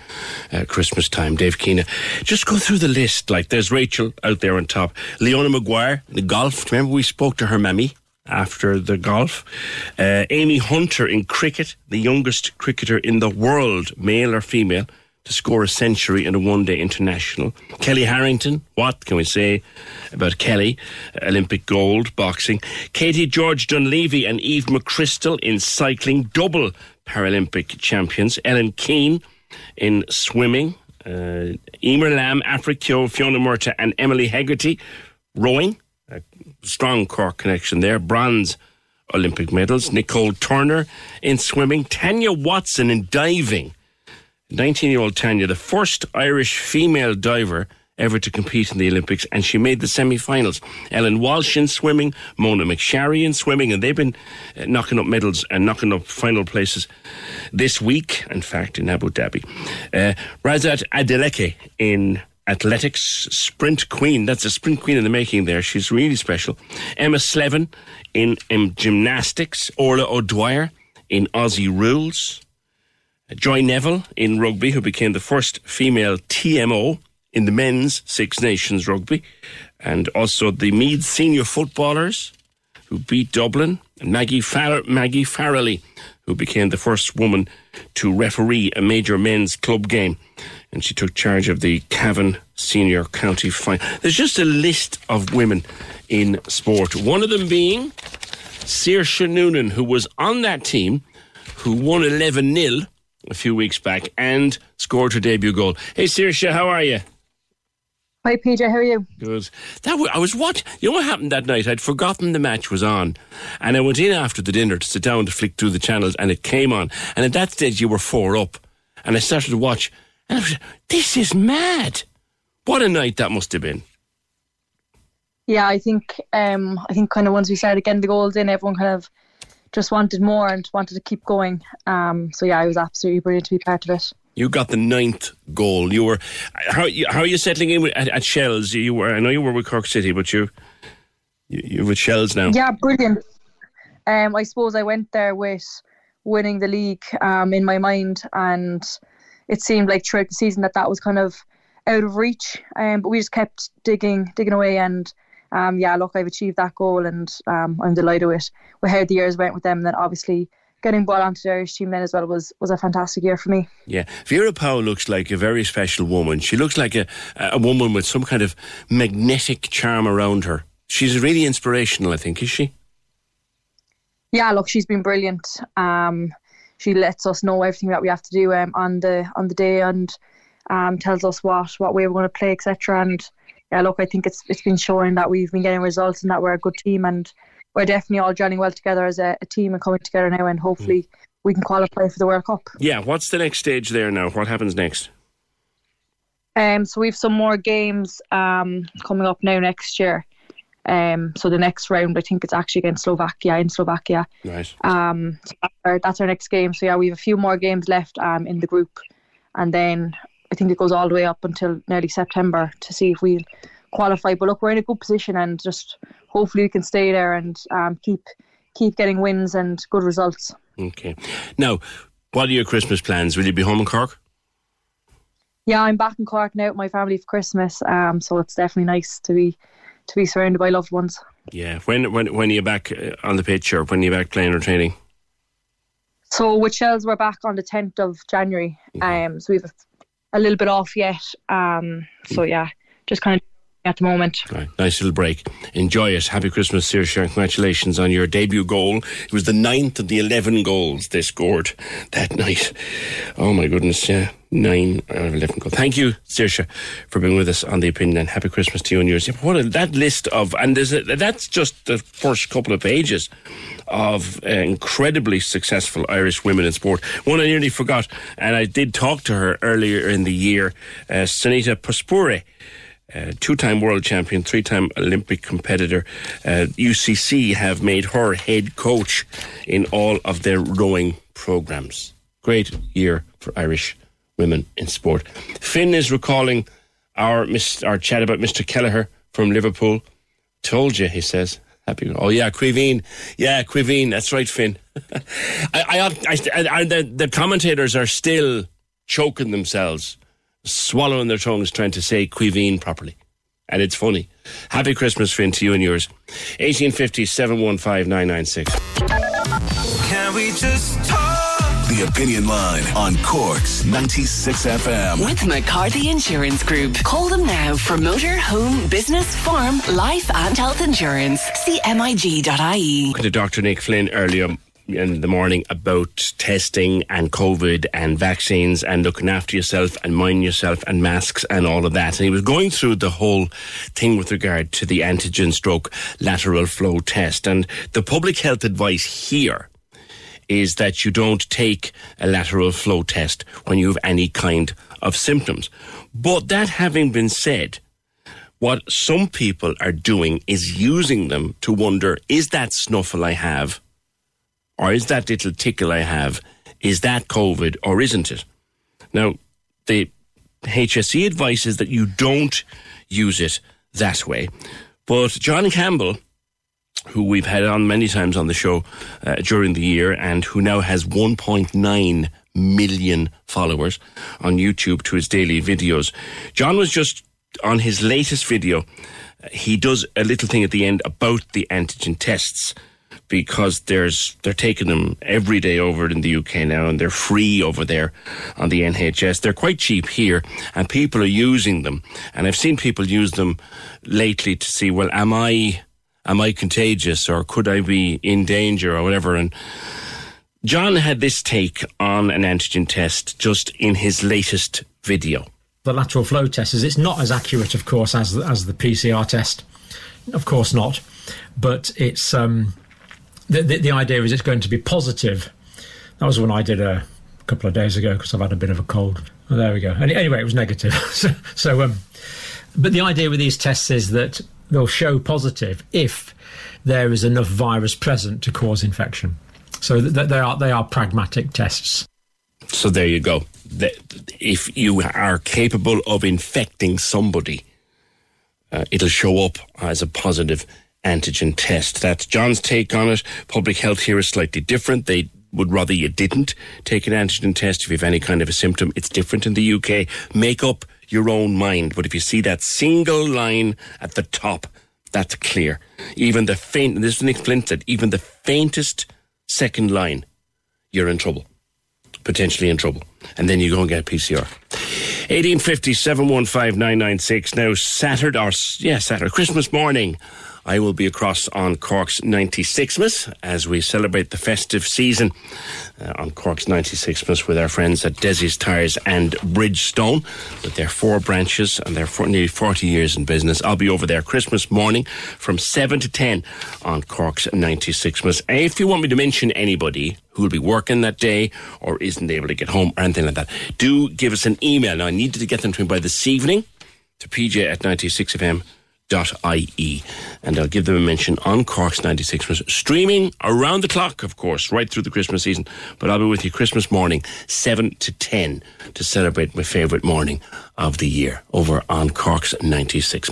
uh, Christmas time. Dave Keena, just go through the list. Like there's Rachel out there on top, Leona Maguire, the golf. Remember we spoke to her mammy after the golf. Uh, Amy Hunter in cricket, the youngest cricketer in the world, male or female, to score a century in a one day international. Kellie Harrington, what can we say about Kellie? Olympic gold, boxing. Katie-George Dunlevy and Eve McChrystal in cycling, double Paralympic champions. Ellen Keane in swimming. Uh, Eimear Lambe, Aifric Fiona Murtagh, and Emily Hegarty rowing. A strong Cork connection there. Bronze Olympic medals. Nicole Turner in swimming. Tanya Watson in diving. 19 year old Tanya, the first Irish female diver ever to compete in the Olympics, and she made the semi finals. Ellen Walsh in swimming, Mona McSharry in swimming, and they've been uh, knocking up medals and knocking up final places this week, in fact, in Abu Dhabi. Uh, Rhasidat Adeleke in athletics, sprint queen. That's a sprint queen in the making there. She's really special. Emma Slevin in, in gymnastics, Orla O'Dwyer in Aussie rules. Joy Neville in rugby, who became the first female TMO in the men's Six Nations rugby, and also the Meath senior footballers who beat Dublin, and Maggie, Far- Maggie Farrelly, who became the first woman to referee a major men's club game, and she took charge of the Cavan Senior County Final. There's just a list of women in sport. One of them being Saoirse Noonan, who was on that team, who won 11 0 a few weeks back and scored her debut goal. Hey, Saoirse, how are you? Hi, PJ. How are you? Good. That w- I was watching. You know what happened that night? I'd forgotten the match was on, and I went in after the dinner to sit down to flick through the channels, and it came on. And at that stage, you were four up, and I started to watch, and I was, this is mad. What a night that must have been. Yeah, I think um, I think kind of once we started getting the goals in, everyone kind of just wanted more and wanted to keep going. Um, so yeah, I was absolutely brilliant to be part of it. You got the ninth goal. You were how how are you settling in with, at, at Shels? You were I know you were with Cork City, but you you you're with Shels now. Yeah, brilliant. Um, I suppose I went there with winning the league um, in my mind, and it seemed like throughout the season that that was kind of out of reach. Um, but we just kept digging, digging away, and um, yeah, look, I've achieved that goal, and um, I'm delighted with with how the years went with them. And then obviously getting brought onto the Irish team then as well was was a fantastic year for me. Yeah, Vera Pauw looks like a very special woman. She looks like a a woman with some kind of magnetic charm around her. She's really inspirational, I think, is she? Yeah, look, she's been brilliant. Um, she lets us know everything that we have to do um, on the on the day and um, tells us what what way we're going to play, etc. And yeah, look, I think it's it's been showing that we've been getting results and that we're a good team and we're definitely all joining well together as a, a team and coming together now and hopefully mm. we can qualify for the World Cup. Yeah, what's the next stage there now? What happens next? Um, so we've some more games um, coming up now next year. Um, so the next round, I think it's actually against Slovakia in Slovakia. Right. Um, so that's, our, that's our next game. So yeah, we have a few more games left um, in the group, and then I think it goes all the way up until nearly September to see if we qualify. But look, we're in a good position, and just hopefully we can stay there and um, keep keep getting wins and good results. Okay. Now, what are your Christmas plans? Will you be home in Cork? Yeah, I'm back in Cork now with my family for Christmas. Um, so it's definitely nice to be to be surrounded by loved ones. Yeah. When when when are you back uh, on the pitch or when are you back playing or training? So with Shels, we're back on the 10th of January. Mm-hmm. Um, so we've a little bit off yet. Um, so yeah, just kind of at the moment. Right, nice little break. Enjoy it. Happy Christmas, Saoirse. Congratulations on your debut goal. It was the ninth of the 11 goals they scored that night. Oh my goodness, yeah. Nine out of 11 goals. Thank you, Saoirse, for being with us on The Opinion and happy Christmas to you and yours. What a, that list of, and a, that's just the first couple of pages of uh, incredibly successful Irish women in sport. One I nearly forgot, and I did talk to her earlier in the year, uh, Sanita Puspure uh, two-time world champion, three-time Olympic competitor. Uh, UCC have made her head coach in all of their rowing programs. Great year for Irish women in sport. Finn is recalling our our chat about Mr. Kelleher from Liverpool. Told you, he says. Happy. Oh yeah, Caoimhín. Yeah, Caoimhín. That's right, Finn. I, I, I, I, the commentators are still choking themselves swallowing their tongues trying to say Caoimhín properly. And it's funny. Happy Christmas, Finn, to you and yours. 1850 715 996. Can we just talk? The Opinion Line on Cork's 96 FM. With McCarthy Insurance Group. Call them now for motor, home, business, farm, life, and health insurance. CMIG.ie. To Dr. Nick Flynn earlier in the morning about testing and COVID and vaccines and looking after yourself and minding yourself and masks and all of that. And he was going through the whole thing with regard to the antigen stroke lateral flow test. And the public health advice here is that you don't take a lateral flow test when you have any kind of symptoms. But that having been said, what some people are doing is using them to wonder, is that snuffle I have or is that little tickle I have, is that COVID or isn't it? Now, the HSE advice is that you don't use it that way. But John Campbell, who we've had on many times on the show uh, during the year and who now has 1.9 million followers on YouTube to his daily videos. John was just on his latest video. He does a little thing at the end about the antigen tests because there's they're taking them every day over in the UK now, and they're free over there on the NHS. They're quite cheap here, and people are using them. And I've seen people use them lately to see, well, am I am I contagious or could I be in danger or whatever? And John had this take on an antigen test just in his latest video. The lateral flow test is it's not as accurate, of course, as as the PCR test. Of course not, but it's um, the, the, the idea is it's going to be positive. That was one I did a couple of days ago because I've had a bit of a cold. Oh, there we go. Anyway, it was negative. so, so um, but the idea with these tests is that they'll show positive if there is enough virus present to cause infection. So th- they are they are pragmatic tests. So there you go. If you are capable of infecting somebody, uh, it'll show up as a positive antigen test. That's John's take on it. Public health here is slightly different. They would rather you didn't take an antigen test if you have any kind of a symptom. It's different in the UK. Make up your own mind. But if you see that single line at the top, that's clear. Even the faint, this is Nick Flynn said, even the faintest second line, you're in trouble. Potentially in trouble. And then you go and get PCR. 1850 715 996. Now, Saturday, or, yeah, Saturday, Christmas morning. I will be across on Cork's 96th as we celebrate the festive season uh, on Cork's 96th with our friends at Desi's Tires and Bridgestone with their four branches and their four, nearly 40 years in business. I'll be over there Christmas morning from 7 to 10 on Cork's 96th. If you want me to mention anybody who will be working that day or isn't able to get home or anything like that, do give us an email. Now, I needed to get them to me by this evening to pj at 96fm ie and I'll give them a mention on Cork's 96 streaming around the clock of course right through the Christmas season. But I'll be with you Christmas morning 7 to 10 to celebrate my favourite morning of the year over on Cork's 96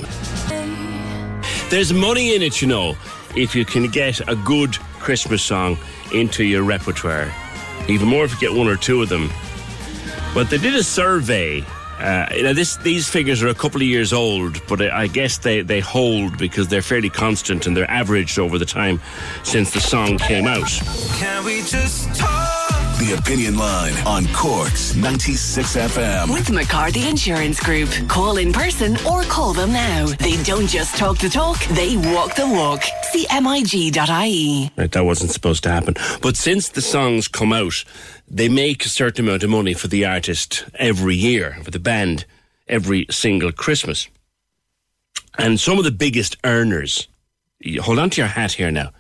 There's money in it you know if you can get a good Christmas song into your repertoire. Even more if you get one or two of them. But they did a survey uh, you know, this, these figures are a couple of years old, but I guess they, they hold because they're fairly constant and they're averaged over the time since the song came out. Can we just talk? The Opinion Line on Cork's 96 FM. With McCarthy Insurance Group. Call in person or call them now. They don't just talk the talk, they walk the walk. CMIG.ie. Right, that wasn't supposed to happen. But since the songs come out, they make a certain amount of money for the artist every year, for the band every single Christmas. And some of the biggest earners, hold on to your hat here now,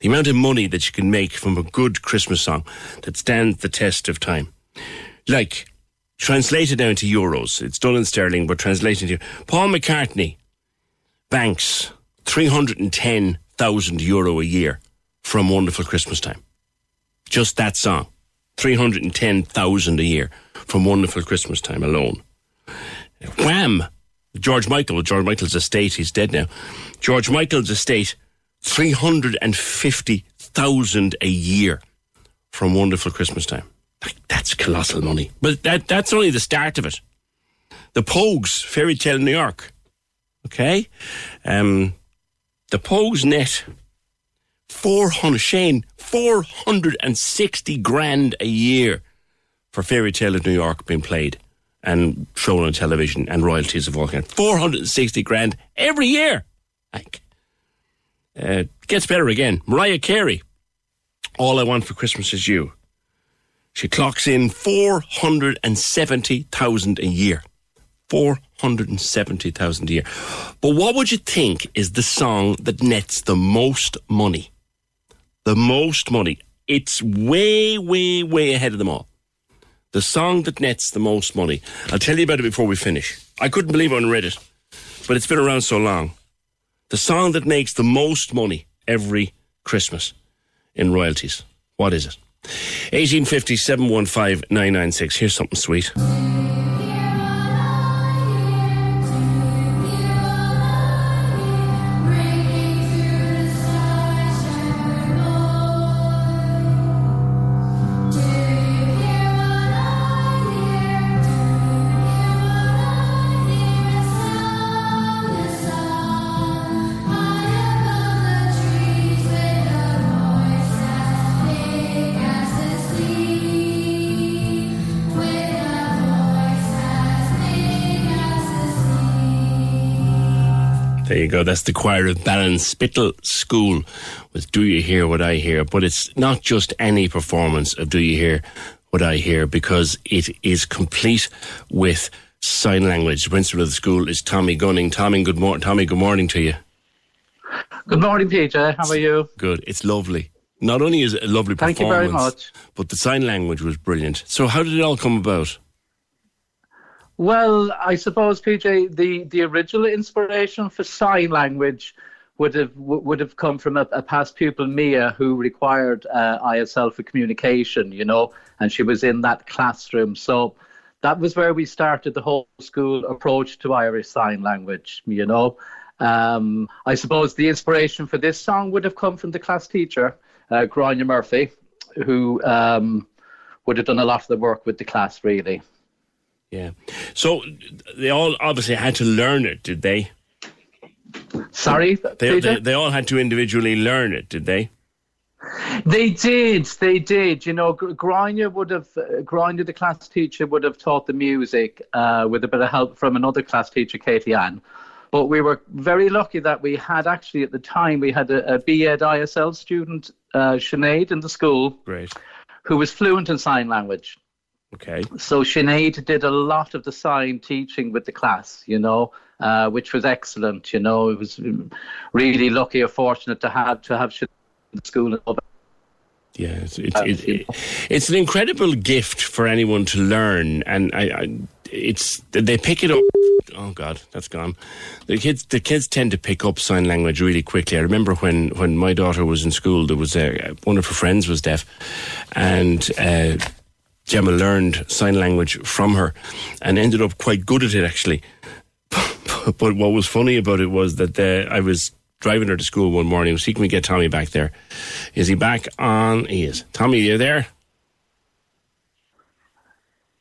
the amount of money that you can make from a good Christmas song that stands the test of time. Like, translated down to euros, it's done in sterling, but translated to Paul McCartney banks 310,000 euro a year from Wonderful Christmas Time. Just that song. 310,000 a year from Wonderful Christmas Time alone. Wham! George Michael, George Michael's estate, he's dead now. George Michael's estate, 350,000 a year from Wonderful Christmas Time. Like, that's colossal money. But that, that's only the start of it. The Pogues, Fairy Tale New York. Okay? Um, the Pogues net 400, Shane, 460 grand a year for Fairy Tale of New York being played and shown on television and royalties of all kinds. 460 grand every year. Like, uh, gets better again. Mariah Carey, All I Want for Christmas Is You. She clocks in 470,000 a year. 470,000 a year. But what would you think is the song that nets the most money? The most money. It's way, way, way ahead of them all. The song that nets the most money. I'll tell you about it before we finish. I couldn't believe I read it, but it's been around so long. The song that makes the most money every Christmas in royalties. What is it? 1850 715 996. Here's something sweet. There you go. That's the choir of Ballinspittle School with Do You Hear What I Hear? But it's not just any performance of Do You Hear What I Hear because it is complete with sign language. The principal of the school is Tommy Gunning. Tommy, good, mor- Tommy, good morning to you. Good morning, PJ. How are you? Good. It's lovely. Not only is it a lovely performance, Thank you very much. but the sign language was brilliant. So, how did it all come about? Well, I suppose, PJ, the, the original inspiration for sign language would have would have come from a, a past pupil, Mia, who required uh, ISL for communication, you know, and she was in that classroom. So that was where we started the whole school approach to Irish Sign Language, you know. Um, I suppose the inspiration for this song would have come from the class teacher, uh, Grania Murphy, who um, would have done a lot of the work with the class, really. Yeah. So they all obviously had to learn it, did they? Sorry, They, they, they all had to individually learn it, did they? They did, they did. You know, Gr- Grania would have, uh, Grania, the class teacher, would have taught the music uh, with a bit of help from another class teacher, Katie Ann. But we were very lucky that we had actually at the time we had a, a BEd ISL student, uh, Sinead, in the school, Great. who was fluent in sign language. Okay. So Sinead did a lot of the sign teaching with the class, you know, uh, which was excellent. You know, it was really lucky or fortunate to have to have Sinead in the school. Yeah, it's it's, it, it, it's an incredible gift for anyone to learn, and I, I, it's they pick it up. Oh God, that's gone. The kids, the kids tend to pick up sign language really quickly. I remember when when my daughter was in school, there was a, one of her friends was deaf, and. Uh, Gemma learned sign language from her and ended up quite good at it actually. but what was funny about it was that the, I was driving her to school one morning. See, can we get Tommy back there? Is he back on? He is. Tommy, you there?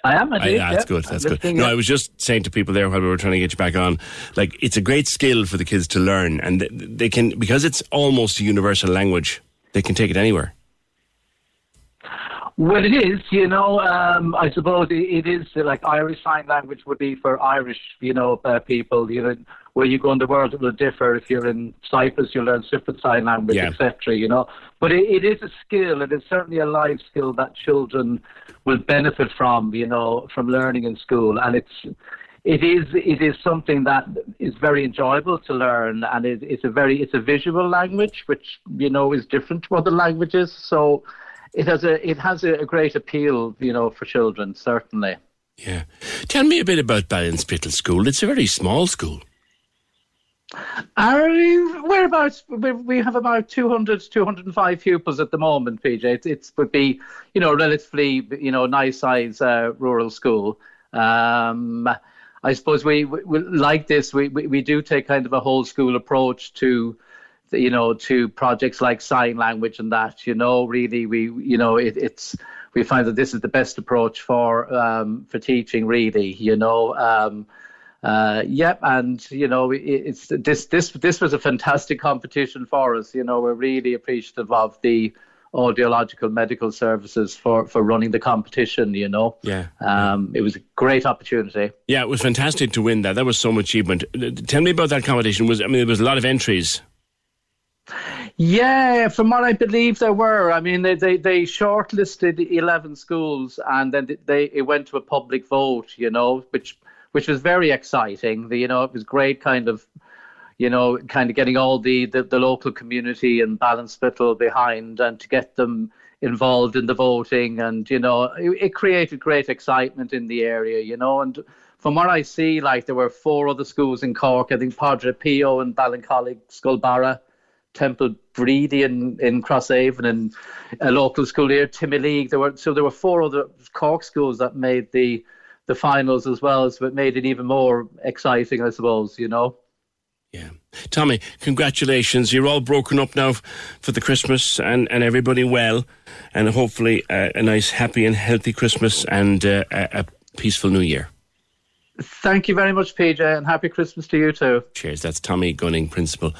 I am. I- indeed, that's good. That's I'm good. No. I was just saying to people there while we were trying to get you back on, like it's a great skill for the kids to learn, and they can because it's almost a universal language. They can take it anywhere. Well, it is, you know. Um, I suppose it, it is like Irish Sign Language would be for Irish, you know, uh, people. You know, where you go in the world, it will differ. If you're in Cyprus, you'll learn different sign language, Yeah. etc. You know, but it, it is a skill. And It is certainly a life skill that children will benefit from. You know, from learning in school, and it's it is it is something that is very enjoyable to learn, and it, it's a very it's a visual language, which you know is different to other languages. So it has a it has a, great appeal, you know, for children certainly. Yeah. Tell me a bit about Ballinspittle School. It's a very small school. Are we're about we we have about 200 205 pupils at the moment, PJ. It it's would be you know relatively you know nice size uh, rural school. Um, I suppose we, we, we like this. We, we we do take kind of a whole school approach to you know to projects like sign language and that. You know, really we you know it, it's we find that this is the best approach for um, for teaching. Really, you know. Um, uh, yep, and you know, it, it's this this this was a fantastic competition for us. You know, we're really appreciative of the audiological medical services for for running the competition. You know, Yeah. um, it was a great opportunity. Yeah, it was fantastic to win that. That was some achievement. Uh, Tell me about that competition. Was I mean, there was a lot of entries. Yeah, from what I believe there were. I mean, they they, they shortlisted eleven schools, and then they it went to a public vote. You know, which which was very exciting. The, you know, it was great, kind of, you know, kind of getting all the the, the local community and Ballinspittle behind, and to get them involved in the voting, and you know, it, it created great excitement in the area. You know, and from what I see, like there were four other schools in Cork. I think Padre Pio and Ballincollig, Scoil Barra. Temple Breedy in, in Crosshaven and a local school here, Timoleague. There were so there were four other Cork schools that made the the finals as well, so it made it even more exciting, I suppose. You know. Yeah. Tommy, congratulations. You're all broken up now for the Christmas and, and everybody well. And hopefully uh, a nice, happy, and healthy Christmas and uh, a, a peaceful new year. Thank you very much, PJ, and happy Christmas to you too. Cheers. That's Tommy Gunning, principal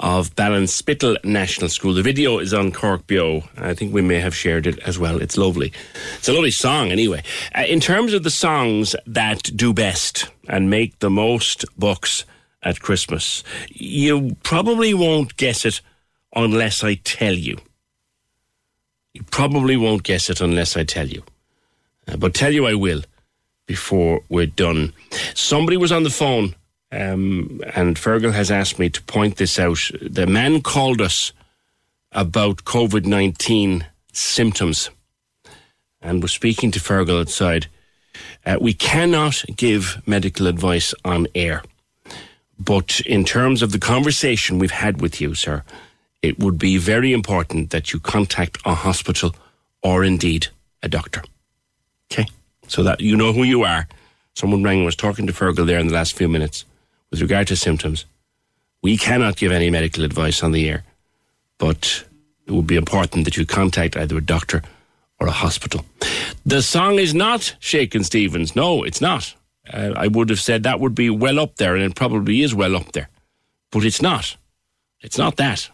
of Ballinspittle National School. The video is on CorkBeo. I think we may have shared it as well. It's lovely. It's a lovely song, anyway. Uh, in terms of the songs that do best and make the most bucks at Christmas, you probably won't guess it unless I tell you. You probably won't guess it unless I tell you. Uh, but tell you I will before we're done. Somebody was on the phone, um, and Fergal has asked me to point this out. The man called us about COVID 19 symptoms and was speaking to Fergal outside. Uh, we cannot give medical advice on air. But in terms of the conversation we've had with you, sir, it would be very important that you contact a hospital or indeed a doctor. Okay? So that you know who you are. Someone rang and was talking to Fergal there in the last few minutes with regard to symptoms. We cannot give any medical advice on the air, but it would be important that you contact either a doctor or a hospital. The song is not Shakin' Stevens. No, it's not. Uh, I would have said that would be well up there, and it probably is well up there. But it's not. It's not that.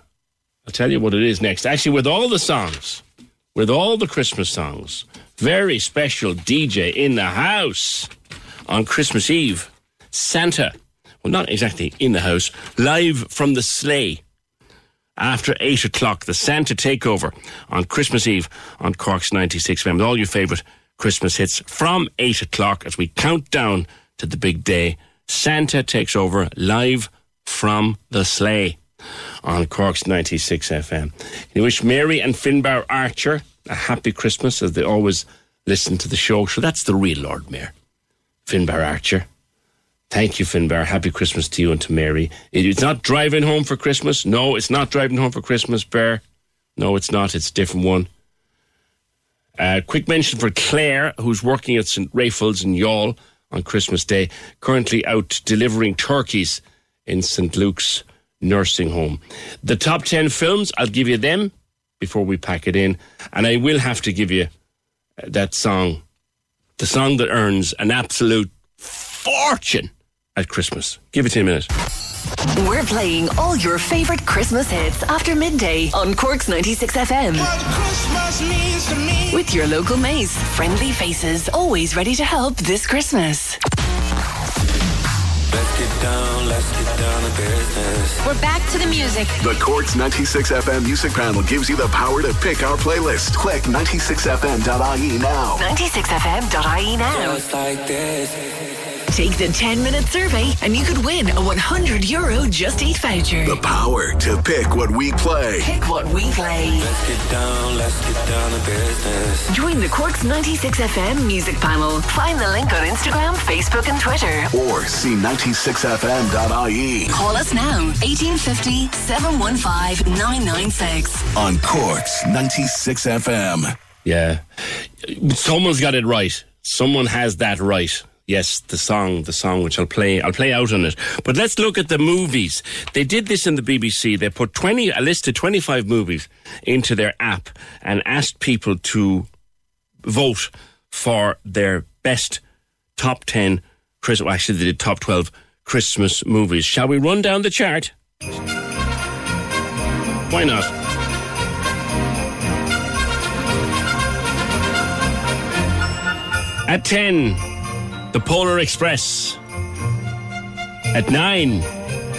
I'll tell you what it is next. Actually, with all the songs, with all the Christmas songs, very special DJ in the house on Christmas Eve. Santa. Well, not exactly in the house, live from the sleigh. After 8 o'clock, the Santa takeover on Christmas Eve on Cork's 96 FM. With all your favourite Christmas hits from 8 o'clock as we count down to the big day. Santa takes over live from the sleigh on Cork's 96 FM. You wish Mary and Finbar Archer a happy Christmas as they always listen to the show. So that's the real Lord Mayor, Finbar Archer. Thank you, Finbar. Happy Christmas to you and to Mary. It's not driving home for Christmas. No, it's not driving home for Christmas, Bear. No, it's not. It's a different one. Uh, quick mention for Claire, who's working at St. Raphael's in Youghal on Christmas Day, currently out delivering turkeys in St. Luke's nursing home. The top 10 films, I'll give you them before we pack it in. And I will have to give you uh, that song, the song that earns an absolute fortune at Christmas. Give it to me a minute. We're playing all your favourite Christmas hits after midday on Cork's 96 FM. With your local Mace, friendly faces, always ready to help this Christmas. Let's get down, let's get down to business. We're back to the music. The Corks 96 FM music panel gives you the power to pick our playlist. Click 96fm.ie now. 96fm.ie now. Just like this. Take the 10 minute survey and you could win a 100 euro Just Eat voucher. The power to pick what we play. Pick what we play. Let's get down, let's get down to business. Join the Corks 96 FM music panel. Find the link on Instagram, Facebook, and Twitter. Or see 96fm.ie Call us now 1850 715 996. on Corks 96 FM. Yeah. Someone's got it right. Someone has that right. Yes, the song, the song which I'll play, I'll play out on it. But let's look at the movies. They did this in the BBC. They put 20, a list of 25 movies into their app and asked people to vote for their best top 10 Christmas, well, actually they did top 12 Christmas movies. Shall we run down the chart? Why not? At 10, The Polar Express. At 9,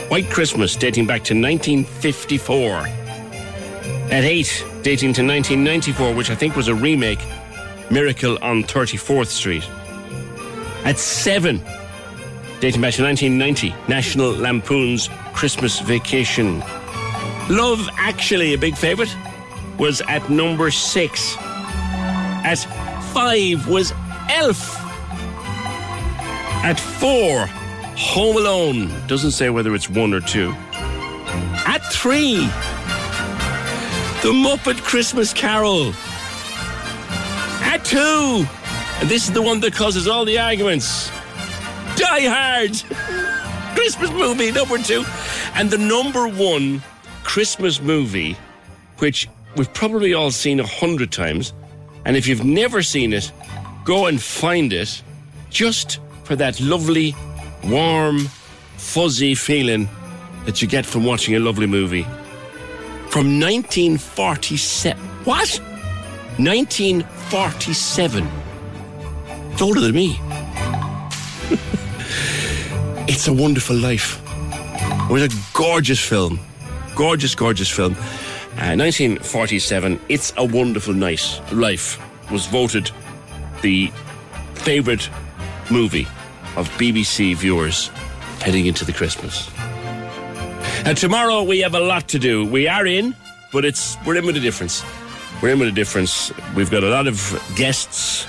White Christmas, dating back to 1954. At 8, dating to 1994, which I think was a remake, Miracle on 34th Street. At 7, dating back to 1990, National Lampoon's Christmas Vacation. Love Actually, a big favourite, was at number 6. At 5 was Elf. At 4, Home Alone. Doesn't say whether it's 1 or 2. At 3, The Muppet Christmas Carol. At 2, and this is the one that causes all the arguments Die Hard. Christmas movie number 2. And the number 1 Christmas movie, which we've probably all seen a hundred times, and if you've never seen it, go and find it just for that lovely, warm, fuzzy feeling that you get from watching a lovely movie. From 1947. What? 1947. It's older than me. it's a Wonderful Life. It was a gorgeous film. Gorgeous, gorgeous film. Uh, 1947, It's a Wonderful Night Life was voted the favourite movie of BBC viewers heading into the Christmas. And tomorrow we have a lot to do. We are in, but it's we're in with a difference. We're in with a difference. We've got a lot of guests,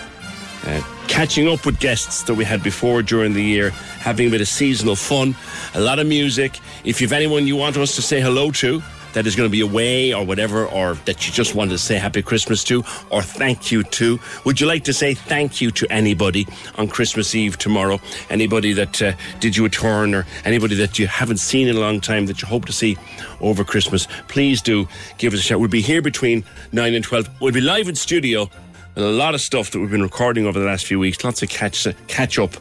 uh, catching up with guests that we had before during the year, having a bit of seasonal fun, a lot of music. If you've anyone you want us to say hello to, that is going to be away or whatever, or that you just wanted to say Happy Christmas to or thank you to? Would you like to say thank you to anybody on Christmas Eve tomorrow? Anybody that uh, did you a turn or anybody that you haven't seen in a long time that you hope to see over Christmas? Please do give us a shout. We'll be here between 9 and 12. We'll be live in studio a lot of stuff that we've been recording over the last few weeks, lots of catch, catch up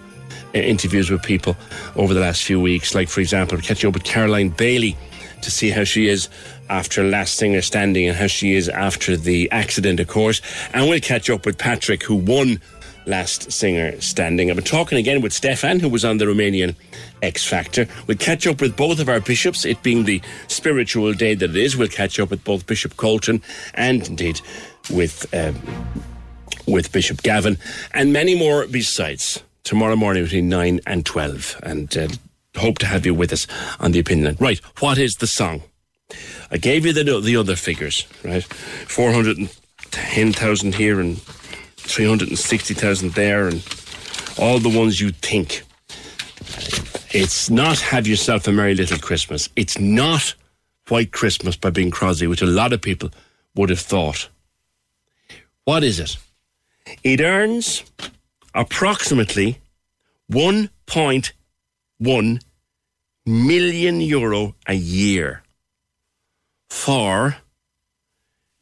uh, interviews with people over the last few weeks. Like, for example, catching up with Caroline Bailey to see how she is after Last Singer Standing and how she is after the accident, of course. And we'll catch up with Patrick, who won Last Singer Standing. I've been talking again with Stefan, who was on the Romanian X Factor. We'll catch up with both of our bishops, it being the spiritual day that it is. We'll catch up with both Bishop Colton and indeed with. Um, with Bishop Gavin and many more besides tomorrow morning between 9 and 12 and uh, hope to have you with us on the opinion. Right, what is the song? I gave you the, the other figures, right? 410,000 here and 360,000 there and all the ones you think. It's not Have Yourself a Merry Little Christmas. It's not White Christmas by Bing Crosby, which a lot of people would have thought. What is it? It earns approximately 1.1 million euro a year for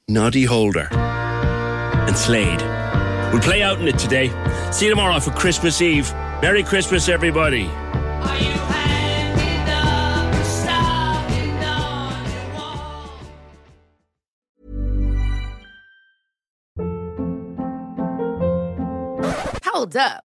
Noddy Holder and Slade. We'll play out in it today. See you tomorrow for Christmas Eve. Merry Christmas, everybody. Hold up.